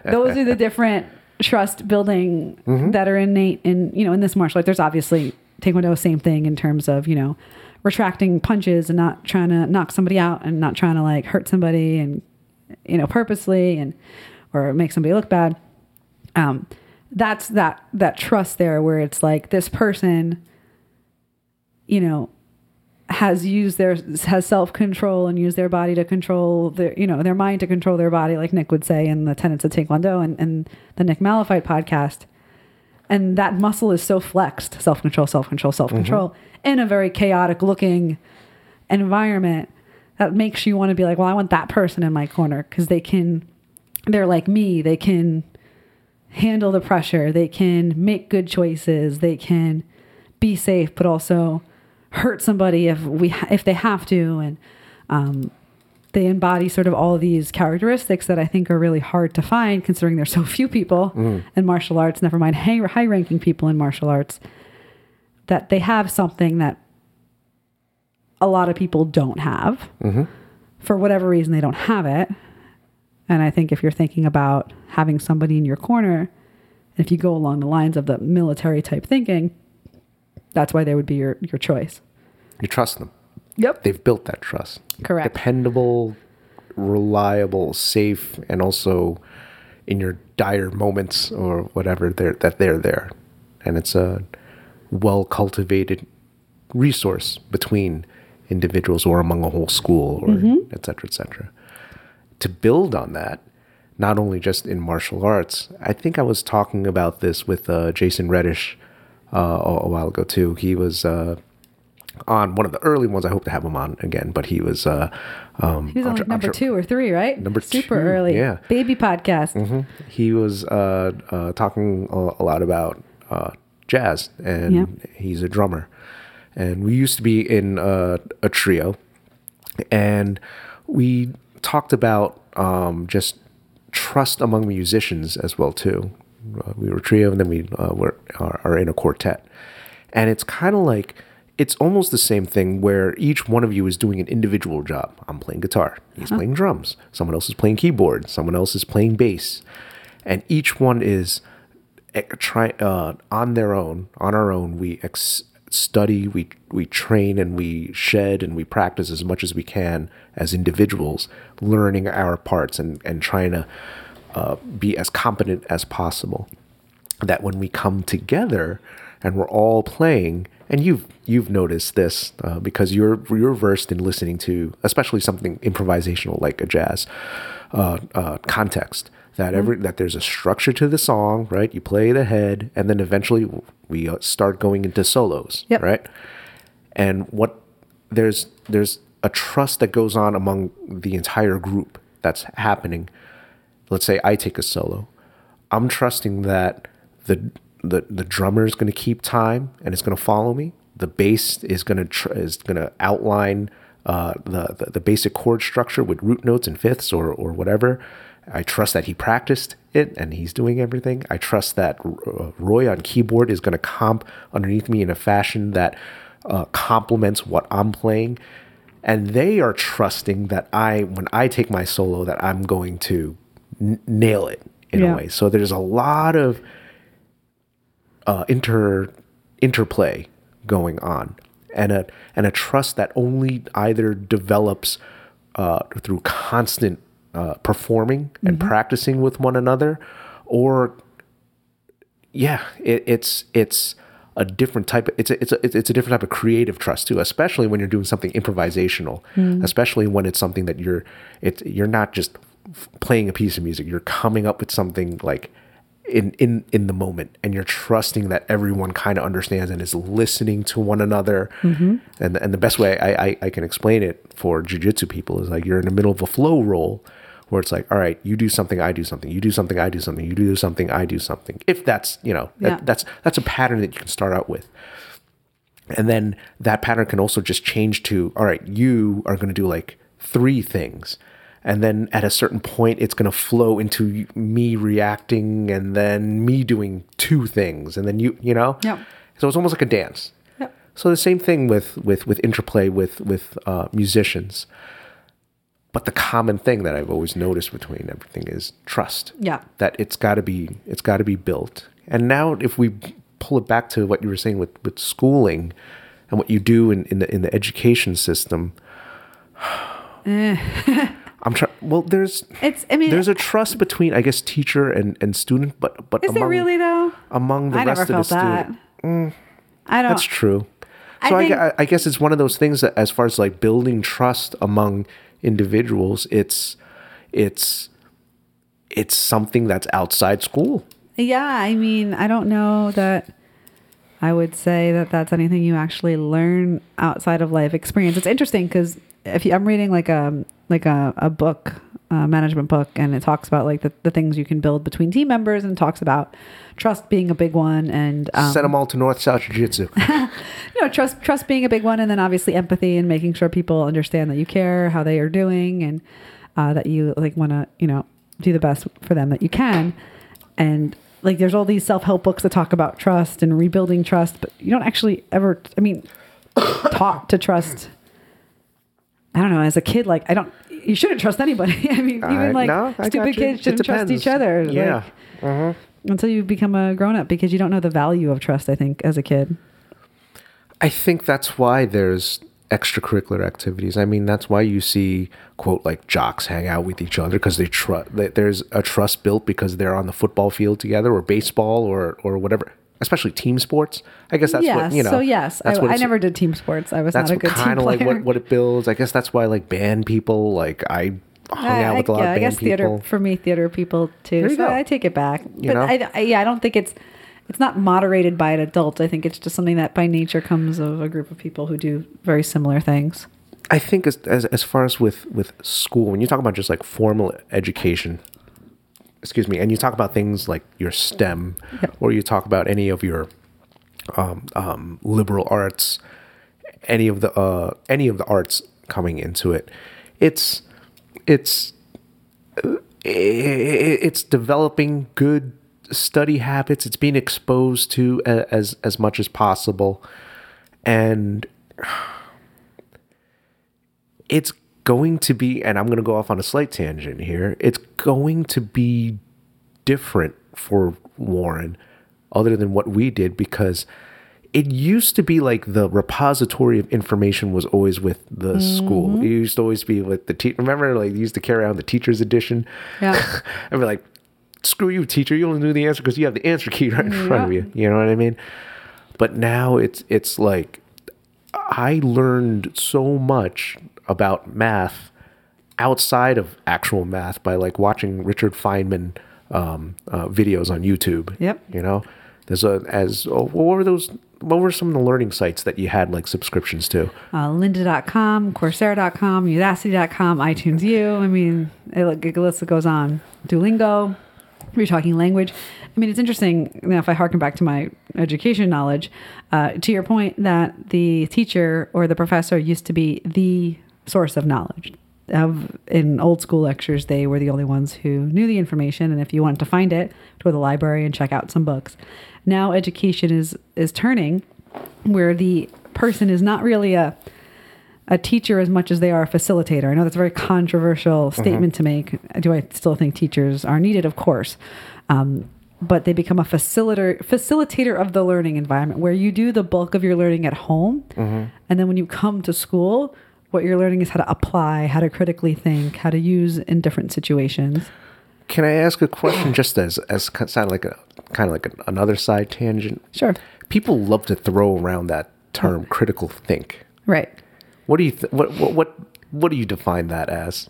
Those are the (laughs) different trust building that are innate in, you know, in this martial art. There's obviously Taekwondo, same thing in terms of, you know, retracting punches and not trying to knock somebody out and not trying to like hurt somebody and, you know, purposely and, or make somebody look bad. Um, that's that, that trust there where it's like this person, you know, has used their has self control and used their body to control their you know their mind to control their body, like Nick would say in the tenets of Taekwondo and, and the Nick Malafite podcast. And that muscle is so flexed, self control, self control, self control, in a very chaotic looking environment that makes you want to be like, well, I want that person in my corner because they can, they're like me. They can handle the pressure. They can make good choices. They can be safe, but also hurt somebody if we if they have to, and um, they embody sort of all of these characteristics that I think are really hard to find, considering there's so few people in martial arts. Never mind high high ranking people in martial arts that they have something that a lot of people don't have. Mm-hmm. For whatever reason, they don't have it. And I think if you're thinking about having somebody in your corner, if you go along the lines of the military type thinking, that's why they would be your, your choice. You trust them. Yep. They've built that trust. Correct. Dependable, reliable, safe, and also in your dire moments or whatever, they're, that they're there. And it's a well cultivated resource between individuals or among a whole school or et cetera, et cetera. To build on that, not only just in martial arts, I think I was talking about this with uh, Jason Reddish uh, a, a while ago too. He was uh, on one of the early ones. I hope to have him on again, but he was uh, um, He was on like number entre- two or three, right? Number Super two, early. yeah. Baby podcast. he was uh, uh, talking a, a lot about uh, jazz, and he's a drummer. And we used to be in uh, a trio, and we talked about um, just trust among musicians as well too. Uh, we were a trio, and then we uh, were are, are in a quartet, and it's kind of like it's almost the same thing where each one of you is doing an individual job. I'm playing guitar, he's playing drums, someone else is playing keyboard, someone else is playing bass, and each one is eh, try uh, on their own. On our own, we ex- study, we we train, and we shed, and we practice as much as we can as individuals, learning our parts and and trying to uh, be as competent as possible. That when we come together and we're all playing, and you've you've noticed this uh, because you're you're versed in listening to, especially something improvisational like a jazz uh, uh, context. That every that there's a structure to the song, right? You play the head, and then eventually we uh, start going into solos, Yep. right? And what there's there's a trust that goes on among the entire group that's happening. Let's say I take a solo, I'm trusting that the the the drummer is going to keep time and it's going to follow me. The bass is going to tr- is going to outline uh, the, the the basic chord structure with root notes and fifths or or whatever. I trust that he practiced it and he's doing everything. I trust that uh, Roy on keyboard is going to comp underneath me in a fashion that uh, complements what I'm playing, and they are trusting that I, when I take my solo, that I'm going to n- nail it in Yeah. a way. So there's a lot of uh, inter interplay going on, and a and a trust that only either develops uh, through constant uh, performing and mm-hmm. practicing with one another, or yeah, it, it's it's a different type. Of, it's a, it's a it's a different type of creative trust too, especially when you're doing something improvisational. Mm. Especially when it's something that you're it's you're not just playing a piece of music. You're coming up with something like in in in the moment, and you're trusting that everyone kind of understands and is listening to one another. Mm-hmm. And and the best way I, I I can explain it for jujitsu people is like you're in the middle of a flow roll where it's like, all right, you do something, I do something, you do something, I do something, you do something, I do something. If that's, you know, that, that's that's a pattern that you can start out with. And then that pattern can also just change to, all right, you are going to do like three things. And then at a certain point, it's going to flow into me reacting and then me doing two things. And then you, you know? Yep. So it's almost like a dance. Yep. So the same thing with with with interplay with with uh, musicians. But the common thing that I've always noticed between everything is trust. Yeah. That it's got to be it's got to be built. And now if we pull it back to what you were saying with with schooling and what you do in in the in the education system. (sighs) I'm trying. Well, there's It's. I mean, there's a trust between I guess teacher and and student, but but is among there really though? among the I rest of the felt student. that. I don't. That's true. So I, think- gue- I guess it's one of those things that, as far as like building trust among individuals, it's it's it's something that's outside school. Yeah, I mean, I don't know that I would say that that's anything you actually learn outside of life experience. It's interesting because if you, I'm reading like a like a, a book, a management book, and it talks about like the, the things you can build between team members, and talks about trust being a big one, and um, Send them all to North South Jiu Jitsu. (laughs) you know trust trust being a big one and then obviously empathy and making sure people understand that you care how they are doing and uh, that you like want to you know do the best for them that you can and like there's all these self-help books that talk about trust and rebuilding trust but you don't actually ever i mean (coughs) taught to trust i don't know as a kid like i don't you shouldn't trust anybody (laughs) i mean even I- like no, stupid kids shouldn't trust each other Yeah. like, until you become a grown-up because you don't know the value of trust i think as a kid I think that's why there's extracurricular activities. I mean, that's why you see quote like jocks hang out with each other because they trust. There's a trust built because they're on the football field together, or baseball, or or whatever. Especially team sports. I guess that's yes. what you know. so yes, I, I never did team sports. I was not a good team kind of like what, what it builds. I guess that's why like band people. Like I hung I, out with a lot yeah, of I band guess theater people. for me, theater people too. You So go. I take it back. but know? I, I, yeah, I don't think it's it's not moderated by an adult. I think it's just something that by nature comes of a group of people who do very similar things. I think as, as as far as with with school, when you talk about just like formal education, excuse me, and you talk about things like your STEM, Yep. or you talk about any of your um, um, liberal arts, any of the uh, any of the arts coming into it, it's it's uh, it's developing good study habits. It's being exposed to as as much as possible, and (sighs) it's going to be, and I'm going to go off on a slight tangent here. It's going to be different for Warren, other than what we did, because it used to be like the repository of information was always with the school. Mm-hmm. It used to always be with the teacher. Remember, like, you used to carry around the teacher's edition. Yeah. (laughs) I'd be like, screw you, teacher. You only knew the answer because you have the answer key right in front of you. You know what I mean? But now it's it's like I learned so much about math outside of actual math by like watching Richard Feynman um, uh, videos on YouTube. Yep. You know, there's a as oh, what were those? What were some of the learning sites that you had like subscriptions to? uh, lynda.com, coursera.com, udacity.com, iTunes U. I mean, it, the list goes on. Duolingo, we're talking language. I mean, it's interesting, you know, if I harken back to my education knowledge, uh, to your point that the teacher or the professor used to be the source of knowledge. Of, in old school lectures, they were the only ones who knew the information, and if you wanted to find it, go to the library and check out some books. Now, education is is turning where the person is not really a a teacher as much as they are a facilitator. I know that's a very controversial statement to make. Do I still think teachers are needed? Of course. Um, but they become a facilitator facilitator of the learning environment where you do the bulk of your learning at home and then when you come to school what you're learning is how to apply how to critically think how to use in different situations Can I ask a question just as as kind of like a kind of like another side tangent? sure People love to throw around that term critical think. right What do you th- what, what what what do you define that as?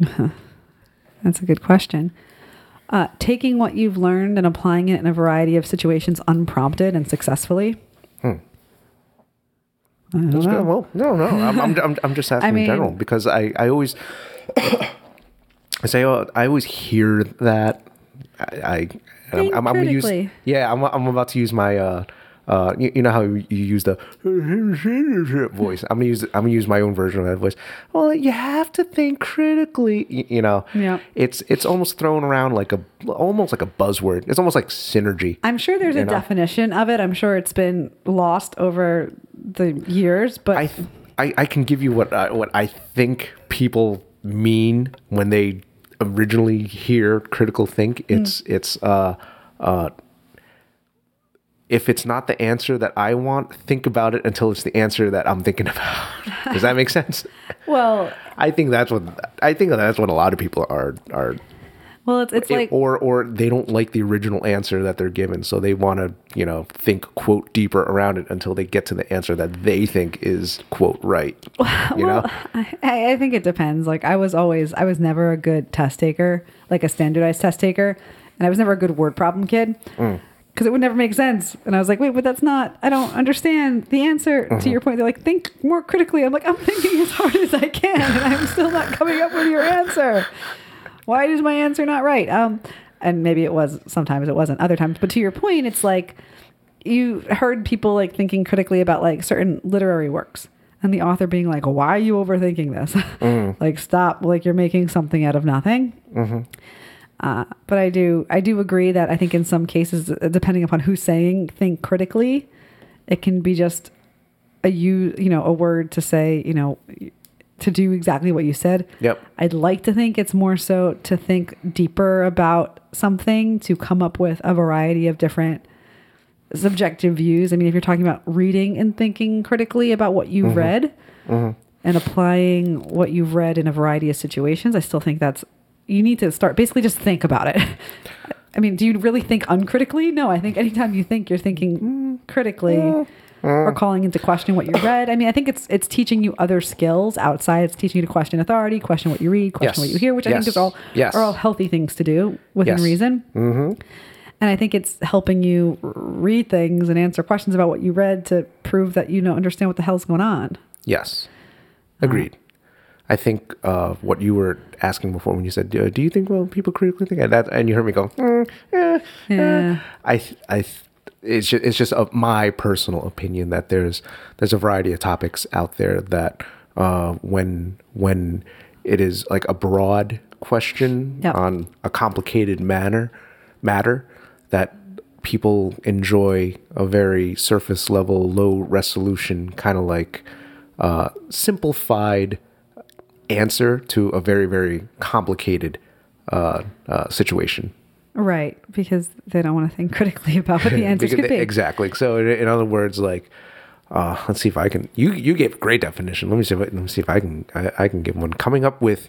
(laughs) That's a good question. Uh, taking what you've learned and applying it in a variety of situations unprompted and successfily. I That's good. Well, no, no. I'm, I'm, I'm, I'm just (laughs) asking mean- in general because I, I always (coughs) I say oh, I always hear that I, I I'm, I'm, I'm gonna use yeah I'm, I'm about to use my uh uh you, you know how you use the voice I'm gonna use I'm gonna use my own version of that voice well you have to think critically you, you know Yeah. it's it's almost thrown around like a almost like a buzzword it's almost like synergy I'm sure there's a know? definition of it. I'm sure it's been lost over the years, but I, th- I I can give you what I, what I think people mean when they originally hear critical think. It's it's uh uh if it's not the answer that I want, think about it until it's the answer that I'm thinking about. (laughs) Does that make sense? well, I think that's what I think that's what a lot of people are are well, it's it's like or or they don't like the original answer that they're given, so they want to you know think quote deeper around it until they get to the answer that they think is quote right. (laughs) You know, I, I think it depends. Like I was always, I was never a good test taker, like a standardized test taker, and I was never a good word problem kid Mm. Because it would never make sense. And I was like, wait, but that's not. I don't understand the answer Mm-hmm. to your point. They're like, think more critically. I'm like, I'm thinking as hard as I can, and I'm still not coming up with your answer. Why is my answer not right? Um, and maybe it was. Sometimes it wasn't. Other times, but to your point, it's like you heard people like thinking critically about like certain literary works and the author being like why are you overthinking this (laughs) like stop like you're making something out of nothing uh, but i do i do agree that i think in some cases uh, depending upon who's saying think critically it can be just a you you know a word to say you know to do exactly what you said Yep. i'd like to think it's more so to think deeper about something to come up with a variety of different subjective views. I mean, if you're talking about reading and thinking critically about what you've read and applying what you've read in a variety of situations, I still think that's you need to start basically just think about it. (laughs) I mean, do you really think uncritically? No, I think anytime you think, you're thinking critically or calling into question what you read. I mean, I think it's it's teaching you other skills outside. It's teaching you to question authority, question what you read, question Yes. what you hear, which I think is all Yes. are all healthy things to do within Yes. reason. Mm-hmm. And I think it's helping you read things and answer questions about what you read to prove that you don't understand what the hell's going on. Yes, agreed. I think uh, what you were asking before when you said, "Do you think well people critically think?" and that, and you heard me go, mm, eh, Yeah. eh." I, th- I, th- it's just, it's just of my personal opinion that there's there's a variety of topics out there that uh, when when it is like a broad question Yep. on a complicated manner matter that people enjoy a very surface level, low resolution, kind of like uh, simplified answer to a very, very complicated uh, uh, situation. Right, because they don't want to think critically about what the (laughs) answers Because- could be. Exactly. So, in, in other words, like, uh, let's see if I can. You you gave a great definition. Let me see if let me see if I can I, I can give one. Coming up with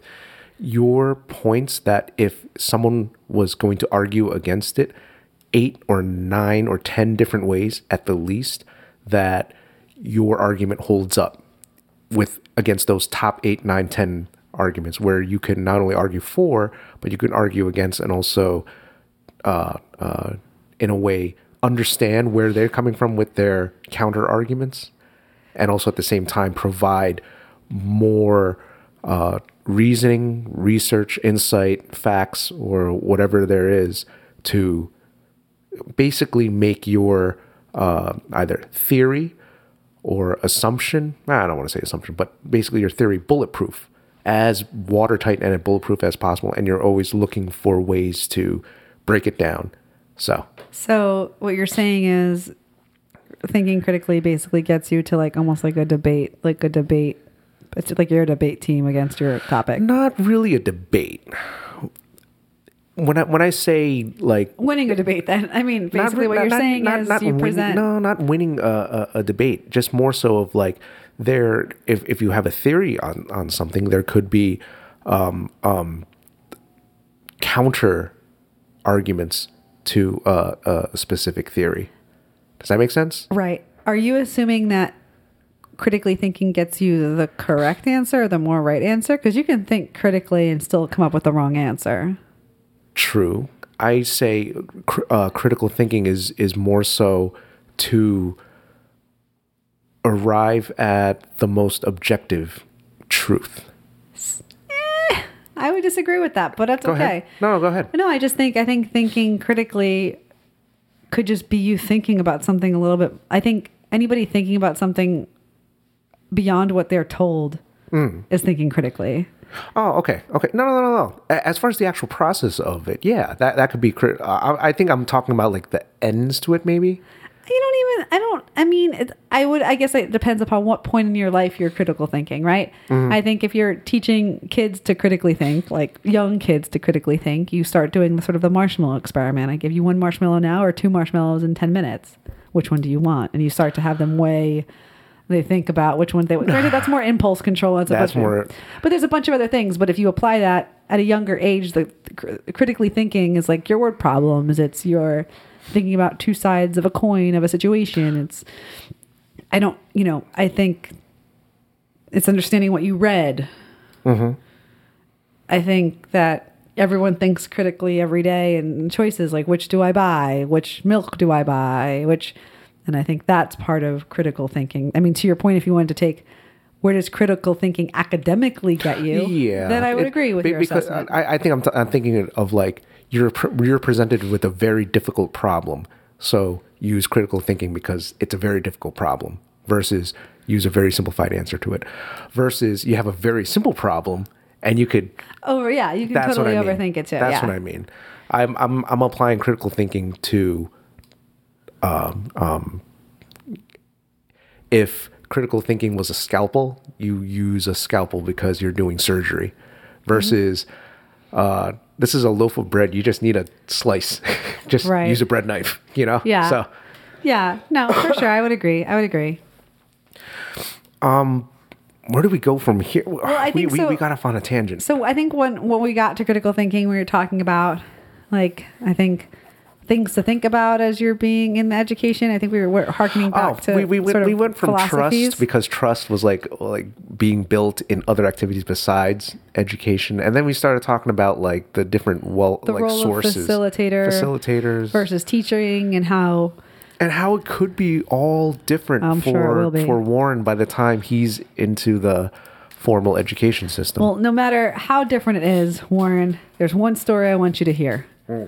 your points that if someone was going to argue against it, eight or nine or ten different ways at the least that your argument holds up with against those top eight, nine, ten arguments, where you can not only argue for, but you can argue against, and also, uh, uh, in a way, understand where they're coming from with their counter arguments, and also at the same time provide more uh, reasoning, research, insight, facts, or whatever there is to basically make your uh, either theory or assumption I don't want to say assumption, but basically your theory bulletproof, as watertight and bulletproof as possible. And you're always looking for ways to break it down. So, So what you're saying is thinking critically basically gets you to like almost like a debate, like a debate. It's like you're a debate team against your topic. not really a debate. When I when I say like Winning a debate, then I mean, basically, what not- you're not- saying not- is not you winning- present. no, not winning a, a, a debate. Just more so of like there. If if you have a theory on on something, there could be um, um, counter arguments to uh, a specific theory. Does that make sense? Right. Are you assuming that critically thinking gets you the correct answer or the more right answer? Because you can think critically and still come up with the wrong answer. True. I say cr- uh, critical thinking is is more so to arrive at the most objective truth. I would disagree with that, but that's Go okay. ahead. No, no, go ahead. No, I just think I think thinking critically could just be you thinking about something a little bit. I think anybody thinking about something beyond what they're told Mm. is thinking critically. Oh, okay, okay. No, no, no, no, no. As far as the actual process of it, yeah, that that could be. Crit- uh, I, I think I'm talking about like the ends to it, maybe. You don't even. I don't. I mean, it, I would. I guess it depends upon what point in your life you're critical thinking, right? I think if you're teaching kids to critically think, like young kids to critically think, you start doing the sort of the marshmallow experiment. I give you one marshmallow now or two marshmallows in ten minutes. Which one do you want? And you start to have them weigh. They think about which one they. Granted, that's (sighs) more impulse control. That's, a That's more- but there's a bunch of other things. But if you apply that at a younger age, the, the critically thinking is like your word problems. It's your thinking about two sides of a coin of a situation. It's I don't, you know, I think it's understanding what you read. Mm-hmm. I think that everyone thinks critically every day and choices like which do I buy, which milk do I buy, which, and I think that's part of critical thinking. I mean, to your point, if you wanted to take where does critical thinking academically get you? (laughs) Yeah, then I would It- agree with your because assessment. I, I think I'm, t- I'm thinking of like you're pr- you're presented with a very difficult problem, so use critical thinking because it's a very difficult problem. Versus use a very simplified answer to it. Versus you have a very simple problem and you could oh yeah, you can totally I mean. overthink it too. That's yeah. what I mean. I'm I'm I'm applying critical thinking to um um if critical thinking was a scalpel, you use a scalpel because you're doing surgery versus uh this is a loaf of bread, you just need a slice. (laughs) just Right. use a bread knife, you know? Yeah. So Yeah, no, for sure. I would agree. I would agree. Um, where do we go from here? Well, I we, think we, so- we got off on a tangent. So I think when when we got to critical thinking, we were talking about like I think things to think about as you're being in education. I think we were, harkening oh, back to Oh, we, we, went, sort of we went from trust because trust was like like being built in other activities besides education, and then we started talking about like the different well the like role sources, of facilitator, facilitators, versus teaching, and how and how it could be all different I'm for sure it will be. for Warren by the time he's into the formal education system. well, no matter how different it is, Warren, there's one story I want you to hear hmm.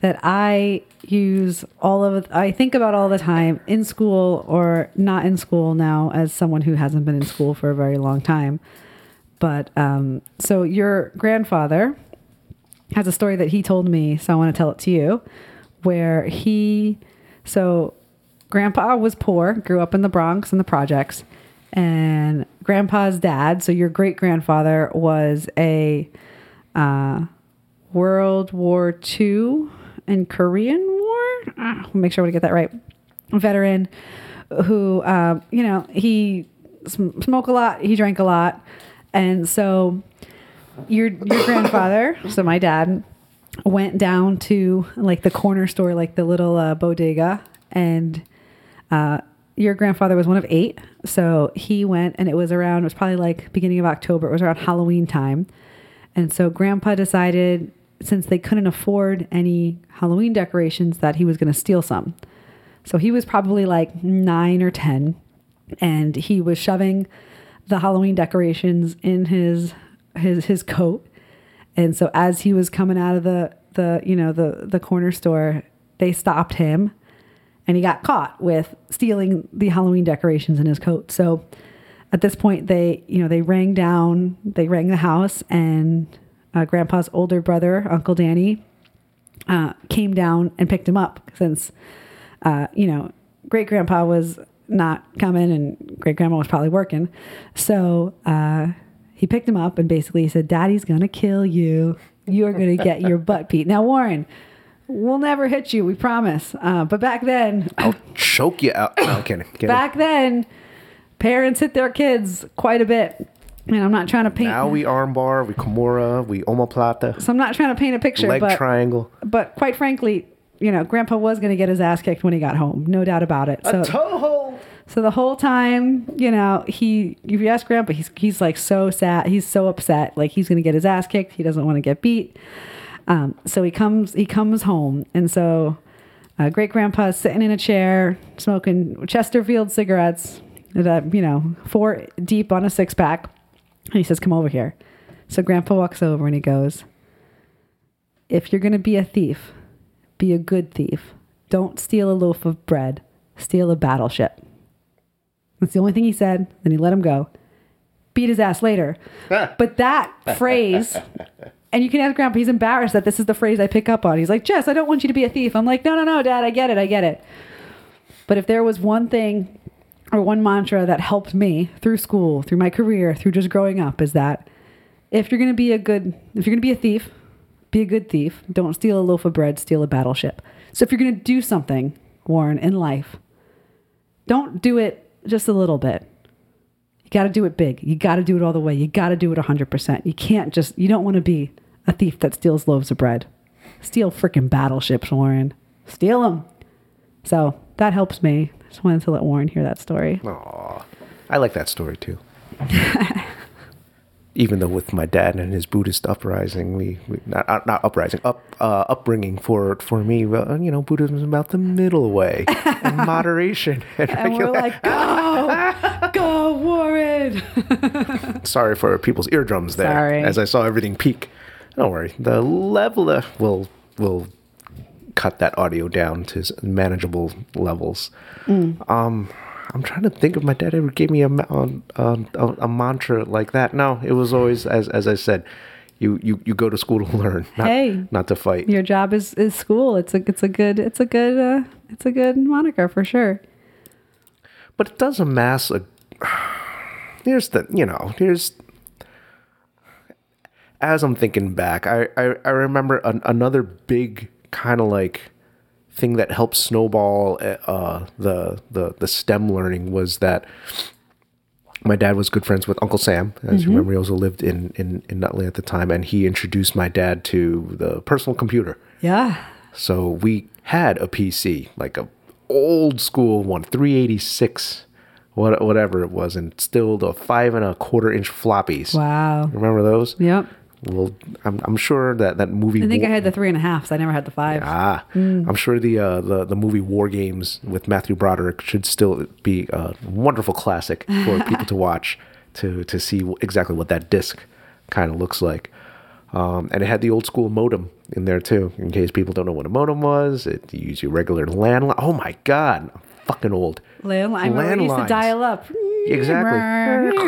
That I use all of. I think about all the time in school or not in school now, as someone who hasn't been in school for a very long time. But um, so your grandfather has a story that he told me, so I want to tell it to you, where he, so grandpa was poor, grew up in the Bronx in the projects, and grandpa's dad, so your great grandfather, was a uh, World War II and Korean War. Ah, make sure I get that right. Veteran who, um, you know, he sm- smoked a lot, he drank a lot, and so your your grandfather, (coughs) so my dad, went down to like the corner store, like the little uh, bodega, and uh, your grandfather was one of eight. So he went, and it was around, it was probably like beginning of October. It was around Halloween time. And so grandpa decided, since they couldn't afford any Halloween decorations, that he was going to steal some. So he was probably like nine or 10, and he was shoving the Halloween decorations in his his his coat. And so as he was coming out of the the you know the the corner store, they stopped him and he got caught with stealing the Halloween decorations in his coat. So at this point they you know they rang down, they rang the house and uh, grandpa's older brother, Uncle Danny, uh, came down and picked him up since uh, you know, great grandpa was not coming and great grandma was probably working. So uh, he picked him up and basically said, Daddy's going to kill you. You're going to get your (laughs) butt beat. Now, Warren, we'll never hit you, we promise. Uh, but back then, I'll choke you out. No, I'm kidding. kidding. back then, parents hit their kids quite a bit. And I'm not trying to paint. now we armbar, we kimura, we omoplata, so I'm not trying to paint a picture, leg but triangle. but quite frankly, you know, Grandpa was going to get his ass kicked when he got home, no doubt about it. So, Toho! so the whole time, you know, he if you ask Grandpa, he's he's like so sad, he's so upset, like he's going to get his ass kicked. He doesn't want to get beat. Um, so he comes he comes home, and so uh, great Grandpa's sitting in a chair smoking Chesterfield cigarettes, that you know, four deep on a six pack, and he says, "Come over here." So Grandpa walks over and he goes, "If you're going to be a thief." Be a good thief. Don't steal a loaf of bread. Steal a battleship. That's the only thing he said. Then he let him go. Beat his ass later. (laughs) but that phrase, and you can ask Grandpa, he's embarrassed that this is the phrase I pick up on. He's like, Jess, I don't want you to be a thief. I'm like, no, no, no, Dad, I get it. I get it. But if there was one thing or one mantra that helped me through school, through my career, through just growing up, is that if you're going to be a good, if you're going to be a thief, be a good thief. Don't steal a loaf of bread, steal a battleship. So if you're going to do something, Warren, in life, don't do it just a little bit. You got to do it big. You got to do it all the way. You got to do it 100%. You can't just, you don't want to be a thief that steals loaves of bread. Steal freaking battleships, Warren. Steal them. So that helps me. I just wanted to let Warren hear that story. Aw, I like that story too. (laughs) Even though with my dad and his Buddhist uprising, we, we not not- not uprising, up uh, upbringing for for me, well, you know, Buddhism is about the middle way and (laughs) moderation. And, And we're regular- like, go, (laughs) go, Warren. sorry for people's eardrums there. Sorry. As I saw everything peak. Don't worry, the level will will cut that audio down to manageable levels. Mm. Um, I'm trying to think if my dad ever gave me a, um, a, a mantra like that. No, it was always as as I said, you you, you go to school (laughs) to learn, not, Hey. not to fight. Your job is, is school. It's a it's a good it's a good uh, it's a good moniker for sure. But it does amass a. (sighs) Here's the you know here's. As I'm thinking back, I I, I remember an, another big kind of like thing that helped snowball uh, the the the STEM learning was that my dad was good friends with Uncle Sam. As you remember, he also lived in, in in Nutley at the time, and he introduced my dad to the personal computer. Yeah. So we had a PC, like a old school one, 386, what, whatever it was, and still the five and a quarter inch floppies. Wow. Remember those? Yep. Well, I'm, I'm sure that that movie. I think I had the three and a half. So I never had the five. Ah, I'm sure the, uh, the the movie War Games with Matthew Broderick should still be a wonderful classic for (laughs) people to watch to to see exactly what that disc kind of looks like. Um, and it had the old school modem in there too, in case people don't know what a modem was. It you use your regular landline. Oh my god, I'm fucking old. Landline. We used to dial up. Exactly.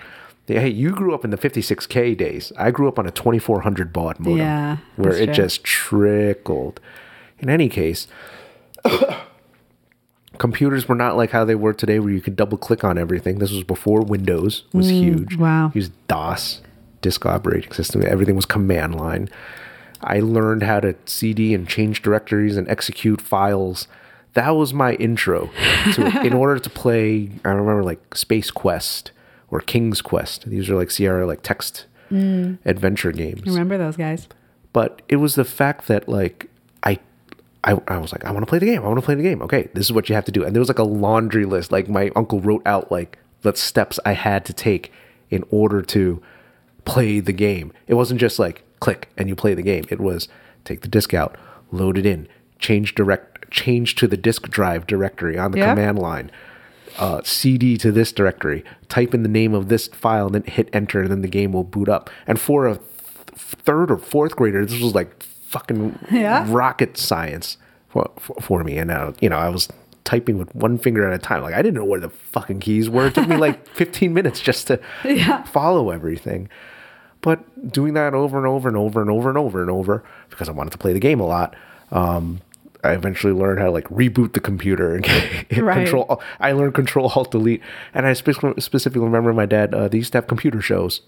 (laughs) (laughs) Hey, you grew up in the 56k days. I grew up on a 2400 baud modem, Yeah, where it true. just trickled. In any case, (coughs) computers were not like how they were today, where you could double click on everything. This was before Windows was huge. Mm, wow. used DOS, disk operating system. Everything was command line. I learned how to CD and change directories and execute files. That was my intro to. (laughs) In order to play, I remember like Space Quest or King's Quest. These are like Sierra like text mm. adventure games Remember those guys? but it was the fact that like I I I, I was like, I want to play the game. I want to play the game. Okay, this is what you have to do. And there was like a laundry list. Like my uncle wrote out like the steps I had to take in order to play the game. It wasn't just like click and you play the game. It was take the disc out, load it in, change direct, change to the disk drive directory on the Yeah. command line, uh, CD to this directory, type in the name of this file, and then hit enter, and then the game will boot up. And for a th- third or fourth grader, this was like fucking Yeah. rocket science for, for, for me. And uh, you know, I was typing with one finger at a time. Like I didn't know where the fucking keys were. It took me like (laughs) 15 minutes just to Yeah. follow everything. But doing that over and over and over and over and over and over because I wanted to play the game a lot. Um, I eventually learned how to like reboot the computer and (laughs) hit Right. control. I learned control alt delete, and I specifically, specifically remember my dad. Uh, they used to have computer shows.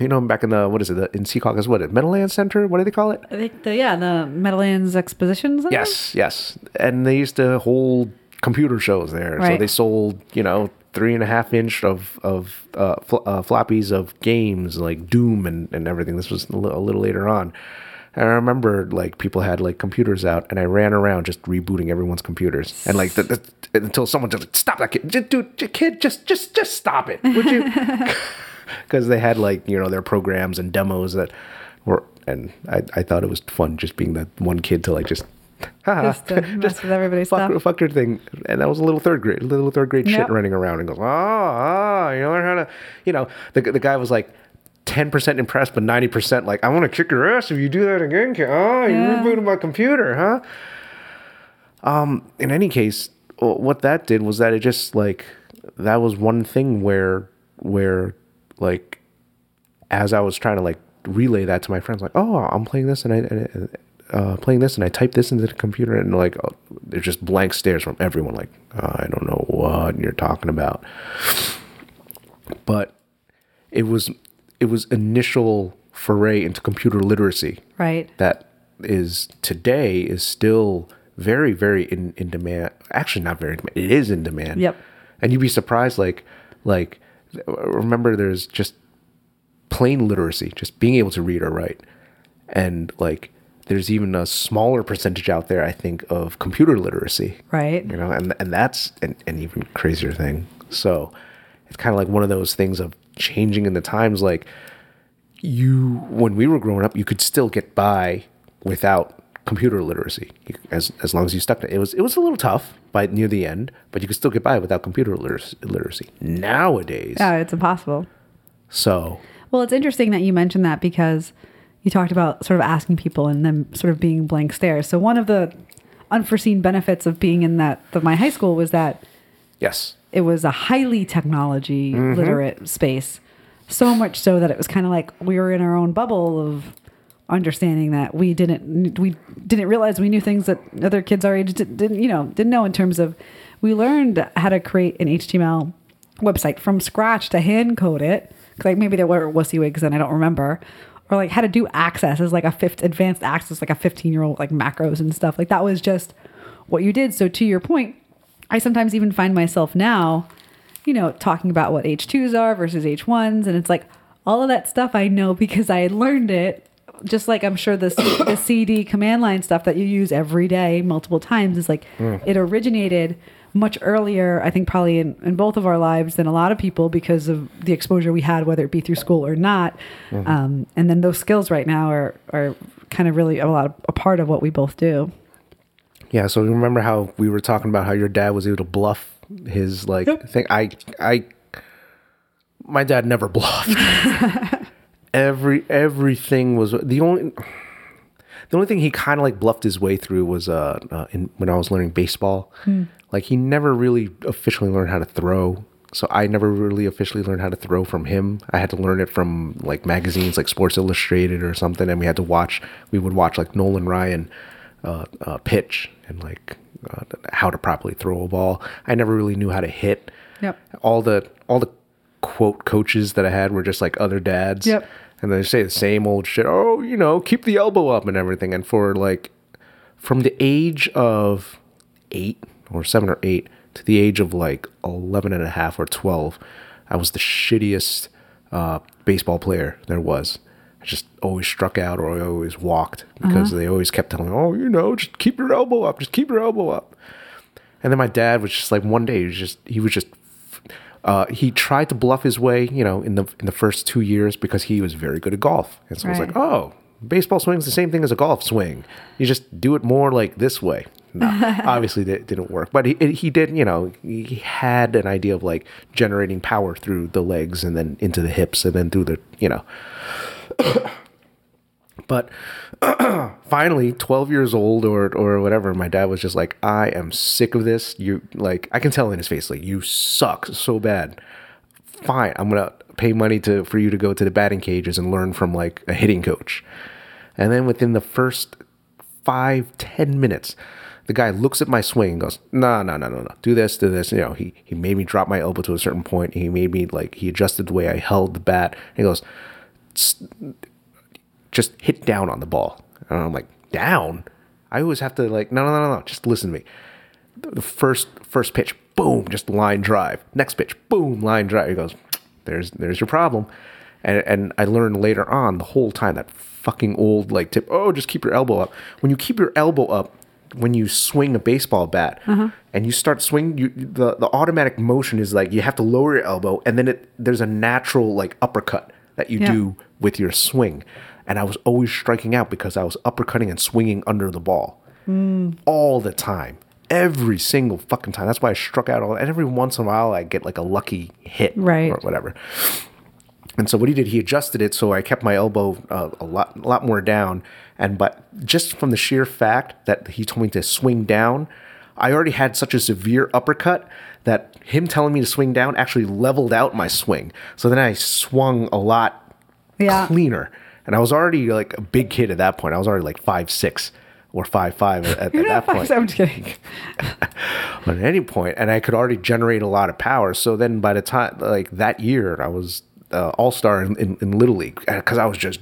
You know, back in the what is it the, in? What is it Meadowlands Center? What do they call it? I think the yeah the Meadowlands Expositions. Yes, yes. And they used to hold computer shows there. So they sold, you know, three and a half inch of of uh, fl- uh, floppies of games like Doom and, and everything. This was a little later on. And I remember like people had like computers out, and I ran around just rebooting everyone's computers, and like the, the, until someone just like, stop that kid, just, dude, kid, just just just stop it, would you? (laughs) Because they had like you know their programs and demos that were, and I, I thought it was fun just being that one kid to like just. (laughs) Just to (laughs) mess with everybody's fuck, stuff. fuck your thing, and that was a little third grade, little third grade shit running around, and goes, oh, oh, you learn how to, you know, the the guy was like. 10% impressed, but 90% like, I want to kick your ass if you do that again. kid. Oh, you rebooted my computer, huh? Um, in any case, what that did was that it just like, that was one thing where, where like, as I was trying to like relay that to my friends, like, oh, I'm playing this and I, and, uh, playing this and I type this into the computer and like, oh, there's just blank stares from everyone. Like, oh, I don't know what you're talking about. But it was, it was initial foray into computer literacy Right. that is today is still very, very in, in demand. Actually, not very. It is in demand. Yep. And you'd be surprised, like, like, remember, there's just plain literacy, just being able to read or write, and like, there's even a smaller percentage out there, I think, of computer literacy. Right. You know, and and that's an, an even crazier thing. So it's kind of like one of those things of changing in the times. Like you, when we were growing up, you could still get by without computer literacy as as long as you stuck to it. It was it was a little tough by near the end, but you could still get by without computer literacy. literacy. Nowadays, Yeah, it's impossible. so Well, it's interesting that you mentioned that because you talked about sort of asking people and them sort of being blank stares. So one of the unforeseen benefits of being in that the, my high school was that yes, it was a highly technology mm-hmm. literate space. So much so that it was kind of like we were in our own bubble of understanding that we didn't we didn't realize we knew things that other kids our age didn't, didn't you know didn't know in terms of we learned how to create an HTML website from scratch to hand code it like maybe there were WYSIWYGs and I don't remember or like how to do access as like a fifth advanced access like a 15 year old like macros and stuff like that was just what you did so to your point I sometimes even find myself now, you know, talking about what H2s are versus H1s. And it's like all of that stuff I know because I learned it. Just like I'm sure the, (coughs) the CD command line stuff that you use every day, multiple times, is like it originated much earlier, I think, probably in, in both of our lives than a lot of people because of the exposure we had, whether it be through school or not. Um, and then those skills right now are, are kind of really a lot of, a part of what we both do. Yeah. So remember how we were talking about how your dad was able to bluff his like Yep. thing. I I my dad never (laughs) bluffed. Every everything was the only the only thing he kind of like bluffed his way through was uh, uh in when I was learning baseball. Like he never really officially learned how to throw. So I never really officially learned how to throw from him. I had to learn it from like magazines like Sports Illustrated or something, and we had to watch. We would watch like Nolan Ryan uh, uh, pitch and like uh, how to properly throw a ball. I never really knew how to hit. Yep. All the all the quote coaches that I had were just like other dads. Yep. And they say the same old shit. Oh, you know, keep the elbow up and everything. And for like from the age of eight or seven or eight to the age of like 11 and a half or 12, I was the shittiest uh, baseball player there was. Just always struck out or I always walked because they always kept telling me, oh, you know, just keep your elbow up, just keep your elbow up. And then my dad was just like one day he was just he was just uh, he tried to bluff his way, you know, in the in the first two years because he was very good at golf. And so I was like, oh, baseball swing's the same thing as a golf swing. You just do it more like this way. No, (laughs) obviously that didn't work, but he he did, you know, he had an idea of like generating power through the legs and then into the hips and then through the, you know. (coughs) But (coughs) finally, 12 years old or or whatever, my dad was just like, I am sick of this. You like I can tell in his face, like, you suck so bad. Fine, I'm gonna pay money to for you to go to the batting cages and learn from like a hitting coach. And then within the first five, ten minutes, the guy looks at my swing and goes, No, no, no, no, no. Do this, do this. You know, he he made me drop my elbow to a certain point. He made me like he adjusted the way I held the bat. he goes, just hit down on the ball. And I'm like, down? I always have to like, no, no, no, no, just listen to me. The first first pitch, boom, just line drive. Next pitch, boom, line drive. He goes, there's there's your problem. And and I learned later on the whole time that fucking old like tip. Oh, just keep your elbow up. When you keep your elbow up, when you swing a baseball bat and you start swinging, you the the automatic motion is like you have to lower your elbow, and then it there's a natural like uppercut that you Yeah. do with your swing. And I was always striking out because I was uppercutting and swinging under the ball all the time. Every single fucking time. That's why I struck out all. And every once in a while, I get like a lucky hit Right. or whatever. And so what he did, he adjusted it so I kept my elbow uh, a lot, a lot more down. And but just from the sheer fact that he told me to swing down, I already had such a severe uppercut that him telling me to swing down actually leveled out my swing. So then I swung a lot Yeah. cleaner. And I was already like a big kid at that point. I was already like five six or five five at, at that point. I'm just kidding. (laughs) But at any point, and I could already generate a lot of power. So then by the time like that year, I was uh, all star in, in, in Little League because I was just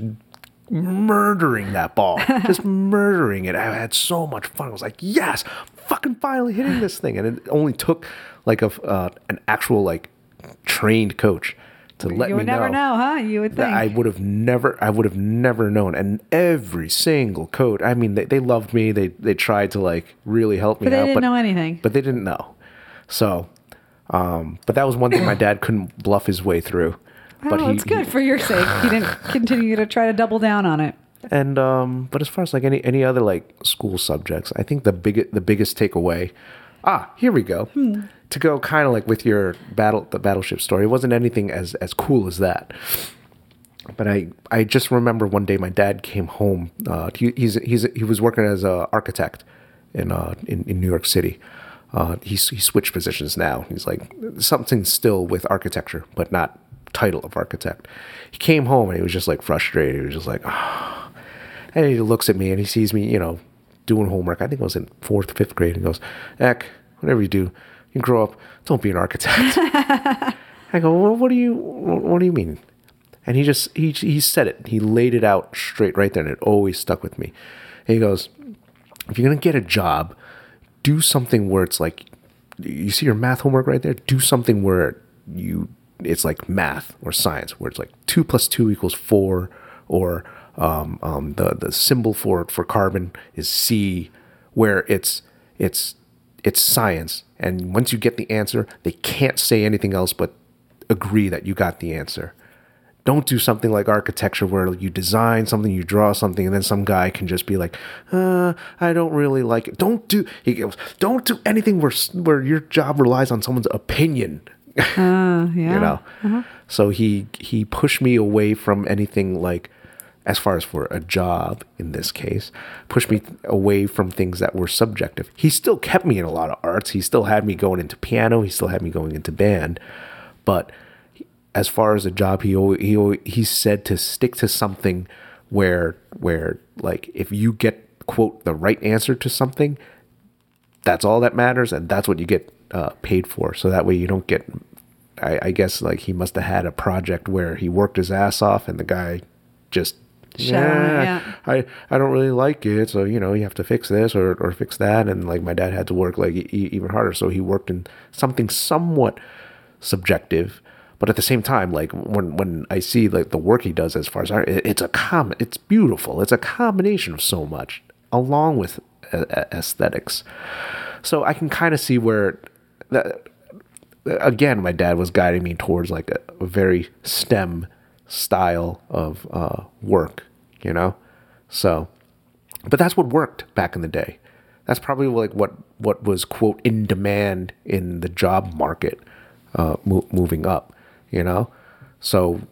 murdering that ball, (laughs) just murdering it. I had so much fun. I was like, yes, fucking finally hitting this thing. And it only took like a uh, an actual like trained coach to let you me would never know, huh? You would think. I would have never, I would have never known. And every single coach, I mean, they, they loved me. They they tried to like really help me out. But they out, didn't know anything. But they didn't know. So, um, but that was one thing my dad couldn't bluff his way through. But oh, he, it's good he- for your sake. He didn't (laughs) continue to try to double down on it. and um, but as far as like any any other like school subjects, I think the big the biggest takeaway. Ah, here we go. Hmm. To go kind of like with your battle the battleship story, it wasn't anything as as cool as that. But I I just remember one day my dad came home. Uh, he, he's he's he was working as an architect in uh in, in New York City. Uh, he's he switched positions now. He's like something still with architecture, but not title of architect. He came home and he was just like frustrated. He was just like, ah. And he looks at me and he sees me, you know, doing homework. I think I was in fourth, fifth grade. And he goes, Eck, whatever you do, you grow up, don't be an architect. (laughs) I go, well, what do you, what do you mean? And he just, he, he said it. He laid it out straight right there and it always stuck with me. And he goes, if you're going to get a job, do something where it's like, you see your math homework right there? Do something where you, it's like math or science, where it's like two plus two equals four, or um, um, the the symbol for for carbon is C, where it's it's it's science, and once you get the answer, they can't say anything else but agree that you got the answer. Don't do something like architecture where you design something, you draw something, and then some guy can just be like, uh, "I don't really like it." Don't do. He goes, "Don't do anything where where your job relies on someone's opinion." (laughs) Uh, yeah. you know. So he he pushed me away from anything like, as far as for a job in this case, pushed me away from things that were subjective. He still kept me in a lot of arts. He still had me going into piano. He still had me going into band, but as far as a job, he he he said to stick to something where where like if you get quote the right answer to something, that's all that matters, and that's what you get uh, paid for. So that way you don't get. I, I guess like he must have had a project where he worked his ass off, and the guy just. It, yeah. I, I don't really like it, so you know you have to fix this or, or fix that, and like my dad had to work like e- even harder, so he worked in something somewhat subjective, but at the same time, like when when I see like the work he does as far as art, it, it's a com, it's beautiful. It's a combination of so much, along with uh, aesthetics. So I can kind of see where that. Again, my dad was guiding me towards like a, a very STEM style of uh, work, you know. So, but that's what worked back in the day. That's probably like what what was quote in demand in the job market, uh, mo- moving up, you know. So,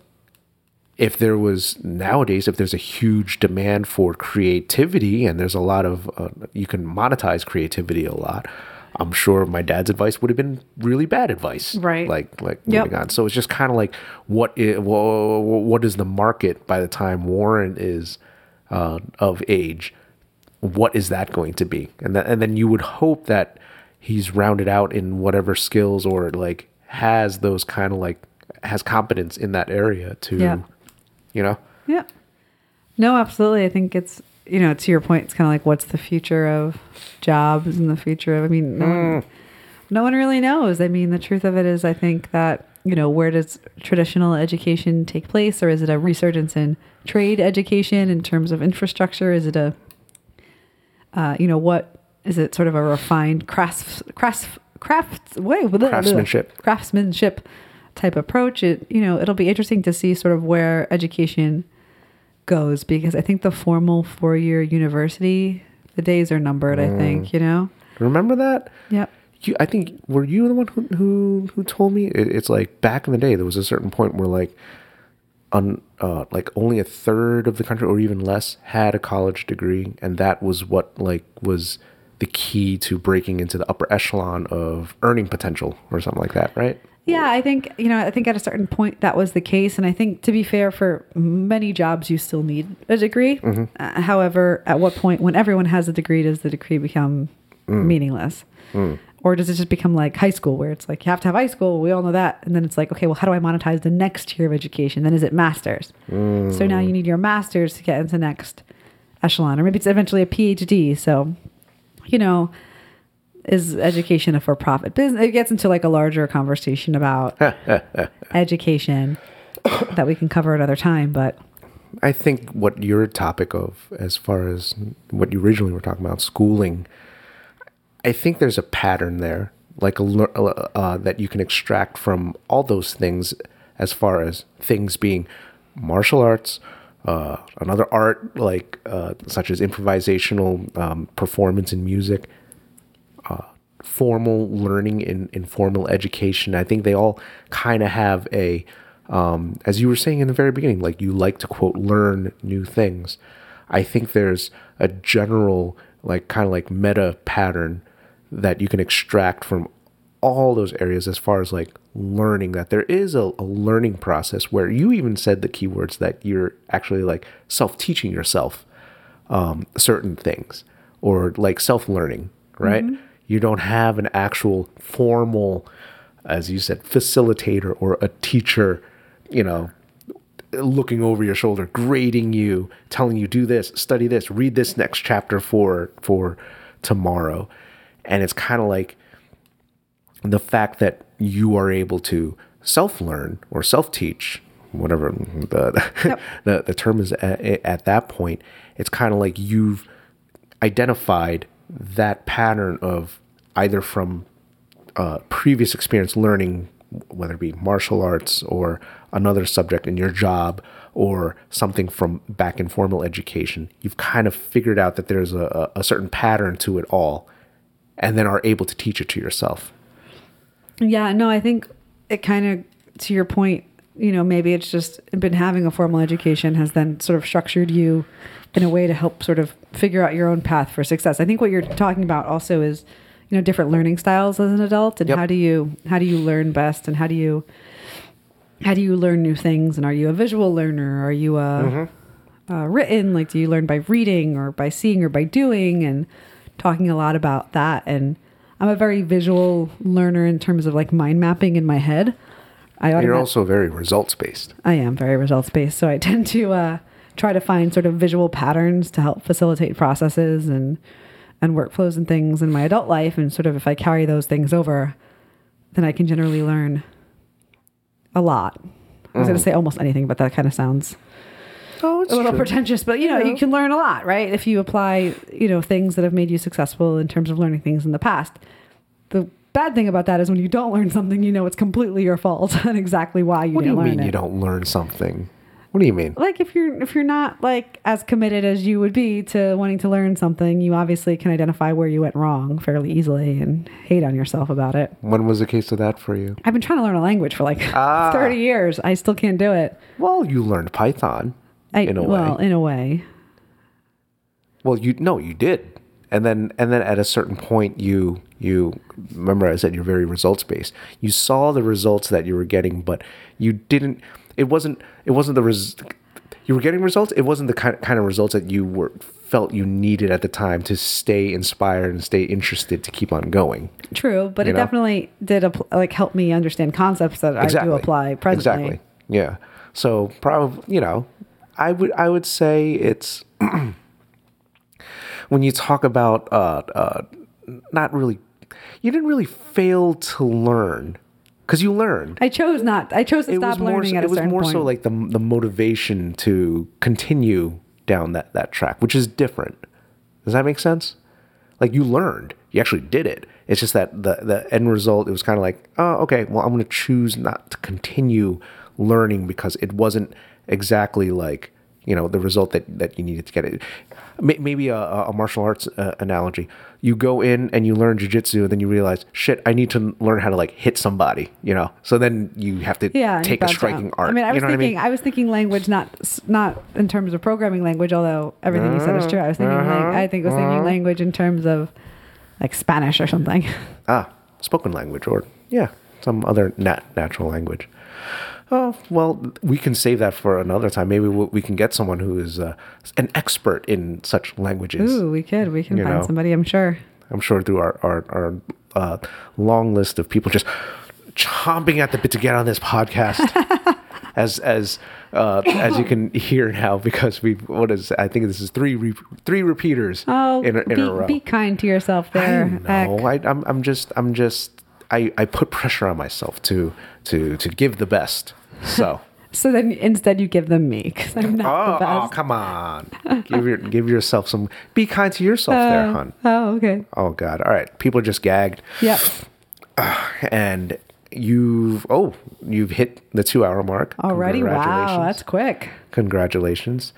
if there was nowadays, if there's a huge demand for creativity and there's a lot of uh, you can monetize creativity a lot. I'm sure my dad's advice would have been really bad advice, Right. Like like Yep. moving on. So it's just kind of like what is, what is the market by the time Warren is uh, of age? What is that going to be? And then and then you would hope that he's rounded out in whatever skills or like has those kind of like has competence in that area to, Yeah. you know. Yeah. No, absolutely. I think it's you know to your point. It's kind of like what's the future of jobs and the future of. I mean, no one, no one really knows. I mean, the truth of it is, I think that you know where does traditional education take place, or is it a resurgence in trade education in terms of infrastructure? Is it a uh, you know what is it sort of a refined crafts crafts crafts wait Craftsmanship. craftsmanship type approach it you know it'll be interesting to see sort of where education goes because i think the formal four-year university the days are numbered i think you know? Remember that? yep. You, I think were you the one who who, who told me? It, it's like back in the day there was a certain point where like on uh, like only a third of the country or even less had a college degree and that was what like was the key to breaking into the upper echelon of earning potential or something like that right Yeah, I think you know. I think at a certain point that was the case, and I think to be fair, for many jobs you still need a degree. Mm-hmm. Uh, however, at what point, when everyone has a degree, does the degree become mm. meaningless, mm. or does it just become like high school, where it's like you have to have high school? We all know that, and then it's like, okay, well, how do I monetize the next tier of education? Then is it masters? Mm. So now you need your masters to get into the next echelon, or maybe it's eventually a PhD. So, you know is education a for-profit business? It gets into like a larger conversation about (laughs) education that we can cover at other time but I think what your topic of, as far as what you originally were talking about, schooling, I think there's a pattern there, like a uh, uh, that you can extract from all those things, as far as things being martial arts, uh, another art like uh, such as improvisational um, performance in music, formal learning in, informal education. I think they all kind of have a, um, as you were saying in the very beginning, like you like to quote, learn new things. I think there's a general, like, kind of like meta pattern that you can extract from all those areas as far as like learning that there is a, a learning process where you even said the keywords that you're actually like self-teaching yourself um, certain things or like self-learning right you don't have an actual formal as you said facilitator or a teacher you know looking over your shoulder grading you telling you do this study this read this next chapter for for tomorrow. And it's kind of like the fact that you are able to self learn or self teach, whatever the, (laughs) the the term is at, at that point, it's kind of like you've identified that pattern of either from uh, previous experience learning, whether it be martial arts or another subject in your job or something from back in formal education. You've kind of figured out that there's a, a certain pattern to it all and then are able to teach it to yourself. yeah no i think it kind of to your point you know maybe it's just been having a formal education has then sort of structured you in a way to help sort of figure out your own path for success. I think what you're talking about also is you know different learning styles as an adult and Yep. how do you how do you learn best and how do you how do you learn new things and are you a visual learner? Are you a, uh, written like do you learn by reading or by seeing or by doing? And talking a lot about that and i'm a very visual learner in terms of like mind mapping in my head i you're also very results based. i am very results based so i tend to uh, try to find sort of visual patterns to help facilitate processes and and workflows and things in my adult life and sort of if i carry those things over then i can generally learn a lot. I was going to say almost anything, but that kind of sounds Oh, it's a little true. pretentious, but you know, you can learn a lot, right? If you apply, you know, things that have made you successful in terms of learning things in the past. The bad thing about that is when you don't learn something, you know it's completely your fault (laughs) and exactly why you What do you didn't learn mean it. you don't learn something? What do you mean? like if you're if you're not like as committed as you would be to wanting to learn something, you obviously can identify where you went wrong fairly easily and hate on yourself about it. When was the case of that for you? I've been trying to learn a language for like Ah. (laughs) 30 years. I still can't do it. Well, you learned Python I, in a well, way. in a way. Well, you no, you did, and then and then at a certain point, you you remember I said you're very results based. You saw the results that you were getting, but you didn't. It wasn't. It wasn't the res. You were getting results. It wasn't the kind kind of results that you were felt you needed at the time to stay inspired and stay interested to keep on going. True, but You it know? definitely did appl- like help me understand concepts that I do apply presently. Exactly. Yeah. So probably, you know, I would I would say it's (clears throat) when you talk about uh, uh, not really, you didn't really fail to learn because you learned. I chose not. I chose to it stop learning So, at a it was more point. so like the the motivation to continue down that that track, which is different. Does that make sense? Like you learned, you actually did it. It's just that the the end result. It was kind of like, oh, okay. Well, I'm going to choose not to continue learning because it wasn't exactly like you know the result that that you needed to get it. May- Maybe a, a martial arts uh, analogy. You go in and you learn jujitsu, and then you realize, shit, I need to learn how to like hit somebody. You know, so then you have to yeah, take a striking out. art. I mean, I you was know thinking, I mean? was thinking language, not not in terms of programming language, although everything you said is true. I was thinking, Uh-huh. lang- I think I was thinking language in terms of like Spanish or something. (laughs) Ah, spoken language, or yeah, some other nat- natural language. Oh well, we can save that for another time. Maybe we we can get someone who is uh, an expert in such languages. Ooh, we could, we can You find know. somebody. I'm sure. I'm sure through our our, our uh, long list of people just chomping at the bit to get on this podcast. (laughs) as as uh, as you can hear now, because we what is I think this is three re- three repeaters Oh, in a, in be, a row. be kind to yourself there. I Eck. know. I, I'm, I'm just, I'm just, I, I put pressure on myself to, to, to give the best. So, (laughs) So then instead you give them me because I'm not oh, the oh, come on, give your, give yourself some. Be kind to yourself, there, Oh, hon. Oh, okay. Oh God. All right. People are just gagged, Yep. (sighs) and you've, oh, you've hit the two-hour mark. Already. Wow, that's quick. Congratulations.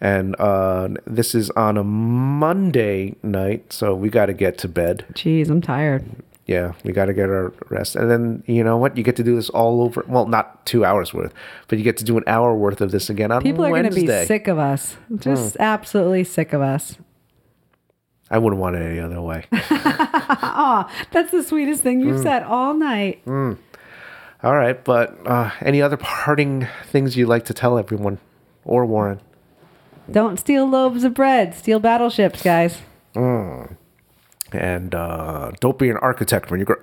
And uh, this is on a Monday night, so we got to get to bed. Jeez, I'm tired. Yeah, we got to get our rest. And then, you know what? You get to do this all over. Well, not two hours worth, but you get to do an hour worth of this again on People are going to be sick of us. Just absolutely sick of us. I wouldn't want it any other way. (laughs) Aw, that's the sweetest thing Mm. you've said all night. all right. But uh, any other parting things you'd like to tell everyone or Warren? Don't steal loaves of bread. Steal battleships, guys. And uh, don't be an architect when you grow. (laughs) (laughs)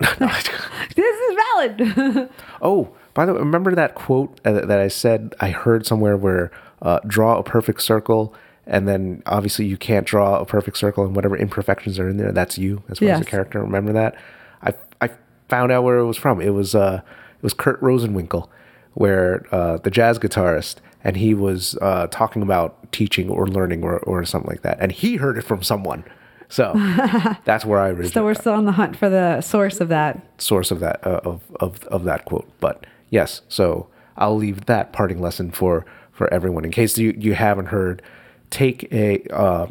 This is valid. (laughs) oh, by the way, remember that quote uh, that I said I heard somewhere where uh, draw a perfect circle. And then obviously you can't draw a perfect circle and whatever imperfections are in there, that's you as far as Yes. a character. Remember that? I, I found out where it was from. It was uh it was Kurt Rosenwinkel, where uh, the jazz guitarist, and he was uh, talking about teaching or learning or, or something like that. And he heard it from someone. So (laughs) that's where I originally so we're still on the hunt for the source of that. source of that uh, of, of of that quote. But yes, so I'll leave that parting lesson for for everyone in case you you haven't heard. Take a uh,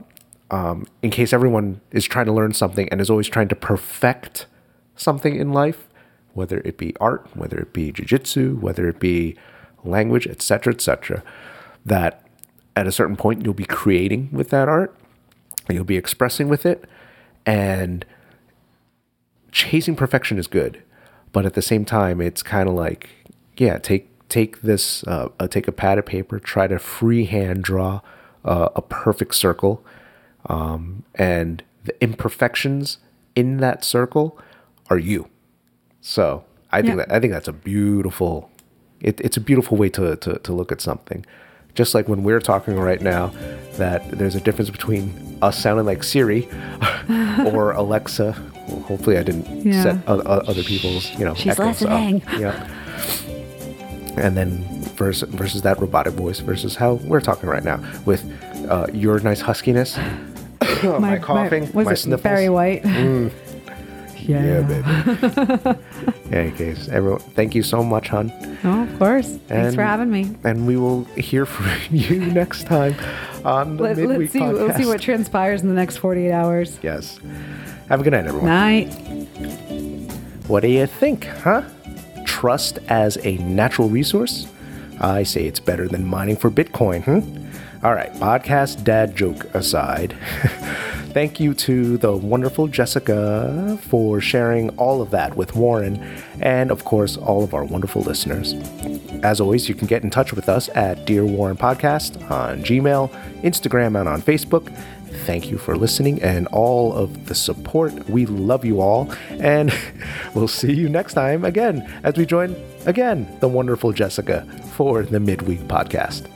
um, in case everyone is trying to learn something and is always trying to perfect something in life, whether it be art, whether it be jujitsu, whether it be language, etc., etc. That at a certain point you'll be creating with that art, and you'll be expressing with it, and chasing perfection is good, but at the same time, it's kind of like, yeah, take take this, uh, uh, take a pad of paper, try to freehand draw uh, a perfect circle, um, and the imperfections in that circle are you. So I think Yeah. that I think that's a beautiful. It, it's a beautiful way to, to to look at something. Just like when we're talking right now, that there's a difference between us sounding like Siri (laughs) or Alexa. Well, hopefully, I didn't Yeah. set o- o- other people's you know She's echoes up. listening. Yeah. and then versus versus that robotic voice versus how we're talking right now with uh, your nice huskiness, (coughs) my, coughing, was my sniffles. Barry White. (laughs) yeah. Yeah, baby. (laughs) yeah, case. Everyone, thank you so much, hon. Oh, of course. Thanks for having me. And we will hear from (laughs) you next time on the Let, midweek us see. podcast. Let's see what transpires in the next 48 hours. yes. Have a good night, everyone. Night. What do you think, huh? Trust as a natural resource? I say it's better than mining for Bitcoin, hmm? All right, podcast dad joke aside. (laughs) Thank you to the wonderful Jessica for sharing all of that with Warren, and of course, all of our wonderful listeners. As always, you can get in touch with us at Dear Warren Podcast on Gmail, Instagram, and on Facebook. Thank you for listening and all of the support. We love you all. And (laughs) we'll see you next time again as we join again the wonderful Jessica for the Midweek Podcast.